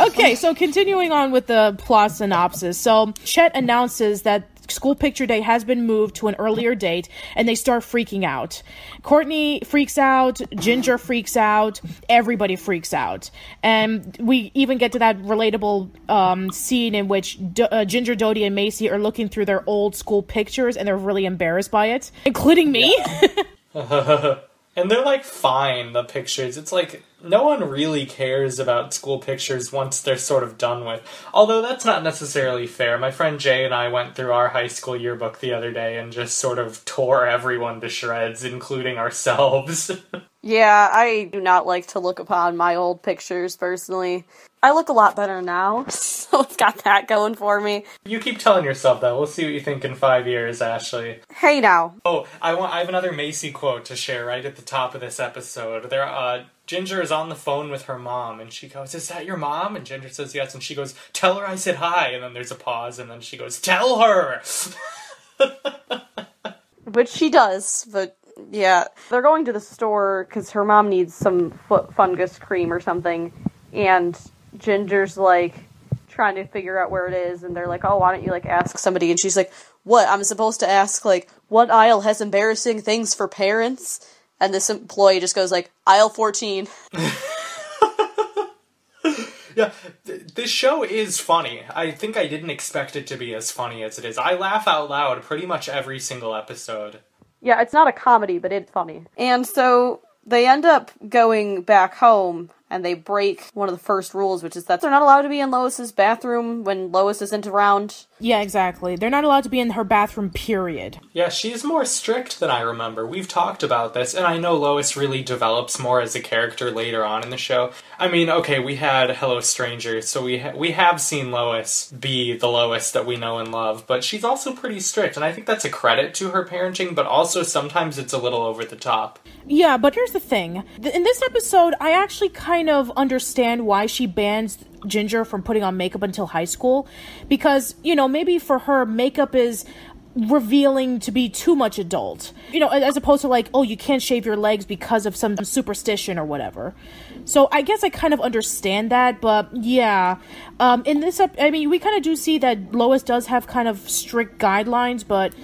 Okay, so continuing on with the plot synopsis. So, Chet announces that school picture day has been moved to an earlier date and they start freaking out. Courtney freaks out, Ginger freaks out, everybody freaks out. And we even get to that relatable um, scene in which D- uh, Ginger, Dodie, and Macy are looking through their old school pictures and they're really embarrassed by it, including me. and they're like fine, the pictures. It's like no one really cares about school pictures once they're sort of done with. Although that's not necessarily fair. My friend Jay and I went through our high school yearbook the other day and just sort of tore everyone to shreds, including ourselves. Yeah, I do not like to look upon my old pictures personally. I look a lot better now, so it's got that going for me. you keep telling yourself that. We'll see what you think in five years, Ashley. Hey now. Oh, I want. I have another Macy quote to share right at the top of this episode. There, uh, Ginger is on the phone with her mom, and she goes, "Is that your mom?" And Ginger says yes, and she goes, "Tell her I said hi." And then there's a pause, and then she goes, "Tell her." Which she does, but yeah. They're going to the store because her mom needs some foot fungus cream or something, and Ginger's like trying to figure out where it is, and they're like, oh, why don't you like ask somebody? And she's like, what? I'm supposed to ask like what aisle has embarrassing things for parents? And this employee just goes like aisle 14. yeah, th- this show is funny. I think I didn't expect it to be as funny as it is. I laugh out loud pretty much every single episode. Yeah, it's not a comedy, but it's funny. And so they end up going back home and they break one of the first rules, which is that they're not allowed to be in Lois's bathroom when Lois isn't around. Yeah, exactly. They're not allowed to be in her bathroom, period. Yeah, she's more strict than I remember. We've talked about this, and I know Lois really develops more as a character later on in the show. I mean, okay, we had Hello Stranger, so we ha- we have seen Lois be the Lois that we know and love, but she's also pretty strict, and I think that's a credit to her parenting, but also sometimes it's a little over the top. Yeah, but here's the thing. In this episode, I actually kind of understand why she bans Ginger from putting on makeup until high school. Because, you know, maybe for her, makeup is revealing to be too much adult. You know, as opposed to like, oh, you can't shave your legs because of some superstition or whatever. So I guess I kind of understand that, but yeah. Um, in this, I mean, we kind of do see that Lois does have kind of strict guidelines, but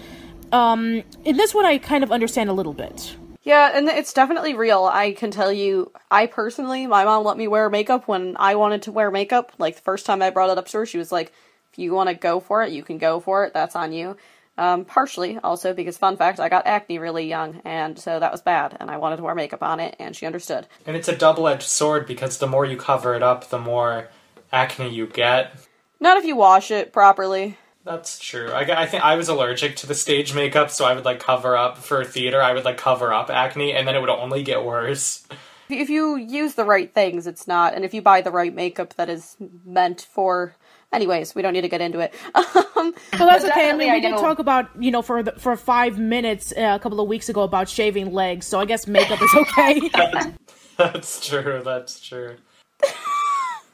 um, in this one, I kind of understand a little bit. Yeah, and it's definitely real. I can tell you, I personally, my mom let me wear makeup when I wanted to wear makeup. Like, the first time I brought it up to her, she was like, if you want to go for it, you can go for it. That's on you. Um, partially also because, fun fact, I got acne really young, and so that was bad, and I wanted to wear makeup on it, and she understood. And it's a double edged sword because the more you cover it up, the more acne you get. Not if you wash it properly. That's true. I, I think I was allergic to the stage makeup, so I would like cover up for theater. I would like cover up acne, and then it would only get worse. If you use the right things, it's not, and if you buy the right makeup that is meant for. Anyways, we don't need to get into it. Um, Well, that's okay. I mean, we I did talk about you know for the, for five minutes uh, a couple of weeks ago about shaving legs, so I guess makeup is okay. That's true. That's true.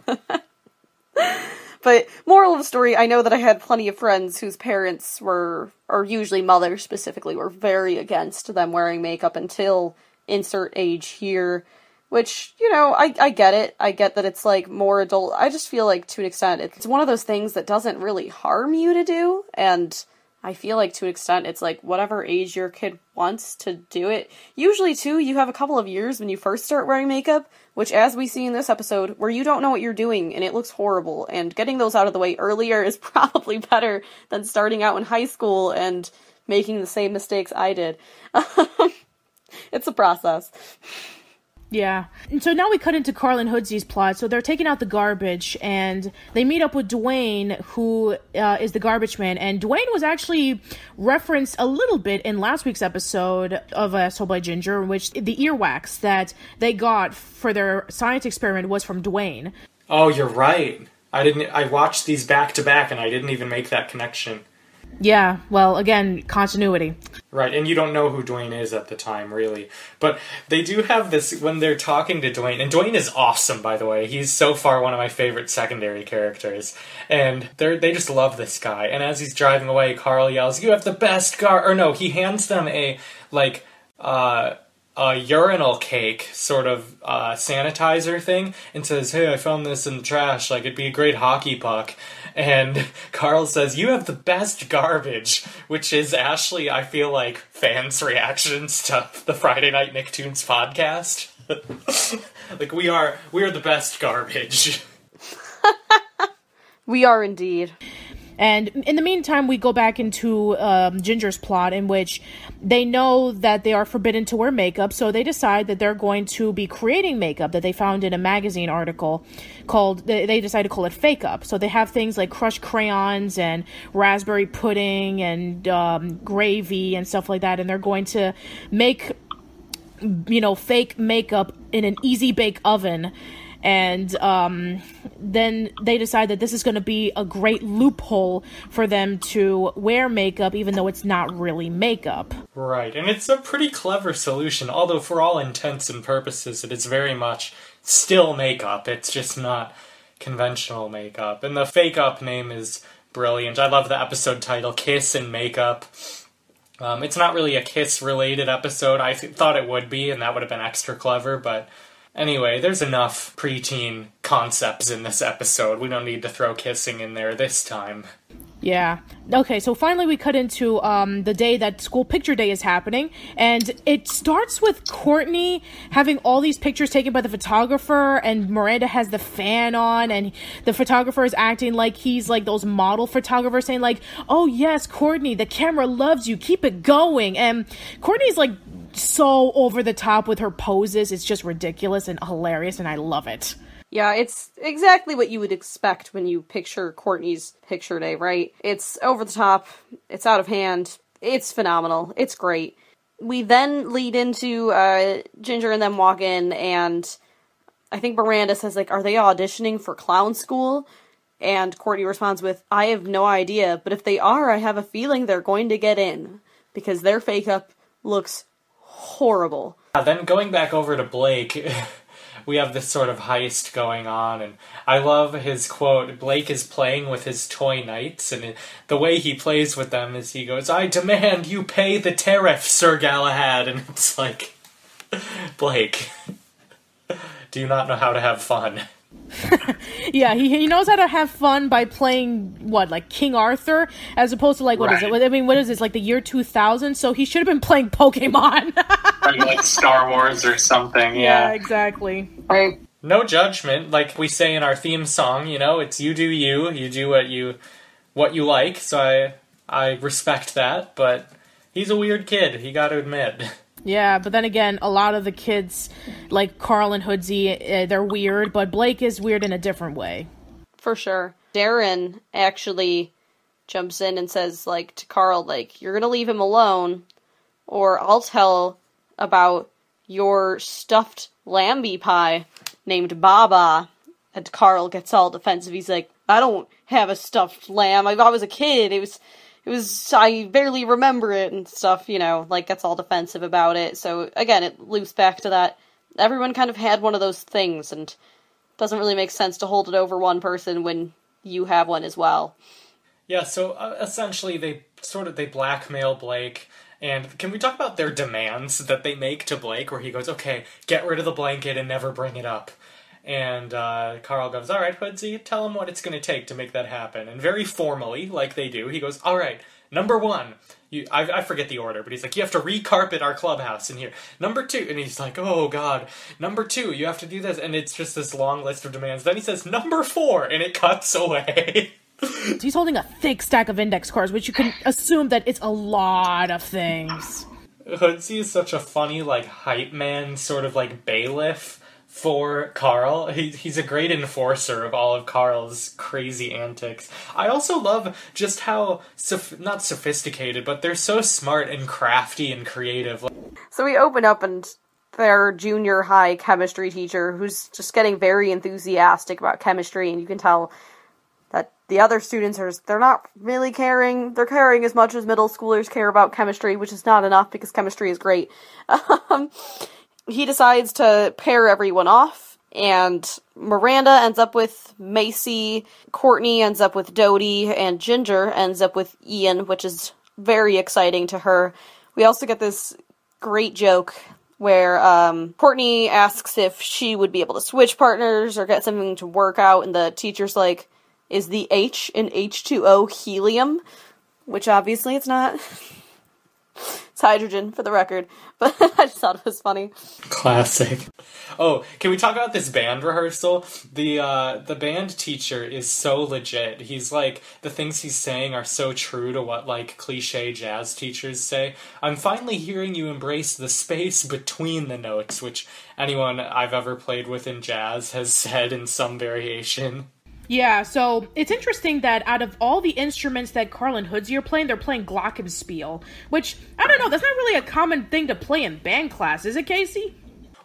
But moral of the story, I know that I had plenty of friends whose parents were, or usually mothers specifically, were very against them wearing makeup until insert age here. Which, you know, I, I get it. I get that it's like more adult. I just feel like to an extent it's one of those things that doesn't really harm you to do. And I feel like to an extent it's like whatever age your kid wants to do it. Usually, too, you have a couple of years when you first start wearing makeup, which, as we see in this episode, where you don't know what you're doing and it looks horrible. And getting those out of the way earlier is probably better than starting out in high school and making the same mistakes I did. it's a process. Yeah. And so now we cut into Carl and Hoodsy's plot. So they're taking out the garbage and they meet up with Dwayne, who uh, is the garbage man. And Dwayne was actually referenced a little bit in last week's episode of As Told by Ginger, in which the earwax that they got for their science experiment was from Dwayne. Oh, you're right. I didn't. I watched these back to back, and I didn't even make that connection. Yeah, well, again, continuity. Right, and you don't know who Dwayne is at the time, really. But they do have this when they're talking to Dwayne, and Dwayne is awesome, by the way. He's so far one of my favorite secondary characters, and they they just love this guy. And as he's driving away, Carl yells, "You have the best car!" Or no, he hands them a like uh, a urinal cake sort of uh, sanitizer thing, and says, "Hey, I found this in the trash. Like it'd be a great hockey puck." And Carl says, You have the best garbage, which is Ashley, I feel like, fans' reactions to the Friday Night Nicktoons podcast. like we are we are the best garbage. We are indeed. And in the meantime, we go back into um, Ginger's plot, in which they know that they are forbidden to wear makeup, so they decide that they're going to be creating makeup that they found in a magazine article called. They, decide to call it Fake Up. So they have things like crushed crayons and raspberry pudding and um, gravy and stuff like that, and they're going to make you know fake makeup in an easy bake oven and um, then they decide that this is going to be a great loophole for them to wear makeup even though it's not really makeup Right, and it's a pretty clever solution, although for all intents and purposes it is very much still makeup. It's just not conventional makeup. And the fake up name is brilliant. I love the episode title, Kiss and Makeup. Um, it's not really a kiss related episode. I th- thought it would be, and that would have been extra clever, but anyway, there's enough preteen concepts in this episode. We don't need to throw kissing in there this time. Yeah. Okay, so finally we cut into um, the day that school picture day is happening, and it starts with Courtney having all these pictures taken by the photographer, and Miranda has the fan on, and the photographer is acting like he's like those model photographers saying like, "Oh yes, Courtney, the camera loves you. Keep it going." And Courtney's like so over the top with her poses. It's just ridiculous and hilarious, and I love it. Yeah, it's exactly what you would expect when you picture Courtney's picture day, right? It's over the top, it's out of hand, it's phenomenal, it's great. We then lead into uh, Ginger and them walk in, and I think Miranda says, like, are they auditioning for clown school? And Courtney responds with, I have no idea, but if they are, I have a feeling they're going to get in. Because their fake up looks horrible. Then going back over to Blake, we have this sort of heist going on, and I love his quote. Blake is playing with his toy knights, and it, the way he plays with them is he goes, "I demand you pay the tariff, Sir Galahad," and it's like, Blake, do you not know how to have fun? Yeah, he, he knows how to have fun by playing what like King Arthur as opposed to like what is Right. it? I mean, what is this like the year two thousand? So he should have been playing Pokemon. Or like Star Wars or something. yeah, Yeah. exactly. Right. No judgment, like we say in our theme song. You know, it's you do you. You do what you what you like. So I I respect that, but he's a weird kid. You got to admit. Yeah, but then again, a lot of the kids, like Carl and Hoodsy, uh, they're weird, but Blake is weird in a different way. For sure. Darren actually jumps in and says, like, to Carl, like, you're gonna leave him alone, or I'll tell about your stuffed Lambie pie named Baba. And Carl gets all defensive. He's like, I don't have a stuffed lamb. I was a kid. It was, it was, I barely remember it and stuff, you know, like gets all defensive about it. So again, it loops back to that. Everyone kind of had one of those things and doesn't really make sense to hold it over one person when you have one as well. Yeah, so uh, essentially they sort of they blackmail Blake and can we talk about their demands that they make to Blake where he goes, "Okay, get rid of the blanket and never bring it up." And uh, Carl goes, "All right, Hoodsy, tell him what it's going to take to make that happen." And very formally, like they do, he goes, "All right, number one, you, I, I forget the order, but he's like, you have to recarpet our clubhouse in here. Number two, and he's like, oh god. Number two, you have to do this, and it's just this long list of demands. Then he says number four, and it cuts away." He's holding a thick stack of index cards, which you can assume that it's a lot of things. Hoodsy is such a funny, like, hype man, sort of like bailiff for Carl. He, he's a great enforcer of all of Carl's crazy antics. I also love just how, soph- not sophisticated, but they're so smart and crafty and creative. So we open up and their junior high chemistry teacher, who's just getting very enthusiastic about chemistry, and you can tell that the other students are they're not really caring. They're caring as much as middle schoolers care about chemistry, which is not enough because chemistry is great. Um, he decides to pair everyone off, and Miranda ends up with Macy, Courtney ends up with Dodie, and Ginger ends up with Ian, which is very exciting to her. We also get this great joke where um, Courtney asks if she would be able to switch partners or get something to work out, and the teacher's like, Is the H in H2O helium? Which obviously it's not. it's hydrogen, for the record. But I just thought it was funny. Classic. Oh, can we talk about this band rehearsal? The uh the band teacher is so legit. He's like the things he's saying are so true to what like cliche jazz teachers say. I'm finally hearing you embrace the space between the notes, which anyone I've ever played with in jazz has said in some variation. Yeah, so it's interesting that out of all the instruments that Carl and Hoodsy are playing, they're playing Glockenspiel, which I don't know. That's not really a common thing to play in band class, is it, Casey?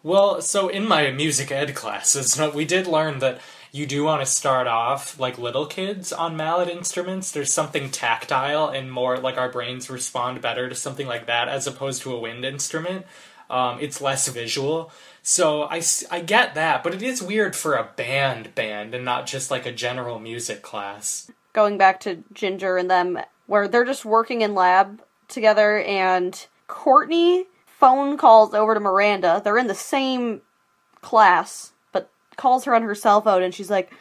Well, so in my music ed classes, we did learn that you do want to start off like little kids on mallet instruments. There's something tactile and more like our brains respond better to something like that as opposed to a wind instrument. Um, it's less visual. So I, I get that, but it is weird for a band band and not just like a general music class. Going back to Ginger and them, where they're just working in lab together, and Courtney phone calls over to Miranda. They're in the same class, but calls her on her cell phone, and she's like,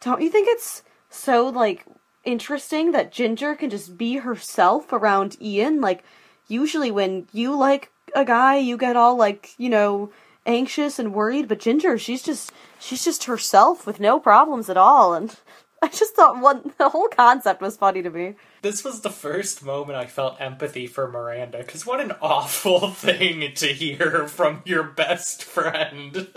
Don't you think it's so, like, interesting that Ginger can just be herself around Ian? Like, usually when you like a guy, you get all, like, you know, anxious and worried, but Ginger, she's just she's just herself with no problems at all, and I just thought one the whole concept was funny to me. This was the first moment I felt empathy for Miranda, because what an awful thing to hear from your best friend.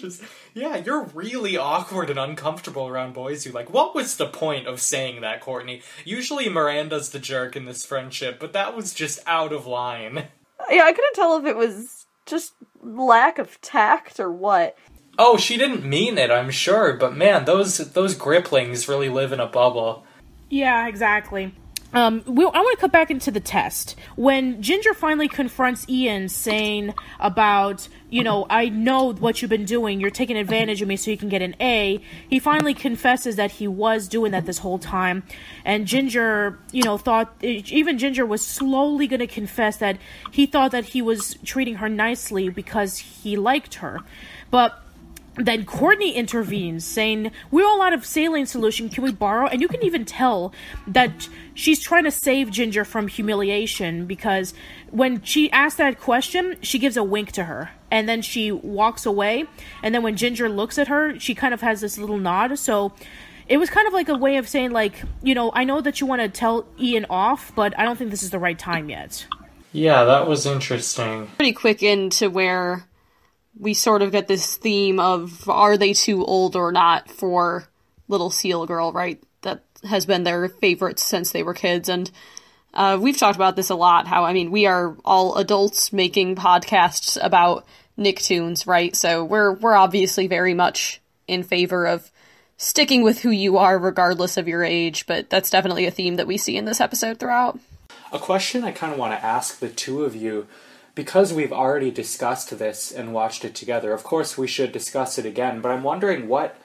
Just, yeah, you're really awkward and uncomfortable around boys you like. What was the point of saying that, Courtney? Usually Miranda's the jerk in this friendship, but that was just out of line. Yeah, I couldn't tell if it was just lack of tact or what. Oh, she didn't mean it, I'm sure, but man, those those griplings really live in a bubble. Yeah, exactly. Um, we, I want to cut back into the test. When Ginger finally confronts Ian saying about, you know, I know what you've been doing, you're taking advantage of me so you can get an A, he finally confesses that he was doing that this whole time. And Ginger, you know, thought, even Ginger was slowly going to confess that he thought that he was treating her nicely because he liked her. But then Courtney intervenes, saying, We're all out of saline solution. Can we borrow? And you can even tell that she's trying to save Ginger from humiliation because when she asks that question, she gives a wink to her. And then she walks away. And then when Ginger looks at her, she kind of has this little nod. So it was kind of like a way of saying, like, you know, I know that you want to tell Ian off, but I don't think this is the right time yet. Yeah, that was interesting. Pretty quick into where we sort of get this theme of are they too old or not for little seal girl, right? That has been their favorite since they were kids. And uh, we've talked about this a lot how, I mean, we are all adults making podcasts about Nicktoons, right? So we're we're obviously very much in favor of sticking with who you are regardless of your age, but that's definitely a theme that we see in this episode throughout. A question I kind of want to ask the two of you because we've already discussed this and watched it together. Of course, we should discuss it again, but I'm wondering what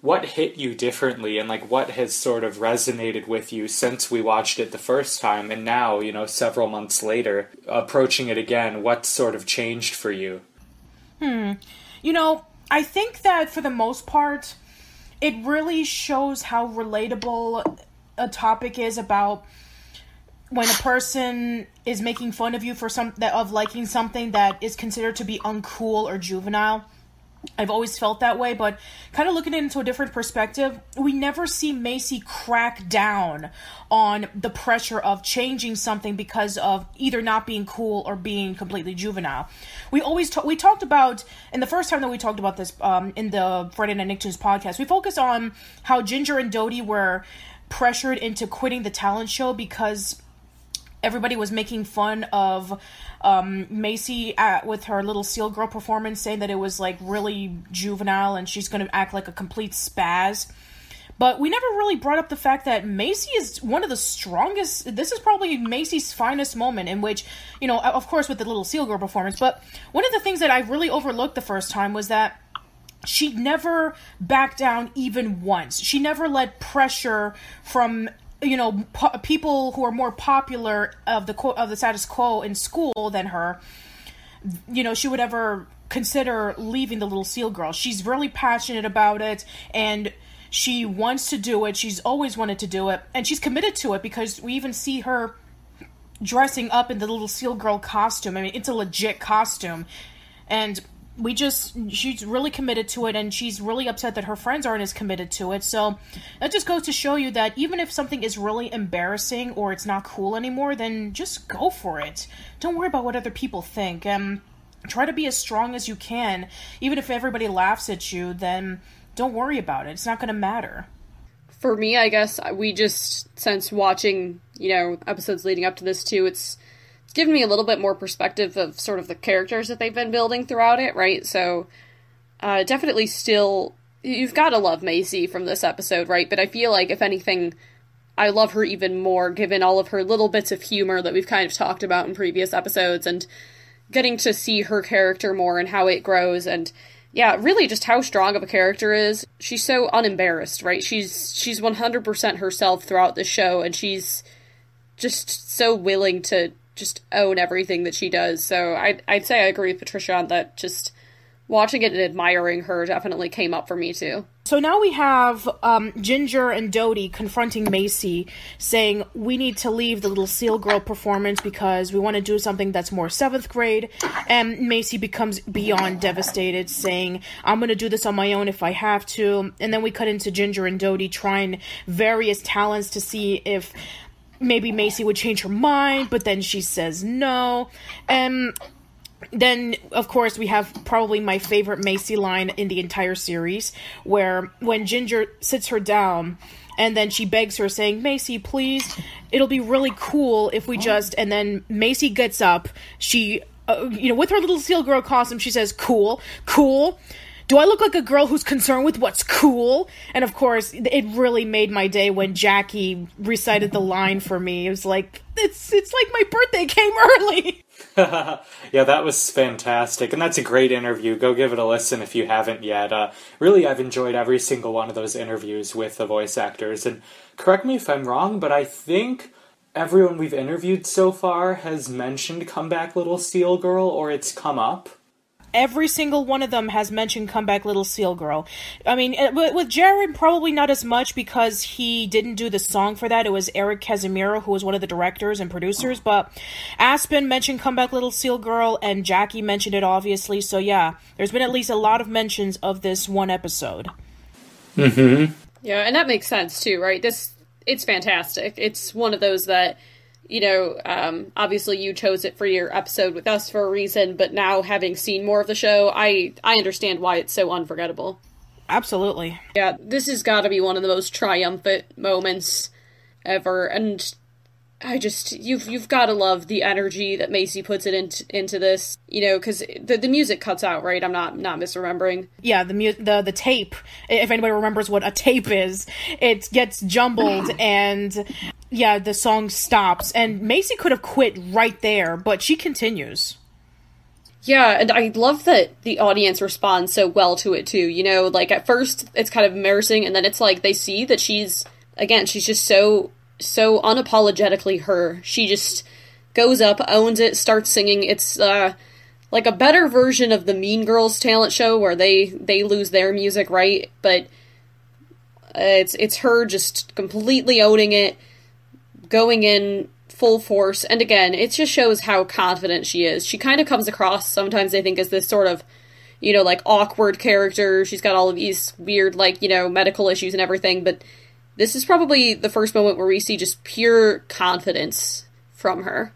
what hit you differently and like what has sort of resonated with you since we watched it the first time and now, you know, several months later, approaching it again, what sort of changed for you? Hmm. You know, I think that for the most part, it really shows how relatable a topic is about when a person is making fun of you for some that of liking something that is considered to be uncool or juvenile. I've always felt that way, but kind of looking at it into a different perspective, we never see Macy crack down on the pressure of changing something because of either not being cool or being completely juvenile. We always ta- we talked about, in the first time that we talked about this um, in the Friday Night Nicktoons podcast, we focused on how Ginger and Dodie were pressured into quitting the talent show because everybody was making fun of um, Macy at, with her little Seal Girl performance, saying that it was like really juvenile and she's going to act like a complete spaz. But we never really brought up the fact that Macy is one of the strongest. This is probably Macy's finest moment, in which, you know, of course, with the little Seal Girl performance. But one of the things that I really overlooked the first time was that she never backed down even once. She never let pressure from you know po- people who are more popular of the co- of the status quo in school than her. You know, she would ever consider leaving the little seal girl. She's really passionate about it and she wants to do it. She's always wanted to do it and she's committed to it because we even see her dressing up in the little seal girl costume. I mean, it's a legit costume. And we just she's really committed to it and she's really upset that her friends aren't as committed to it. So that just goes to show you that even if something is really embarrassing or it's not cool anymore, then just go for it. Don't worry about what other people think. and try to be as strong as you can. Even if everybody laughs at you, then don't worry about it. It's not going to matter. For me, I guess we just since watching, you know, episodes leading up to this too, it's it's given me a little bit more perspective of sort of the characters that they've been building throughout it, right? So uh, definitely still you've got to love Macy from this episode, right? But I feel like if anything I love her even more given all of her little bits of humor that we've kind of talked about in previous episodes and getting to see her character more and how it grows and yeah, really just how strong of a character is. She's so unembarrassed, right? She's she's 100% herself throughout the show and she's just so willing to just own everything that she does. So I'd, I'd say I agree with Patricia on that. Just watching it and admiring her definitely came up for me too. So now we have um, Ginger and Dodie confronting Macy, saying we need to leave the little Seal Girl performance because we want to do something that's more seventh grade. And Macy becomes beyond devastated, saying, "I'm going to do this on my own if I have to." And then we cut into Ginger and Dodie trying various talents to see if maybe Macy would change her mind, but then she says no. And then of course we have probably my favorite Macy line in the entire series where when Ginger sits her down and then she begs her saying Macy please it'll be really cool if we just and then Macy gets up. She uh, you know with her little seal girl costume she says cool cool do I look like a girl who's concerned with what's cool? And of course, it really made my day when Jackie recited the line for me. It was like it's it's like my birthday came early. yeah, that was fantastic, and that's a great interview. Go give it a listen if you haven't yet. Uh, really, I've enjoyed every single one of those interviews with the voice actors. And correct me if I'm wrong, but I think everyone we've interviewed so far has mentioned "Comeback Little Seal Girl" or it's come up. Every single one of them has mentioned "Comeback Little Seal Girl." I mean, with with Jared, probably not as much because he didn't do the song for that. It was Eric Casimiro who was one of the directors and producers. But Aspen mentioned "Comeback Little Seal Girl," and Jackie mentioned it obviously. So yeah, there's been at least a lot of mentions of this one episode. Mm-hmm. Yeah, and that makes sense too, right? This it's fantastic. It's one of those that you know, um, obviously you chose it for your episode with us for a reason, but now having seen more of the show, I I understand why it's so unforgettable. Absolutely. Yeah, this has got to be one of the most triumphant moments ever, and I just you've you've got to love the energy that Macy puts it into into this, you know, because the the music cuts out, right? I'm not not misremembering. Yeah, the mu- the the tape. If anybody remembers what a tape is, it gets jumbled and yeah, the song stops. And Macy could have quit right there, but she continues. Yeah, and I love that the audience responds so well to it too. You know, like at first it's kind of embarrassing, and then it's like they see that she's again, she's just so so unapologetically her. She just goes up, owns it, starts singing. It's uh like a better version of the Mean Girls talent show where they they lose their music, right? But it's it's her just completely owning it, going in full force. And again, it just shows how confident she is. She kind of comes across sometimes I think as this sort of you know, like awkward character. She's got all of these weird like, you know, medical issues and everything, but this is probably the first moment where we see just pure confidence from her.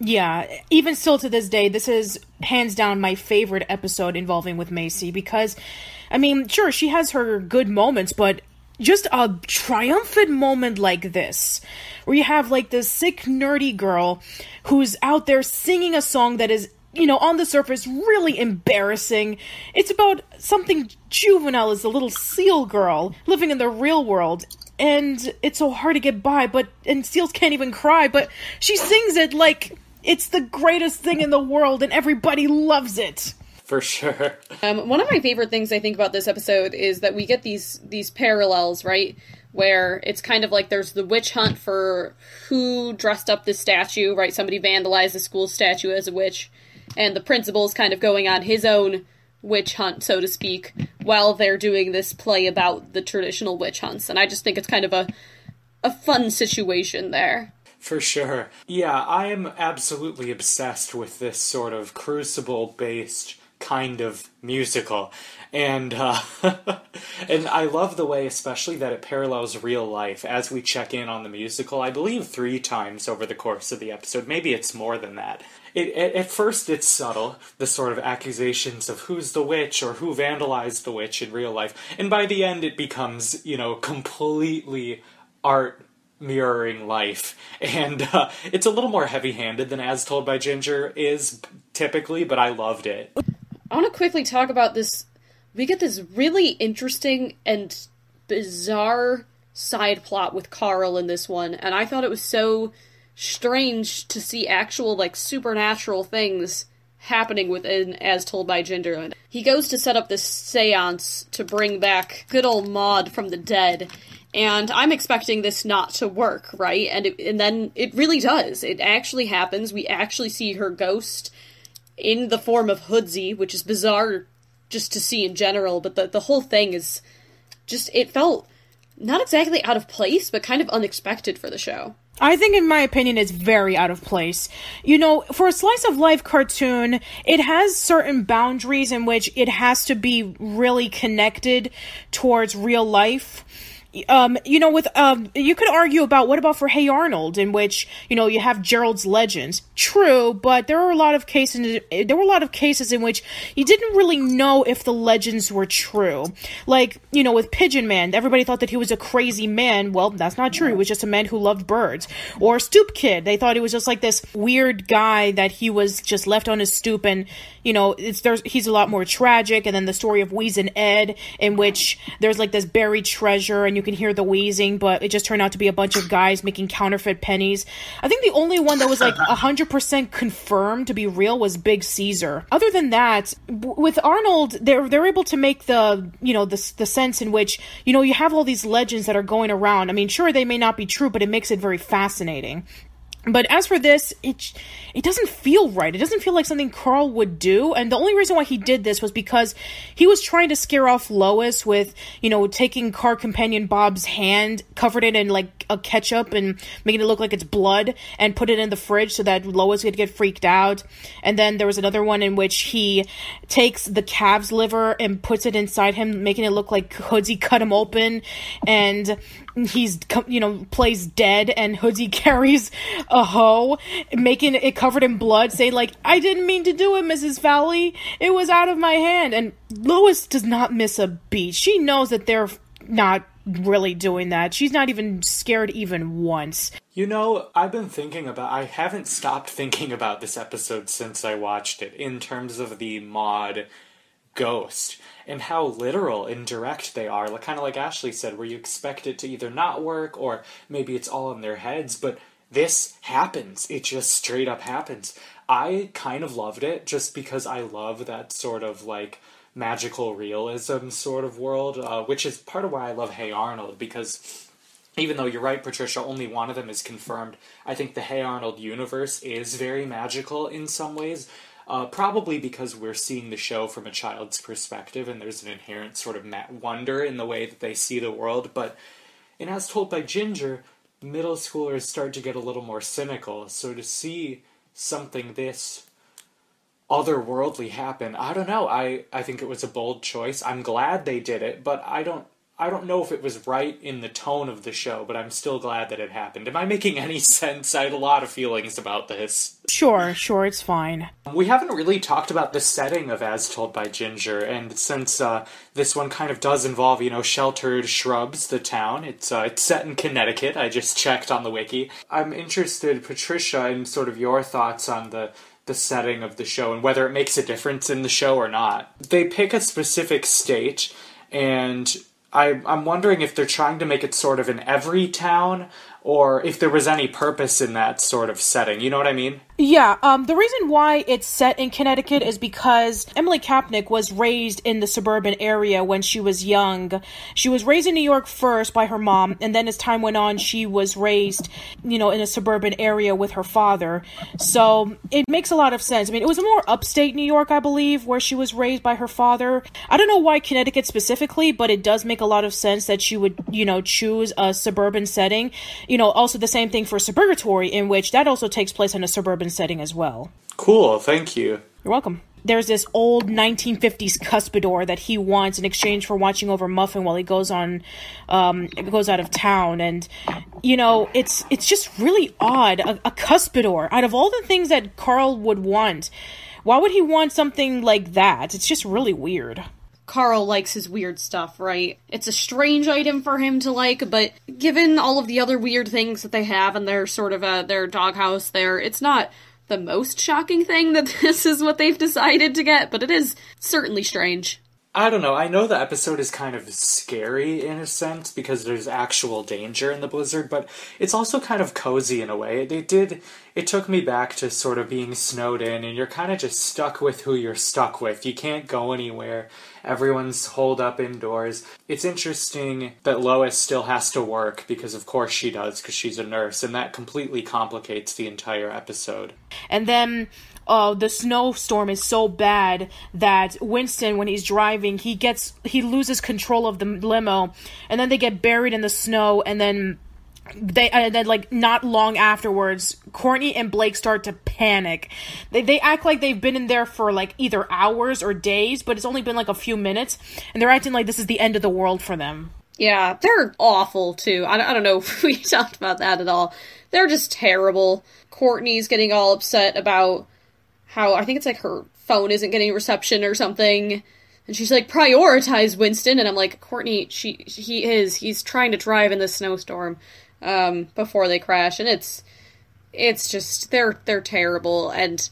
Yeah, even still to this day, this is hands down my favorite episode involving with Macy because, I mean, sure, she has her good moments, but just a triumphant moment like this, where you have like this sick, nerdy girl who's out there singing a song that is you know, on the surface, really embarrassing. It's about something juvenile as a little seal girl living in the real world. And it's so hard to get by, but, and seals can't even cry, but she sings it like it's the greatest thing in the world and everybody loves it. For sure. Um, one of my favorite things I think about this episode is that we get these these parallels, right? Where it's kind of like there's the witch hunt for who dressed up this statue, right? Somebody vandalized the school statue as a witch, and the principal's kind of going on his own witch hunt, so to speak, while they're doing this play about the traditional witch hunts. And I just think it's kind of a a fun situation there. For sure. Yeah, I am absolutely obsessed with this sort of crucible based kind of musical. And uh, and I love the way especially that it parallels real life as we check in on the musical. I believe 3 times over the course of the episode. Maybe it's more than that. It, at, at first it's subtle, the sort of accusations of who's the witch or who vandalized the witch in real life. And by the end it becomes, you know, completely art mirroring life and uh, it's a little more heavy-handed than as told by ginger is typically but i loved it I want to quickly talk about this. We get this really interesting and bizarre side plot with Carl in this one, and I thought it was so strange to see actual, like, supernatural things happening within As Told by Ginger. He goes to set up this seance to bring back good old Maud from the dead, and I'm expecting this not to work, right? And it, and then it really does. It actually happens. We actually see her ghost in the form of Hoodsy, which is bizarre just to see in general, but the the whole thing is just it felt not exactly out of place, but kind of unexpected for the show. I think, in my opinion, it's very out of place. You know, for a slice of life cartoon, it has certain boundaries in which it has to be really connected towards real life. Um, you know, with um, you could argue about what about for Hey Arnold, in which you know you have Gerald's legends. True, but there are a lot of cases. There were a lot of cases in which you didn't really know if the legends were true. Like you know, with Pigeon Man, everybody thought that he was a crazy man. Well, that's not true. He was just a man who loved birds. Or Stoop Kid, they thought he was just like this weird guy that he was just left on his stoop, and you know, it's there's he's a lot more tragic. And then the story of Wheezin' Ed, in which there's like this buried treasure, and you can hear the wheezing, but it just turned out to be a bunch of guys making counterfeit pennies. I think the only one that was like 100% confirmed to be real was Big Caesar. Other than that, with Arnold, they're they're able to make the, you know, the the sense in which, you know, you have all these legends that are going around. I mean, sure they may not be true, but it makes it very fascinating. But as for this, it it doesn't feel right. It doesn't feel like something Carl would do. And the only reason why he did this was because he was trying to scare off Lois with, you know, taking car companion Bob's hand, covered it in like a ketchup and making it look like it's blood, and put it in the fridge so that Lois would get freaked out. And then there was another one in which he takes the calf's liver and puts it inside him, making it look like Hoodsy cut him open, and he's you know plays dead and Hoodsy carries a hoe making it covered in blood say like I didn't mean to do it Mrs. Foutley it was out of my hand and Lois does not miss a beat she knows that they're not really doing that. She's not even scared even once. You know, I've been thinking about. I haven't stopped thinking about this episode since I watched it in terms of the Maud ghost and how literal and direct they are. Like kind of like Ashley said, where you expect it to either not work or maybe it's all in their heads, but this happens. It just straight up happens. I kind of loved it just because I love that sort of like magical realism sort of world, uh, which is part of why I love Hey Arnold because even though you're right, Patricia, only one of them is confirmed. I think the Hey Arnold universe is very magical in some ways. Uh, probably because we're seeing the show from a child's perspective, and there's an inherent sort of wonder in the way that they see the world. But, and as told by Ginger, middle schoolers start to get a little more cynical. So to see something this otherworldly happen, I don't know. I I think it was a bold choice. I'm glad they did it, but I don't I don't know if it was right in the tone of the show, but I'm still glad that it happened. Am I making any sense? I had a lot of feelings about this. Sure, sure, it's fine. We haven't really talked about the setting of As Told by Ginger, and since uh, this one kind of does involve, you know, sheltered shrubs, the town, it's uh, it's set in Connecticut. I just checked on the wiki. I'm interested, Patricia, in sort of your thoughts on the the setting of the show and whether it makes a difference in the show or not. They pick a specific state, and I, I'm wondering if they're trying to make it sort of in every town or if there was any purpose in that sort of setting. You know what I mean? Yeah, um, the reason why it's set in Connecticut is because Emily Kapnek was raised in the suburban area when she was young. She was raised in New York first by her mom, and then as time went on, she was raised, you know, in a suburban area with her father. So it makes a lot of sense. I mean, it was more upstate New York, I believe, where she was raised by her father. I don't know why Connecticut specifically, but it does make a lot of sense that she would, you know, choose a suburban setting. You know, also the same thing for Suburgatory, in which that also takes place in a suburban setting as well. Cool, thank you. You're welcome. There's this old 1950s cuspidor that he wants in exchange for watching over Muffin while he goes on, um, goes out of town, and you know, it's it's just really odd. A, a cuspidor, out of all the things that Carl would want, why would he want something like that? It's just really weird. Carl likes his weird stuff, right? It's a strange item for him to like, but given all of the other weird things that they have in their sort of uh, their doghouse there, it's not the most shocking thing that this is what they've decided to get, but it is certainly strange. I don't know. I know the episode is kind of scary in a sense because there's actual danger in the blizzard, but it's also kind of cozy in a way. It did. It took me back to sort of being snowed in, and you're kind of just stuck with who you're stuck with. You can't go anywhere. Everyone's holed up indoors. It's interesting that Lois still has to work because, of course, she does because she's a nurse, and that completely complicates the entire episode. And then uh, the snowstorm is so bad that Winston, when he's driving, he gets he loses control of the limo, and then they get buried in the snow, and then they and then like not long afterwards, Courtney and Blake start to panic. They they act like they've been in there for like either hours or days, but it's only been like a few minutes, and they're acting like this is the end of the world for them. Yeah, they're awful too. I, I don't know if we talked about that at all. They're just terrible. Courtney's getting all upset about how I think it's like her phone isn't getting reception or something. And she's like, prioritize Winston. And I'm like, Courtney, she, he is. He's trying to drive in the snowstorm, um, before they crash. And it's, it's just, they're, they're terrible. And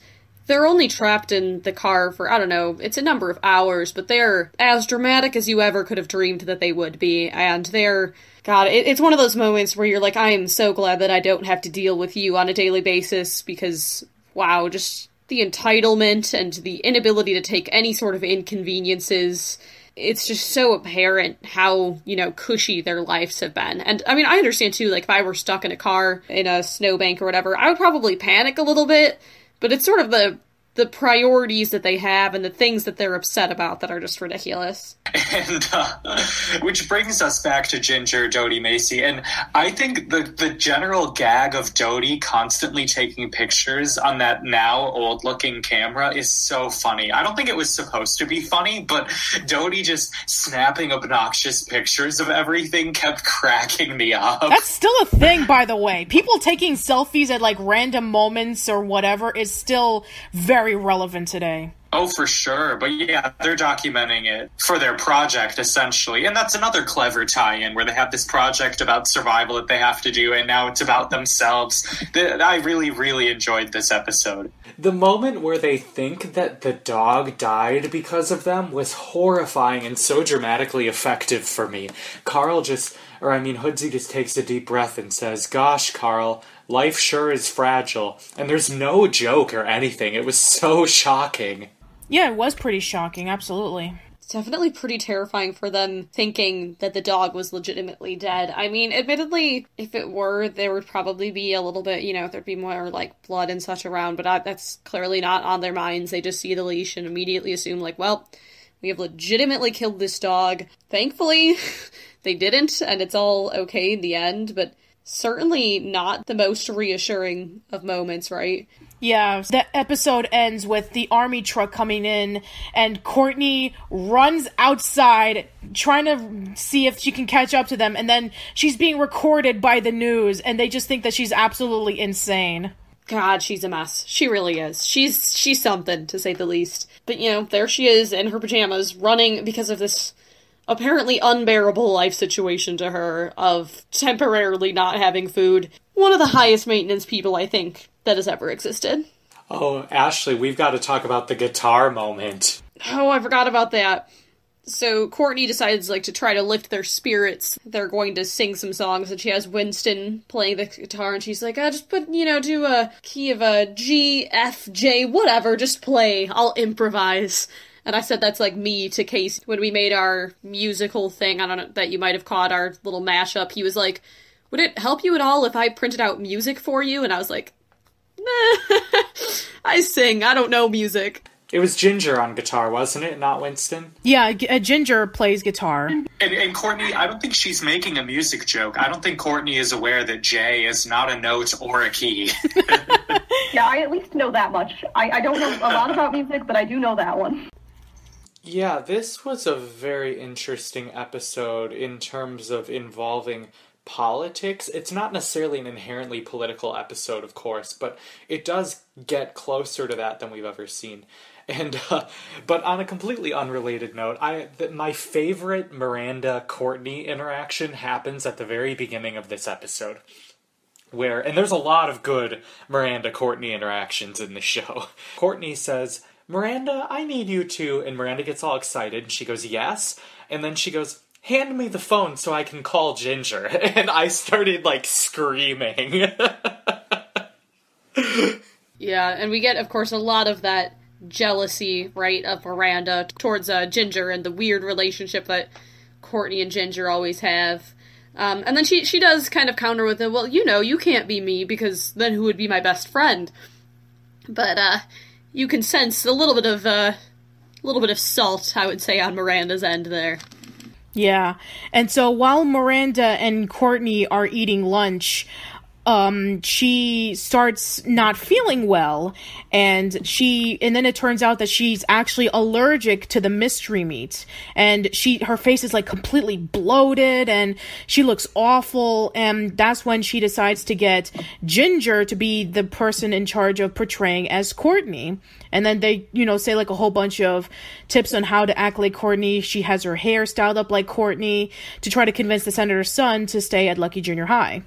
they're only trapped in the car for, I don't know, it's a number of hours, but they're as dramatic as you ever could have dreamed that they would be. And they're, God, it, it's one of those moments where you're like, I am so glad that I don't have to deal with you on a daily basis because, wow, just the entitlement and the inability to take any sort of inconveniences. It's just so apparent how, you know, cushy their lives have been. And I mean, I understand too, like, if I were stuck in a car in a snowbank or whatever, I would probably panic a little bit, but it's sort of the the priorities that they have and the things that they're upset about that are just ridiculous. And uh, which brings us back to Ginger, Dodie Macy, and I think the the general gag of Dodie constantly taking pictures on that now old looking camera is so funny. I don't think it was supposed to be funny, but Dodie just snapping obnoxious pictures of everything kept cracking me up. That's still a thing, by the way. People taking selfies at like random moments or whatever is still very relevant today. Oh, for sure. But yeah, they're documenting it for their project, essentially. And that's another clever tie in where they have this project about survival that they have to do, and now it's about themselves. I really, really enjoyed this episode. The moment where they think that the dog died because of them was horrifying and so dramatically effective for me. Carl just, or I mean, Hoodsy just takes a deep breath and says, Gosh, Carl, life sure is fragile. And there's no joke or anything. It was so shocking. Yeah, it was pretty shocking, absolutely. It's definitely pretty terrifying for them thinking that the dog was legitimately dead. I mean, admittedly, if it were, there would probably be a little bit, you know, there'd be more like blood and such around, but I, that's clearly not on their minds. They just see the leash and immediately assume, like, well, we have legitimately killed this dog. Thankfully, they didn't, and it's all okay in the end, but certainly not the most reassuring of moments, right? Yeah, the episode ends with the army truck coming in, and Courtney runs outside trying to see if she can catch up to them, and then she's being recorded by the news, and they just think that she's absolutely insane. God, she's a mess. She really is. She's she's something to say the least. But you know, there she is in her pajamas, running because of this apparently unbearable life situation to her of temporarily not having food. One of the highest maintenance people I think that has ever existed. Oh, Ashley, we've got to talk about the guitar moment. Oh, I forgot about that. So Courtney decides like to try to lift their spirits. They're going to sing some songs, and she has Winston playing the guitar, and she's like, "I just put you know do a key of a G, F, J, whatever. Just play. I'll improvise." And I said that's like me to Case when we made our musical thing. I don't know that you might have caught our little mashup. He was like, "Would it help you at all if I printed out music for you?" And I was like, "Nah, I sing. I don't know music." It was Ginger on guitar, wasn't it? Not Winston? Yeah, G- uh, Ginger plays guitar. And, and Courtney, I don't think she's making a music joke. I don't think Courtney is aware that J is not a note or a key. Yeah, I at least know that much. I, I don't know a lot about music, but I do know that one. Yeah, this was a very interesting episode in terms of involving politics. It's not necessarily an inherently political episode, of course, but it does get closer to that than we've ever seen. And uh, but on a completely unrelated note, I th- my favorite Miranda Courtney interaction happens at the very beginning of this episode. Where and there's a lot of good Miranda Courtney interactions in the show. Courtney says, "Miranda, I need you to," and Miranda gets all excited. And she goes, "Yes," and then she goes, "Hand me the phone so I can call Ginger." And I started like screaming. Yeah, and we get, of course, a lot of that jealousy, right, of Miranda towards uh, Ginger and the weird relationship that Courtney and Ginger always have. Um, and then she she does kind of counter with it. Well, you know, you can't be me because then who would be my best friend? But uh, you can sense a little bit of uh, a little bit of salt, I would say, on Miranda's end there. Yeah. And so while Miranda and Courtney are eating lunch, um she starts not feeling well and she and then it turns out that she's actually allergic to the mystery meat. And she her face is like completely bloated and she looks awful and that's when she decides to get Ginger to be the person in charge of portraying as Courtney. And then they you know say like a whole bunch of tips on how to act like Courtney. She has her hair styled up like Courtney to try to convince the senator's son to stay at Lucky Junior High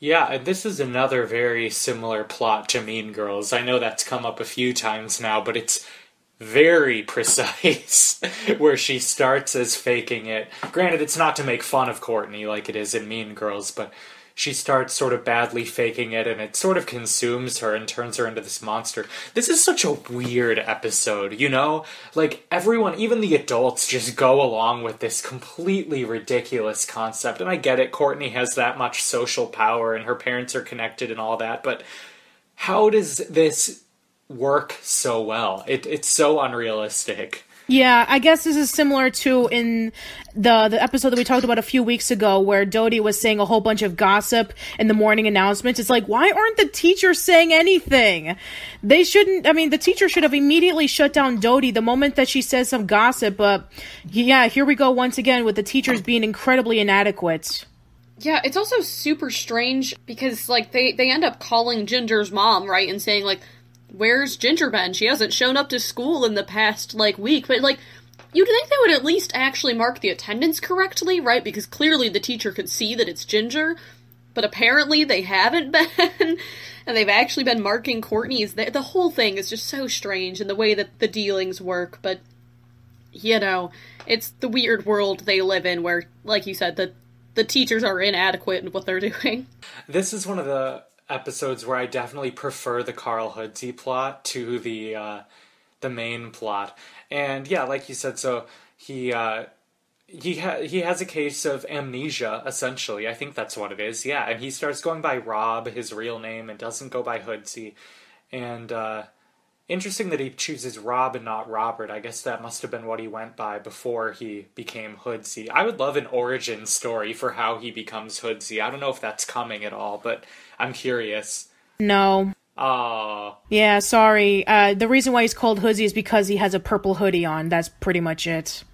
Yeah, and this is another very similar plot to Mean Girls. I know that's come up a few times now, but it's very precise where she starts as faking it. Granted, it's not to make fun of Courtney like it is in Mean Girls, but she starts sort of badly faking it and it sort of consumes her and turns her into this monster. This is such a weird episode, you know? Like, everyone, even the adults, just go along with this completely ridiculous concept. And I get it, Courtney has that much social power and her parents are connected and all that, but how does this work so well? It, it's so unrealistic. Yeah, I guess this is similar to in the the episode that we talked about a few weeks ago where Dodie was saying a whole bunch of gossip in the morning announcements. It's like, why aren't the teachers saying anything? They shouldn't I mean, the teacher should have immediately shut down Dodie the moment that she says some gossip, but yeah, here we go once again with the teachers being incredibly inadequate. Yeah, it's also super strange because like they they end up calling Ginger's mom, right, and saying like, where's Ginger been? She hasn't shown up to school in the past like week, but like you'd think they would at least actually mark the attendance correctly, right? Because clearly the teacher could see that it's Ginger, but apparently they haven't been, and they've actually been marking Courtney's. The, the whole thing is just so strange in the way that the dealings work, but you know, it's the weird world they live in where, like you said, the the teachers are inadequate in what they're doing. This is one of the episodes where I definitely prefer the Carl Hoodsy plot to the uh, the main plot. And yeah, like you said, so he uh, he ha- he has a case of amnesia essentially. I think that's what it is. Yeah, and he starts going by Rob, his real name, and doesn't go by Hoodsy. And uh, interesting that he chooses Rob and not Robert. I guess that must have been what he went by before he became Hoodsy. I would love an origin story for how he becomes Hoodsy. I don't know if that's coming at all, but I'm curious. No. Oh. Yeah, sorry. Uh, the reason why he's called Hoodsy is because he has a purple hoodie on. That's pretty much it.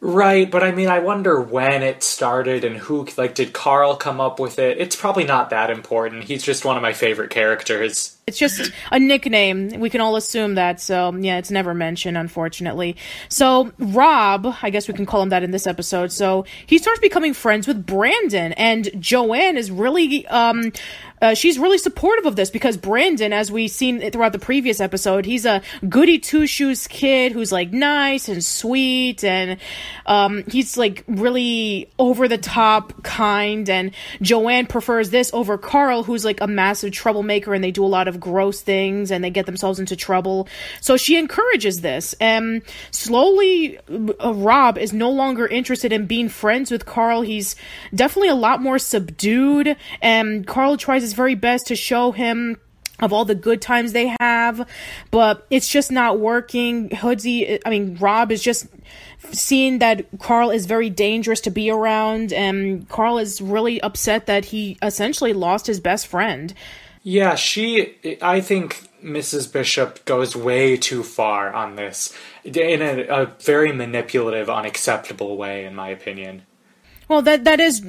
Right, but I mean, I wonder when it started and who, like, did Carl come up with it? It's probably not that important. He's just one of my favorite characters. It's just a nickname. We can all assume that. So, yeah, it's never mentioned, unfortunately. So, Rob, I guess we can call him that in this episode. So, he starts becoming friends with Brandon, and Joanne is really, um, uh, she's really supportive of this because Brandon, as we've seen throughout the previous episode, he's a goody two shoes kid who's like nice and sweet, and um, he's like really over the top kind. And Joanne prefers this over Carl, who's like a massive troublemaker, and they do a lot of gross things and they get themselves into trouble. So she encourages this, and slowly, uh, Rob is no longer interested in being friends with Carl. He's definitely a lot more subdued, and Carl tries his very best to show him of all the good times they have, but it's just not working. Hoodsy, I mean, Rob is just seeing that Carl is very dangerous to be around, and Carl is really upset that he essentially lost his best friend. Yeah, she. I think Mrs. Bishop goes way too far on this in a, a very manipulative, unacceptable way, in my opinion. Well, that that is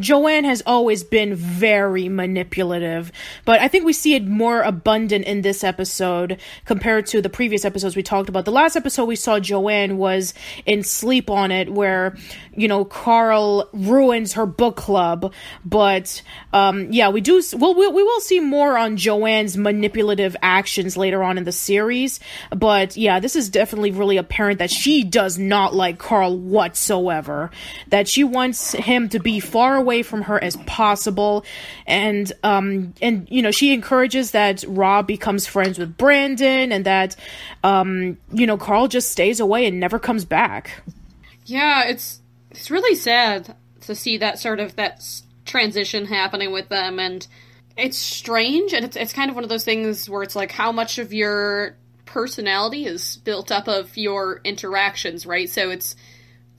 Joanne has always been very manipulative, but I think we see it more abundant in this episode compared to the previous episodes we talked about. The last episode we saw Joanne was in Sleep on It, where you know Carl ruins her book club, but um, yeah, we do. Well, we, we will see more on Joanne's manipulative actions later on in the series, but yeah, this is definitely really apparent that she does not like Carl whatsoever. That she wants him to be far away from her as possible and um and you know she encourages that Rob becomes friends with Brandon and that um you know Carl just stays away and never comes back. Yeah, it's it's really sad to see that sort of that transition happening with them and it's strange and it's it's kind of one of those things where it's like how much of your personality is built up of your interactions, right? So it's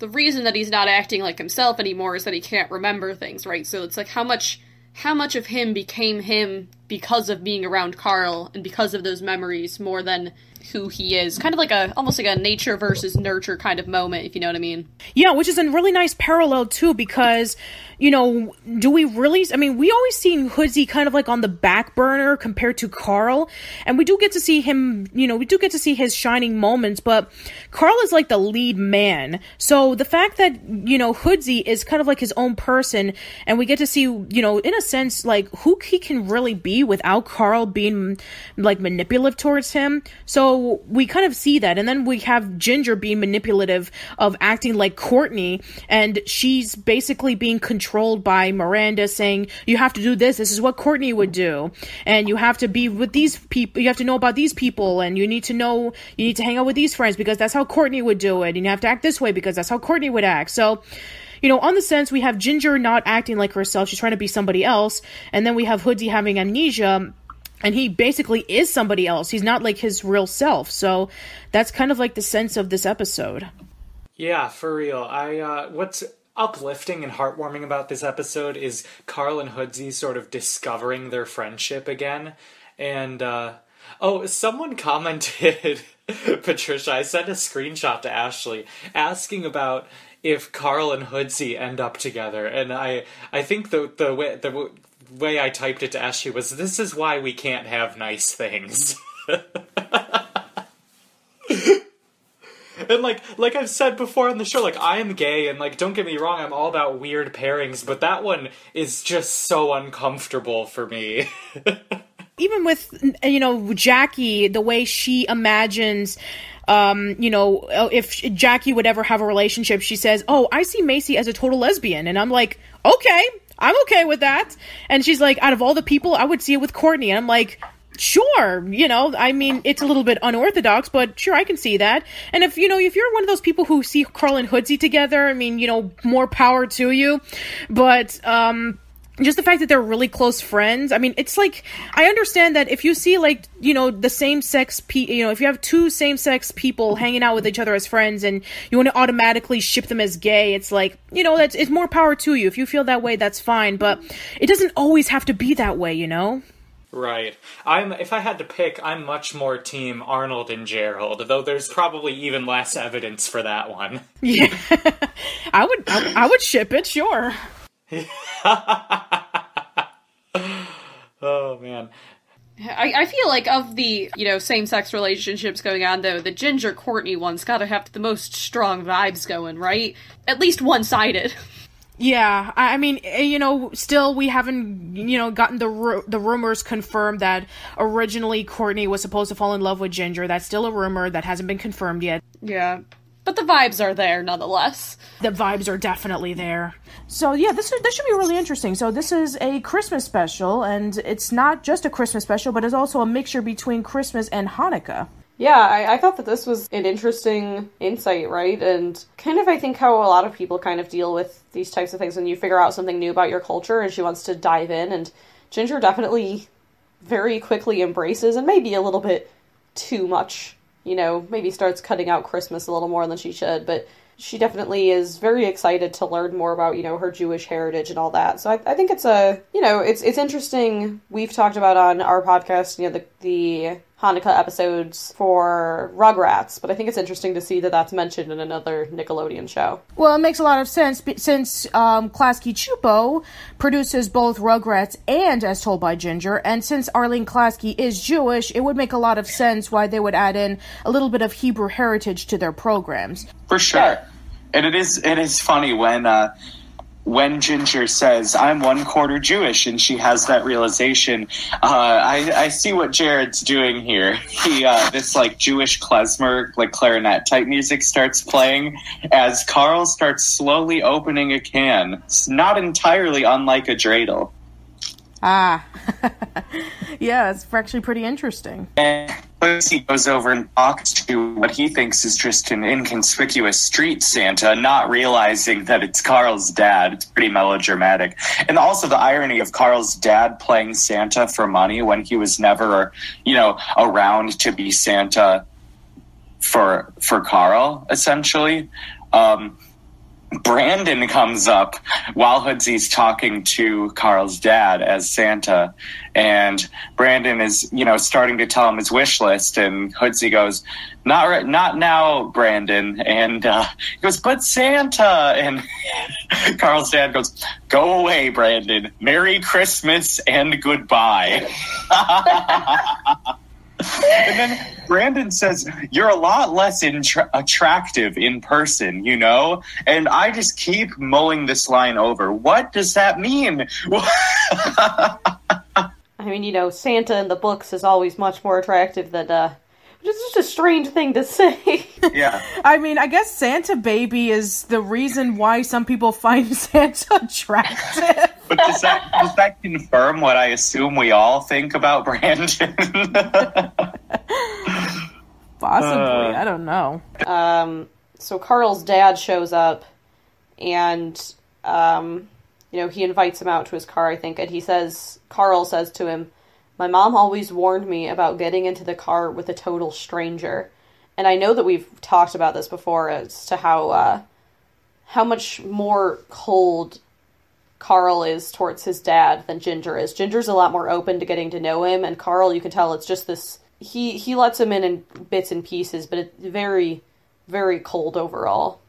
the reason that he's not acting like himself anymore is that he can't remember things, right? So it's like how much how much of him became him because of being around Carl and because of those memories more than who he is. Kind of like a almost like a nature versus nurture kind of moment, if you know what I mean. Yeah, which is a really nice parallel too, because you know, do we really? I mean, we always seen Hoodsy kind of like on the back burner compared to Carl, and we do get to see him. You know, we do get to see his shining moments, but Carl is like the lead man. So the fact that you know Hoodsy is kind of like his own person, and we get to see, you know, in a sense, like who he can really be without Carl being like manipulative towards him. So we kind of see that, and then we have Ginger being manipulative of acting like Courtney, and she's basically being controlled by Miranda saying, you have to do this. This is what Courtney would do. And you have to be with these people. You have to know about these people and you need to know, you need to hang out with these friends because that's how Courtney would do it. And you have to act this way because that's how Courtney would act. So, you know, on the sense we have Ginger not acting like herself. She's trying to be somebody else. And then we have Hoodie having amnesia and he basically is somebody else. He's not like his real self. So that's kind of like the sense of this episode. Yeah, for real. I uh what's uplifting and heartwarming about this episode is Carl and Hoodsy sort of discovering their friendship again. And, uh, oh, someone commented, Patricia, I sent a screenshot to Ashley asking about if Carl and Hoodsy end up together. And I, I think the, the way, the way I typed it to Ashley was this is why we can't have nice things. and like like I've said before on the show, like I am gay and like don't get me wrong, I'm all about weird pairings, but that one is just so uncomfortable for me. Even with you know Jackie, the way she imagines um, you know, if Jackie would ever have a relationship, she says, "Oh, I see Macy as a total lesbian," and I'm like, "Okay, I'm okay with that." And she's like, "Out of all the people, I would see it with Courtney." I'm like, Sure, you know, I mean, it's a little bit unorthodox, but sure, I can see that. And if, you know, if you're one of those people who see Carl and Hoodsy together, I mean, you know, more power to you. But, um, just the fact that they're really close friends. I mean, it's like I understand that if you see like you know the same sex, pe- you know, if you have two same sex people hanging out with each other as friends, and you want to automatically ship them as gay, it's like you know that's it's more power to you. If you feel that way, that's fine, but it doesn't always have to be that way, you know. Right. I'm if I had to pick, I'm much more team Arnold and Gerald, though there's probably even less evidence for that one. Yeah. I would I, I would ship it, sure. oh man. I, I feel like of the you know same sex relationships going on though the Ginger Courtney one's got to have the most strong vibes going right at least one sided. Yeah, I mean, eh, you know, still we haven't, you know, gotten the ru- the rumors confirmed that originally Courtney was supposed to fall in love with Ginger. That's still a rumor that hasn't been confirmed yet. Yeah, but the vibes are there nonetheless. The vibes are definitely there. So yeah, this is, this should be really interesting. So this is a Christmas special, and it's not just a Christmas special, but it's also a mixture between Christmas and Hanukkah. Yeah, I, I thought that this was an interesting insight, right? And kind of, I think, how a lot of people kind of deal with these types of things when you figure out something new about your culture and she wants to dive in. And Ginger definitely very quickly embraces and maybe a little bit too much, you know, maybe starts cutting out Christmas a little more than she should, but she definitely is very excited to learn more about you know her Jewish heritage and all that. So I, I think it's a you know it's it's interesting. We've talked about on our podcast you know the the Hanukkah episodes for Rugrats, but I think it's interesting to see that that's mentioned in another Nickelodeon show. Well, it makes a lot of sense since um, Klasky Csupo produces both Rugrats and As Told by Ginger, and since Arlene Klasky is Jewish, it would make a lot of sense why they would add in a little bit of Hebrew heritage to their programs. For sure. And it is it is funny when uh when Ginger says, I'm one quarter Jewish, and she has that realization, uh, I, I see what Jared's doing here. He, uh, this like Jewish klezmer, like clarinet type music starts playing as Carl starts slowly opening a can. It's not entirely unlike a dreidel. Ah. yeah, it's actually pretty interesting. And he goes over and talks to what he thinks is just an inconspicuous street Santa, not realizing that it's Carl's dad. It's pretty melodramatic. And also the irony of Carl's dad playing Santa for money when he was never, you know, around to be Santa for for Carl, essentially. Um, Brandon comes up while Hoodsy's talking to Carl's dad as Santa, and Brandon is, you know, starting to tell him his wish list, and Hoodsy goes, "Not right, not now, Brandon," and uh, he goes, "But Santa," and Carl's dad goes, "Go away, Brandon. Merry Christmas and goodbye." and then Brandon says, You're a lot less attractive in person, you know? And I just keep mulling this line over. What does that mean? I mean, you know, Santa in the books is always much more attractive than, uh, it's just a strange thing to say. yeah. I mean, I guess Santa Baby is the reason why some people find Santa attractive. But does that does that confirm what I assume we all think about Brandon? Possibly, I don't know. um, so Carl's dad shows up, and um, you know he invites him out to his car, I think, and he says, Carl says to him, "My mom always warned me about getting into the car with a total stranger." And I know that we've talked about this before as to how uh, how much more cold Carl is towards his dad than Ginger is. Ginger's a lot more open to getting to know him, and Carl, you can tell it's just this. He he lets him in in bits and pieces, but it's very very cold overall.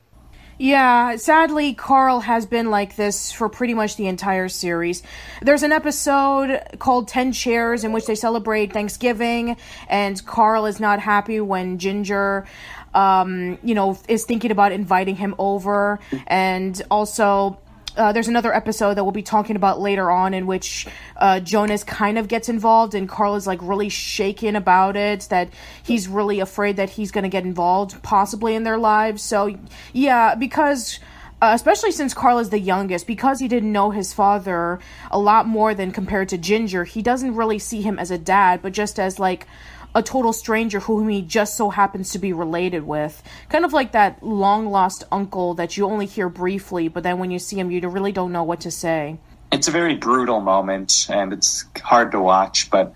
Yeah, sadly, Carl has been like this for pretty much the entire series. There's an episode called 10 Chairs in which they celebrate Thanksgiving, and Carl is not happy when Ginger um, you know, is thinking about inviting him over, and also. Uh, there's another episode that we'll be talking about later on in which uh, Jonas kind of gets involved, and Carl is like really shaken about it. That he's really afraid that he's going to get involved, possibly in their lives. So, yeah, because uh, especially since Carl is the youngest, because he didn't know his father a lot more than compared to Ginger, he doesn't really see him as a dad, but just as like a total stranger whom he just so happens to be related with. Kind of like that long lost uncle that you only hear briefly, but then when you see him, you really don't know what to say. It's a very brutal moment, and it's hard to watch, but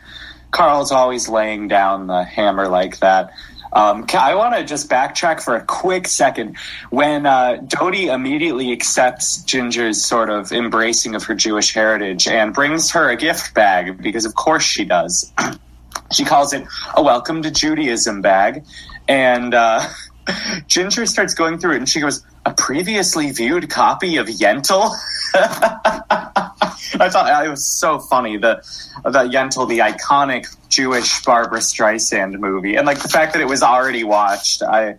Carl's always laying down the hammer like that. Um, I want to just backtrack for a quick second. When uh, Dodie immediately accepts Ginger's sort of embracing of her Jewish heritage and brings her a gift bag, because of course she does. she calls it a welcome to Judaism bag. And uh, Ginger starts going through it and she goes, a previously viewed copy of Yentl? I thought it was so funny. The, the Yentl, the iconic Jewish Barbra Streisand movie. And like the fact that it was already watched, I,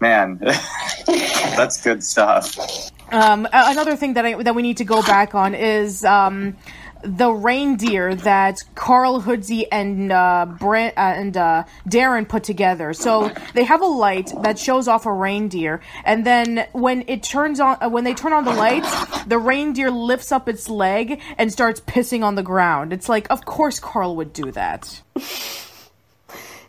man, that's good stuff. Um, another thing that I, that we need to go back on is um, the reindeer that Carl Hoodsey and uh, Brent, uh, and uh, Darren put together. So they have a light that shows off a reindeer, and then when it turns on, uh, when they turn on the lights, the reindeer lifts up its leg and starts pissing on the ground. It's like, of course, Carl would do that.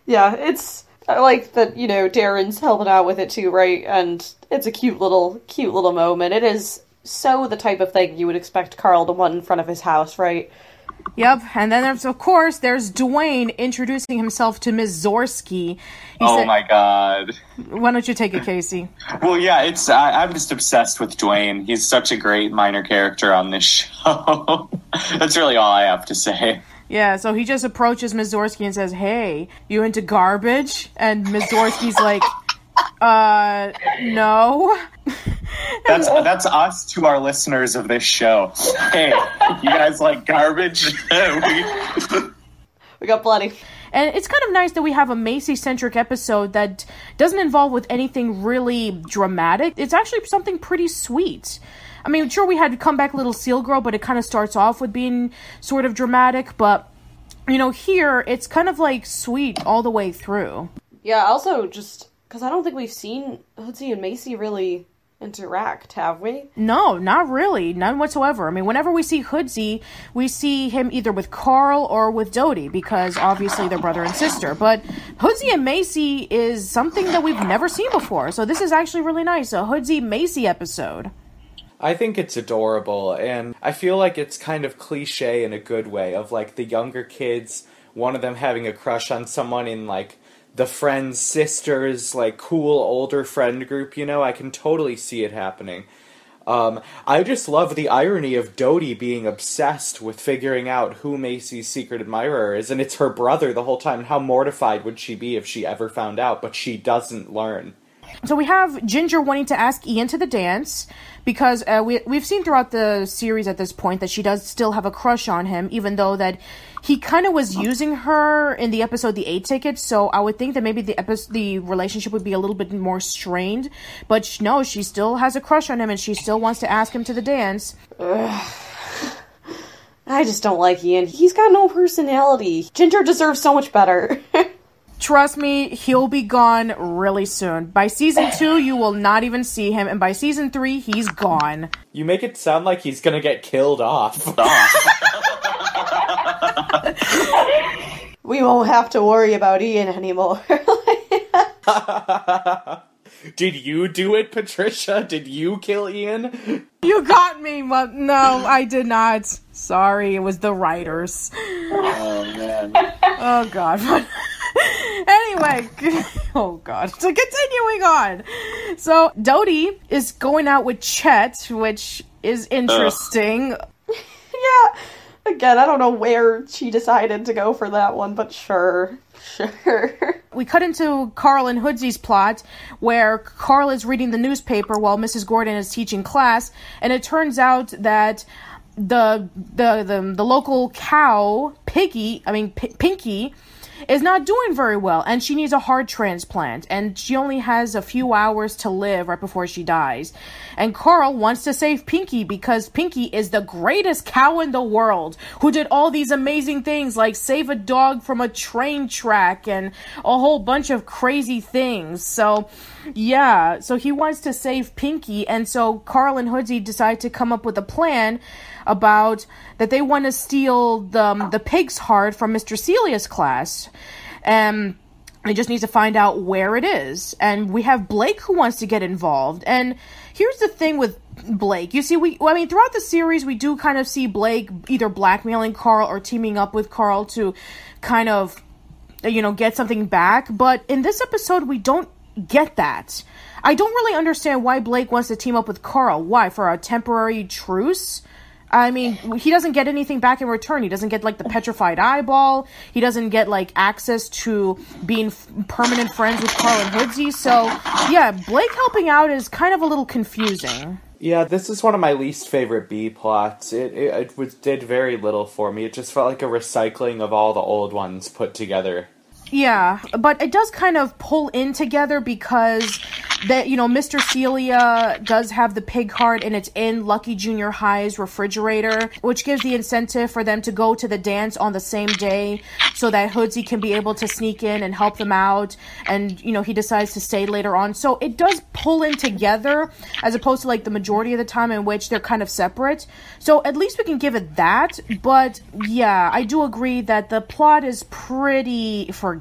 yeah, it's I like that. You know, Darren's helping out with it too, right? And it's a cute little, cute little moment. It is so the type of thing you would expect Carl to want in front of his house, right? Yep, and then there's of course there's Dwayne introducing himself to Ms. Zorsky. He oh said- my god. Why don't you take it, Casey? Well, yeah, it's I, I'm just obsessed with Dwayne. He's such a great minor character on this show. That's really all I have to say. Yeah, so he just approaches Ms. Zorsky and says, "Hey, you into garbage?" And Ms. Zorsky's like, "Uh, no." That's that's us to our listeners of this show. Hey, you guys like garbage? we, We got plenty. And it's kind of nice that we have a Macy centric episode that doesn't involve with anything really dramatic. It's actually something pretty sweet. I mean, sure, we had Comeback Little Seal Girl, but it kind of starts off with being sort of dramatic. But, you know, here, it's kind of like sweet all the way through. Yeah, also just because I don't think we've seen Hoodsy and Macy really interact, have we? No, not really. None whatsoever. I mean, whenever we see Hoodsy, we see him either with Carl or with Dodie because obviously they're brother and sister. But Hoodsy and Macy is something that we've never seen before. So this is actually really nice. A Hoodsy Macy episode. I think it's adorable, and I feel like it's kind of cliche in a good way of like the younger kids, one of them having a crush on someone in like the friend's sister's like cool older friend group, you know, I can totally see it happening. Um, I just love the irony of Dodie being obsessed with figuring out who Macy's secret admirer is, and it's her brother the whole time. How mortified would she be if she ever found out, but she doesn't learn? So we have Ginger wanting to ask Ian to the dance because uh, we we've seen throughout the series at this point that she does still have a crush on him, even though that he kind of was using her in the episode The A Ticket. So I would think that maybe the episode the relationship would be a little bit more strained. But sh- no, she still has a crush on him, and she still wants to ask him to the dance. I just don't like Ian. He's got no personality. Ginger deserves so much better. Trust me, he'll be gone really soon. By season two, you will not even see him, and by season three, he's gone. You make it sound like he's gonna get killed off. we won't have to worry about Ian anymore. Did you do it, Patricia? Did you kill Ian? You got me, but no, I did not. Sorry, it was the writers. oh man. Oh god. anyway, oh god. So continuing on. So Dodie is going out with Chet, which is interesting. yeah. Again, I don't know where she decided to go for that one, but sure. Sure. We cut into Carl and Hoodsy's plot, where Carl is reading the newspaper while Mrs. Gordon is teaching class, and it turns out that the the the, the local cow, Piggy, I mean P- Pinky, is not doing very well and she needs a heart transplant and she only has a few hours to live right before she dies. And Carl wants to save Pinky because Pinky is the greatest cow in the world who did all these amazing things like save a dog from a train track and a whole bunch of crazy things. So, yeah, so he wants to save Pinky and so Carl and Hoodsy decide to come up with a plan about that they want to steal the um, the pig's heart from Mr. Celia's class. And they just need to find out where it is. And we have Blake who wants to get involved. And here's the thing with Blake. You see, we, I mean, throughout the series, we do kind of see Blake either blackmailing Carl or teaming up with Carl to kind of, you know, get something back. But in this episode, we don't get that. I don't really understand why Blake wants to team up with Carl. Why? For a temporary truce? I mean, he doesn't get anything back in return. He doesn't get like the petrified eyeball. He doesn't get like access to being f- permanent friends with Carl and Hoodsy. So, yeah, Blake helping out is kind of a little confusing. Yeah, this is one of my least favorite B plots. It, it it was, did very little for me. It just felt like a recycling of all the old ones put together. Yeah, but it does kind of pull in together because that you know Mr. Celia does have the pig heart and it's in Lucky Junior High's refrigerator, which gives the incentive for them to go to the dance on the same day so that Hoodsy can be able to sneak in and help them out and you know he decides to stay later on. So it does pull in together as opposed to like the majority of the time in which they're kind of separate. So at least we can give it that, but yeah, I do agree that the plot is pretty forgettable.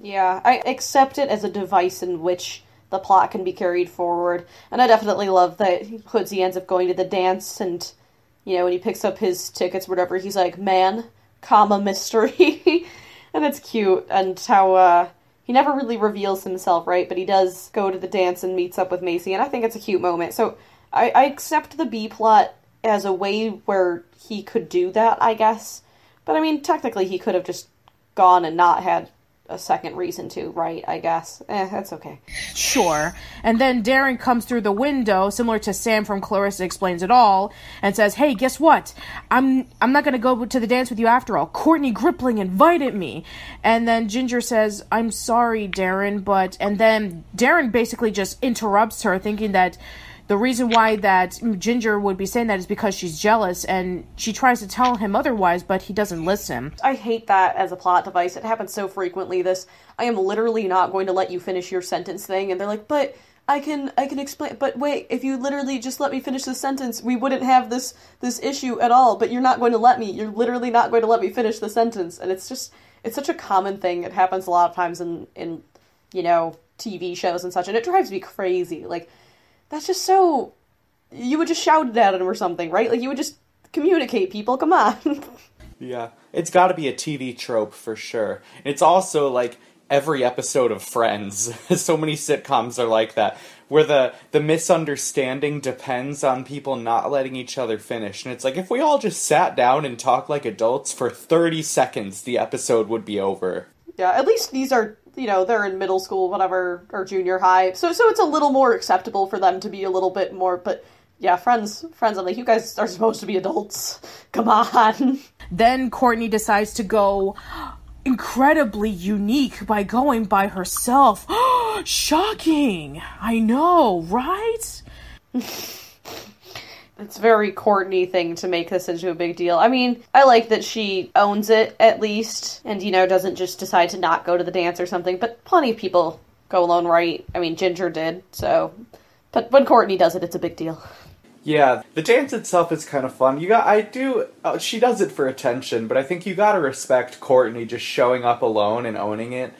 Yeah, I accept it as a device in which the plot can be carried forward. And I definitely love that Hoodsy ends up going to the dance and, you know, when he picks up his tickets, whatever, he's like, man, comma, mystery. and it's cute. And how, uh, he never really reveals himself, right? But he does go to the dance and meets up with Macy, and I think it's a cute moment. So I, I accept the B plot as a way where he could do that, I guess. But I mean, technically, he could have just gone and not had a second reason to, right? I guess. Eh, that's okay. Sure. And then Darren comes through the window, similar to Sam from Clarissa Explains It All, and says, "Hey, guess what? I'm I'm not gonna go to the dance with you after all. Courtney Gripling invited me." And then Ginger says, "I'm sorry, Darren, but..." And then Darren basically just interrupts her, thinking that the reason why that Ginger would be saying that is because she's jealous and she tries to tell him otherwise, but he doesn't listen. I hate that as a plot device. It happens so frequently. This I am literally not going to let you finish your sentence thing, and they're like, but. I can I can explain but wait if you literally just let me finish the sentence we wouldn't have this this issue at all but you're not going to let me you're literally not going to let me finish the sentence and it's just it's such a common thing it happens a lot of times in in you know TV shows and such and it drives me crazy like that's just so. You would just shout it at him or something, right? Like you would just communicate. People, come on. yeah, it's got to be a TV trope for sure. It's also like every episode of Friends. so many sitcoms are like that, where the the misunderstanding depends on people not letting each other finish. And it's like if we all just sat down and talked like adults for 30 seconds, the episode would be over. Yeah, at least these are you know they're in middle school whatever or junior high. So so it's a little more acceptable for them to be a little bit more but yeah friends friends i'm like you guys are supposed to be adults. Come on. Then courtney decides to go incredibly unique by going by herself. Shocking. I know right it's very Courtney thing to make this into a big deal. I mean, I like that she owns it at least, and you know doesn't just decide to not go to the dance or something. But plenty of people go alone, right? I mean, Ginger did, so. But when Courtney does it, it's a big deal. Yeah, the dance itself is kind of fun. You got, I do. Uh, she does it for attention, but I think you got to respect Courtney just showing up alone and owning it.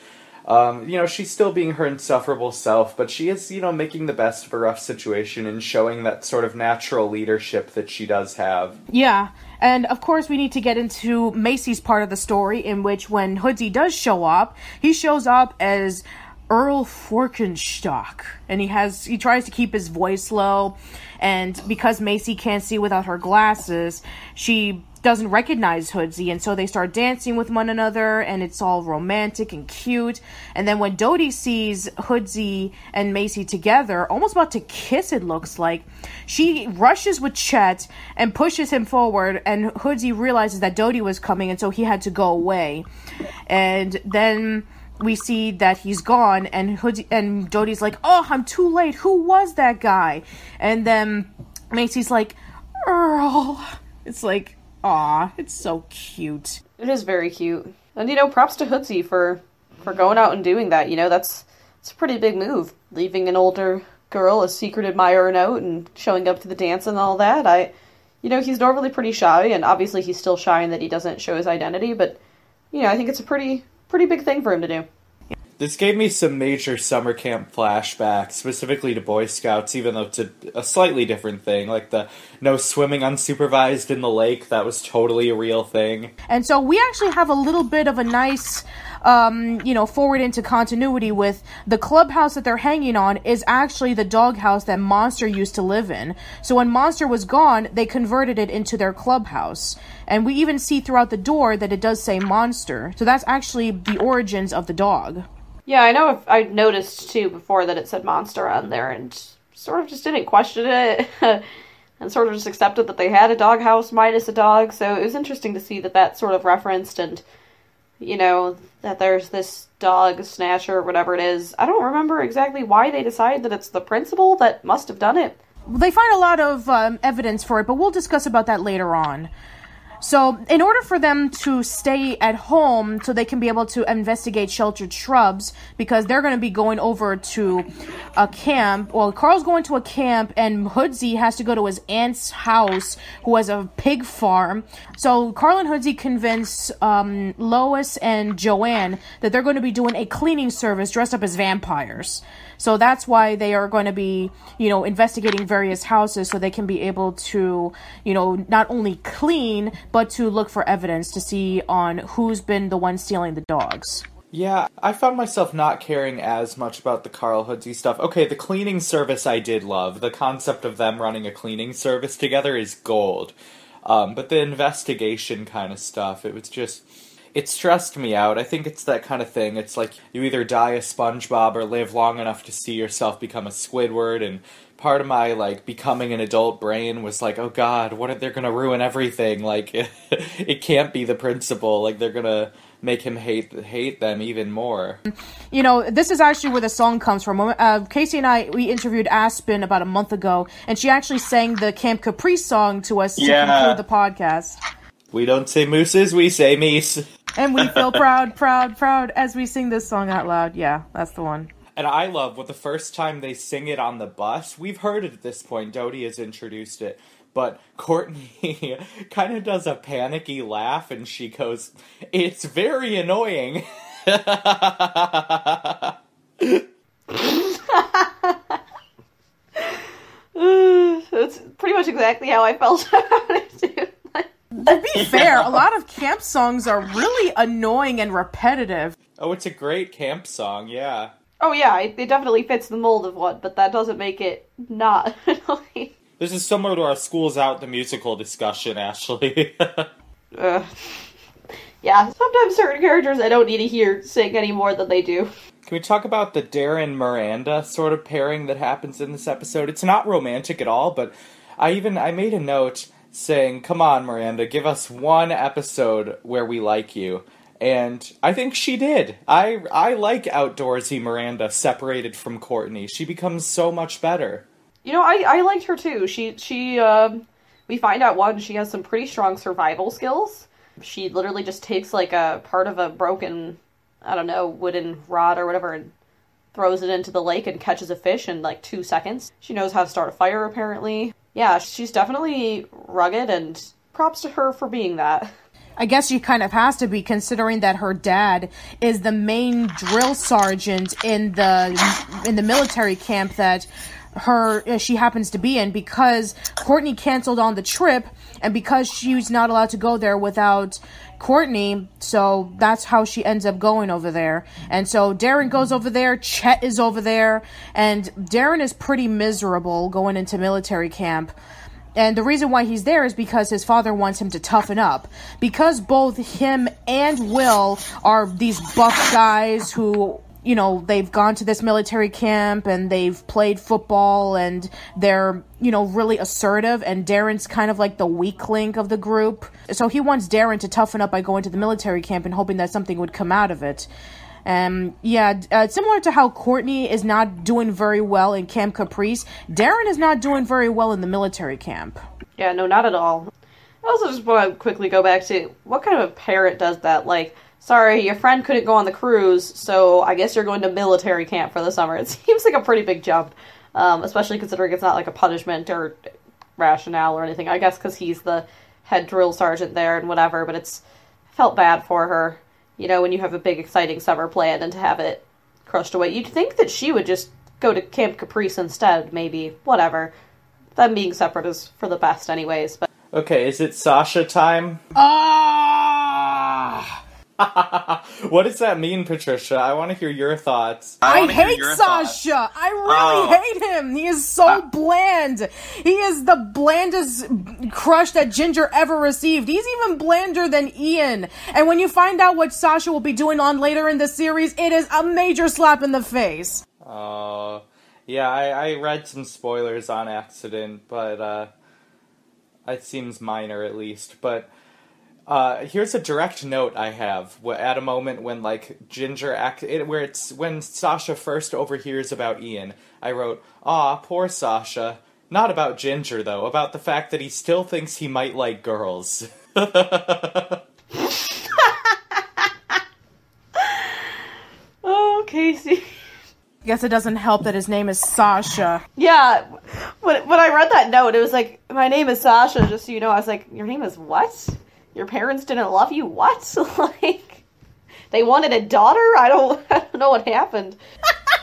Um, you know, she's still being her insufferable self, but she is, you know, making the best of a rough situation and showing that sort of natural leadership that she does have. Yeah. And of course, we need to get into Macy's part of the story, in which when Hoodsy does show up, he shows up as Earl Forkenstock, and he has he tries to keep his voice low, and because Macy can't see without her glasses, she doesn't recognize Hoodsy, and so they start dancing with one another, and it's all romantic and cute. And then when Dodie sees Hoodsy and Macy together, almost about to kiss, it looks like, she rushes with Chet and pushes him forward, and Hoodsy realizes that Dodie was coming, and so he had to go away. and then we see that he's gone, and Hoodie and Dodie's like, "Oh, I'm too late. Who was that guy?" And then Macy's like, "Earl." It's like, aw, it's so cute. It is very cute. And you know, props to Hoodsy for for going out and doing that. You know, that's it's a pretty big move. Leaving an older girl a secret admirer note and showing up to the dance and all that. I you know, he's normally pretty shy and obviously he's still shy in that he doesn't show his identity, but you know, I think it's a pretty pretty big thing for him to do. This gave me some major summer camp flashbacks, specifically to Boy Scouts, even though it's a, a, slightly different thing. Like the no swimming unsupervised in the lake, that was totally a real thing. And so we actually have a little bit of a nice, um, you know, forward into continuity with the clubhouse that they're hanging on is actually the doghouse that Monster used to live in. So when Monster was gone, they converted it into their clubhouse. And we even see throughout the door that it does say Monster. So that's actually the origins of the dog. Yeah, I know I noticed too before that it said monster on there and sort of just didn't question it and sort of just accepted that they had a doghouse minus a dog. So it was interesting to see that that sort of referenced and you know that there's this dog snatcher or whatever it is. I don't remember exactly why they decide that it's the principal that must have done it. They find a lot of um, evidence for it, but we'll discuss about that later on. So, in order for them to stay at home so they can be able to investigate sheltered shrubs, because they're going to be going over to a camp. Well, Carl's going to a camp, and Hoodsy has to go to his aunt's house, who has a pig farm. So, Carl and Hoodsy convince um, Lois and Joanne that they're going to be doing a cleaning service dressed up as vampires. So that's why they are going to be, you know, investigating various houses so they can be able to, you know, not only clean, but to look for evidence to see on who's been the one stealing the dogs. Yeah, I found myself not caring as much about the Carl Hoodsy stuff. Okay, the cleaning service I did love. The concept of them running a cleaning service together is gold. Um, but the investigation kind of stuff, it was just it stressed me out. I think it's that kind of thing. It's like you either die a SpongeBob or live long enough to see yourself become a Squidward. And part of my like becoming an adult brain was like, oh God, what are they're gonna ruin everything? Like it can't be the principal. Like they're gonna make him hate hate them even more. You know, this is actually where the song comes from. Uh, Casey and I we interviewed Aspen about a month ago, and she actually sang the Camp Caprice song to us yeah. to conclude the podcast. We don't say mooses, we say meese. And we feel proud, proud, proud as we sing this song out loud. Yeah, that's the one. And I love what the first time they sing it on the bus, we've heard it at this point. Dodie has introduced it. But Courtney kind of does a panicky laugh and she goes, It's very annoying. That's pretty much exactly how I felt about it, too to be fair, a lot of camp songs are really annoying and repetitive. Oh, it's a great camp song, yeah. Oh yeah, it, it definitely fits the mold of one, but that doesn't make it not annoying. This is similar to our Schools Out the musical discussion, Ashley. uh, yeah, sometimes certain characters I don't need to hear sing any more than they do. Can we talk about the Darren Miranda sort of pairing that happens in this episode? It's not romantic at all, but I even I made a note saying, "Come on, Miranda, give us one episode where we like you." And I think she did. I I like outdoorsy Miranda separated from Courtney. She becomes so much better. You know, I I liked her too. She she um we find out one she has some pretty strong survival skills. She literally just takes like a part of a broken I don't know, wooden rod or whatever and throws it into the lake and catches a fish in like 2 seconds. She knows how to start a fire apparently yeah, she's definitely rugged and props to her for being that. I guess she kind of has to be considering that her dad is the main drill sergeant in the in the military camp that her uh, she happens to be in because Courtney canceled on the trip and because she's not allowed to go there without Courtney, so that's how she ends up going over there. And so Darren goes over there, Chet is over there, and Darren is pretty miserable going into military camp. And the reason why he's there is because his father wants him to toughen up. Because both him and Will are these buff guys who you know, they've gone to this military camp and they've played football and they're, you know, really assertive. And Darren's kind of like the weak link of the group. So he wants Darren to toughen up by going to the military camp and hoping that something would come out of it. Um, yeah, uh, similar to how Courtney is not doing very well in Camp Caprice, Darren is not doing very well in the military camp. Yeah, no, not at all. I also just want to quickly go back to what kind of a parent does that? Like, sorry, your friend couldn't go on the cruise, so I guess you're going to military camp for the summer. It seems like a pretty big jump, um, especially considering it's not like a punishment or rationale or anything. I guess because he's the head drill sergeant there and whatever, but it's felt bad for her. You know, when you have a big, exciting summer planned and to have it crushed away. You'd think that she would just go to Camp Caprice instead, maybe. Whatever. Them being separate is for the best, anyways, but. Okay, is it Sasha time? Ah! what does that mean, Patricia? I want to hear your thoughts. I, wanna hate Sasha. thoughts. I really Oh. hate him. He is so bland. He is the blandest crush that Ginger ever received. He's even blander than Ian. And when you find out what Sasha will be doing on later in the series, it is a major slap in the face. Uh, yeah, I, I read some spoilers on accident, but uh, it seems minor at least. But uh, here's a direct note I have at a moment when like Ginger act it, where it's when Sasha first overhears about Ian. I wrote, "Ah, poor Sasha." Not about Ginger though, about the fact that he still thinks he might like girls. Oh, Casey. I Guess it doesn't help that his name is Sasha. Yeah, when, when I read that note, it was like, my name is Sasha, just so you know. I was like, your name is what? Your parents didn't love you? What? like, they wanted a daughter? I don't, I don't know what happened.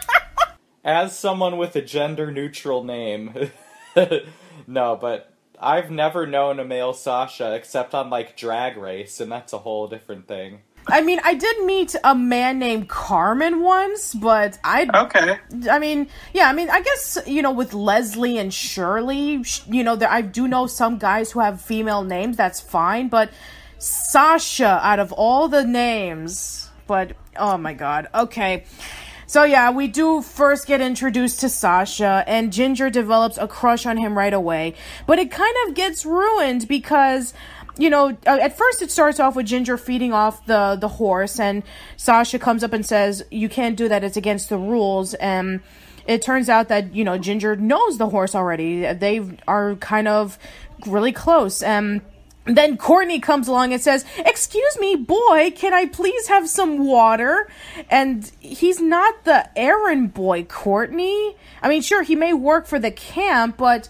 as someone with a gender neutral name. no, but I've never known a male Sasha except on like Drag Race, and that's a whole different thing. I mean, I did meet a man named Carmen once, but I Okay. I mean, yeah, I mean, I guess, you know, with Leslie and Shirley, you know, there, I do know some guys who have female names, that's fine, but Sasha, out of all the names, but oh my god, okay. So yeah, we do first get introduced to Sasha, and Ginger develops a crush on him right away, but it kind of gets ruined because you know, uh, at first it starts off with Ginger feeding off the the horse, and Sasha comes up and says, "You can't do that; it's against the rules." And it turns out that you know Ginger knows the horse already. They are kind of really close, and. Then Courtney comes along and says, Excuse me, boy, can I please have some water? And he's not the errand boy, Courtney. I mean, sure, he may work for the camp, but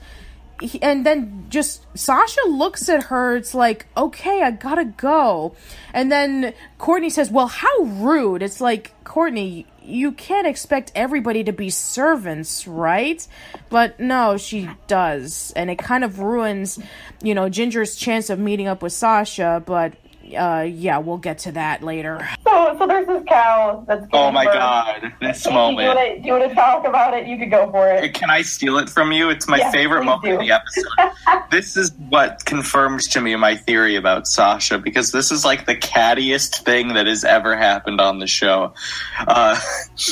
he, and then just Sasha looks at her. It's like, okay, I gotta go. And then Courtney says, "Well, how rude!" It's like, Courtney, you can't expect everybody to be servants, right? But no, she does, and it kind of ruins, you know, Ginger's chance of meeting up with Sasha. But uh, yeah, we'll get to that later. So, so there's this cow that's. Oh my birth. god, this Do you, moment. want to, do you want to talk about it? You could go for it. Can I steal it from you? It's my Yeah, favorite please moment of the episode. this is what confirms to me my theory about Sasha because this is like the cattiest thing that has ever happened on the show. Uh,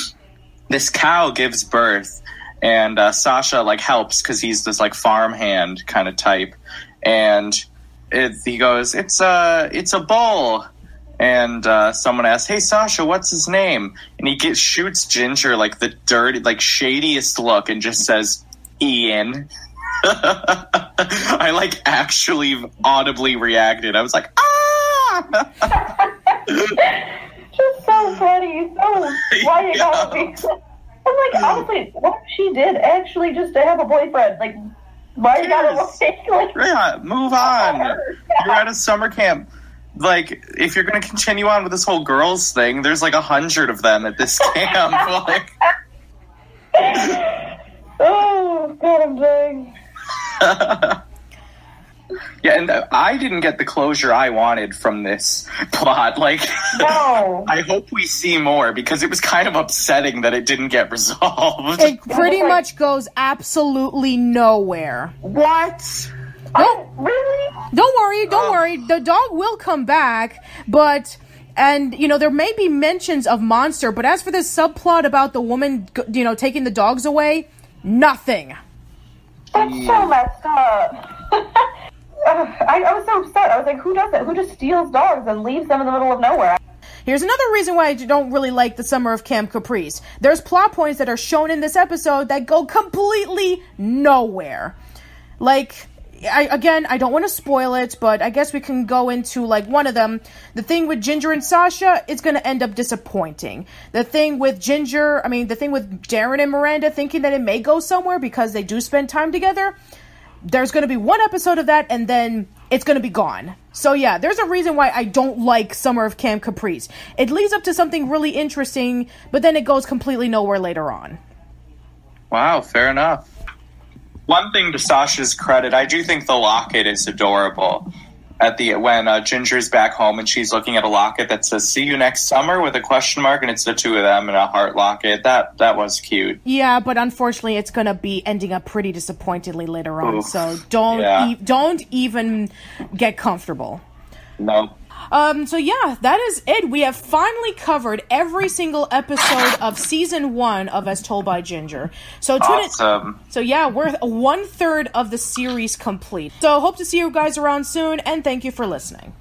this cow gives birth, and uh, Sasha like helps because he's this like farmhand kind of type, and it, he goes, "It's a it's a bull." and uh, someone asks, "Hey Sasha, what's his name?" And he gets shoots Ginger like the dirty, like shadiest look, and just says, "Ian." I like actually audibly reacted. I was like, "Ah!" Just so funny. So why you gotta be? I'm like, honestly, what if she did actually just to have a boyfriend? Like, why you gotta like, like yeah, move on. You're at a summer camp. Like, if you're going to continue on with this whole girls thing, there's like a hundred of them at this camp. like, Oh, God, I'm dying. Yeah, and uh, I didn't get the closure I wanted from this plot. Like, No. I hope we see more because it was kind of upsetting that it didn't get resolved. It pretty like- much goes absolutely nowhere. what? Nope. Really? Don't worry, don't Oh. worry. The dog will come back, but And you know there may be mentions of monster, but as for this subplot about the woman, you know, taking the dogs away, nothing. That's so messed up. I, I was so upset. I was like, who does that? Who just steals dogs and leaves them in the middle of nowhere? Here's another reason why I don't really like the Summer of Camp Caprice. There's plot points that are shown in this episode that go completely nowhere. Like, I, again, I don't want to spoil it, but I guess we can go into like one of them. The thing with Ginger and Sasha is going to end up disappointing. The thing with Ginger, I mean, the thing with Darren and Miranda thinking that it may go somewhere because they do spend time together. There's going to be one episode of that, and then it's going to be gone. So yeah, there's a reason why I don't like Summer of Camp Caprice. It leads up to something really interesting, but then it goes completely nowhere later on. Wow, fair enough. One thing to Sasha's credit, I do think the locket is adorable. At the when uh, Ginger's back home and she's looking at a locket that says "See you next summer" with a question mark, and it's the two of them in a heart locket. That that was cute. Yeah, but unfortunately, it's gonna be ending up pretty disappointingly later on. Oof. So don't Yeah. e- don't even get comfortable. No, Um, so yeah, that is it. We have finally covered every single episode of season one of As Told by Ginger. So awesome. So yeah, we're one third of the series complete. So hope to see you guys around soon, and thank you for listening.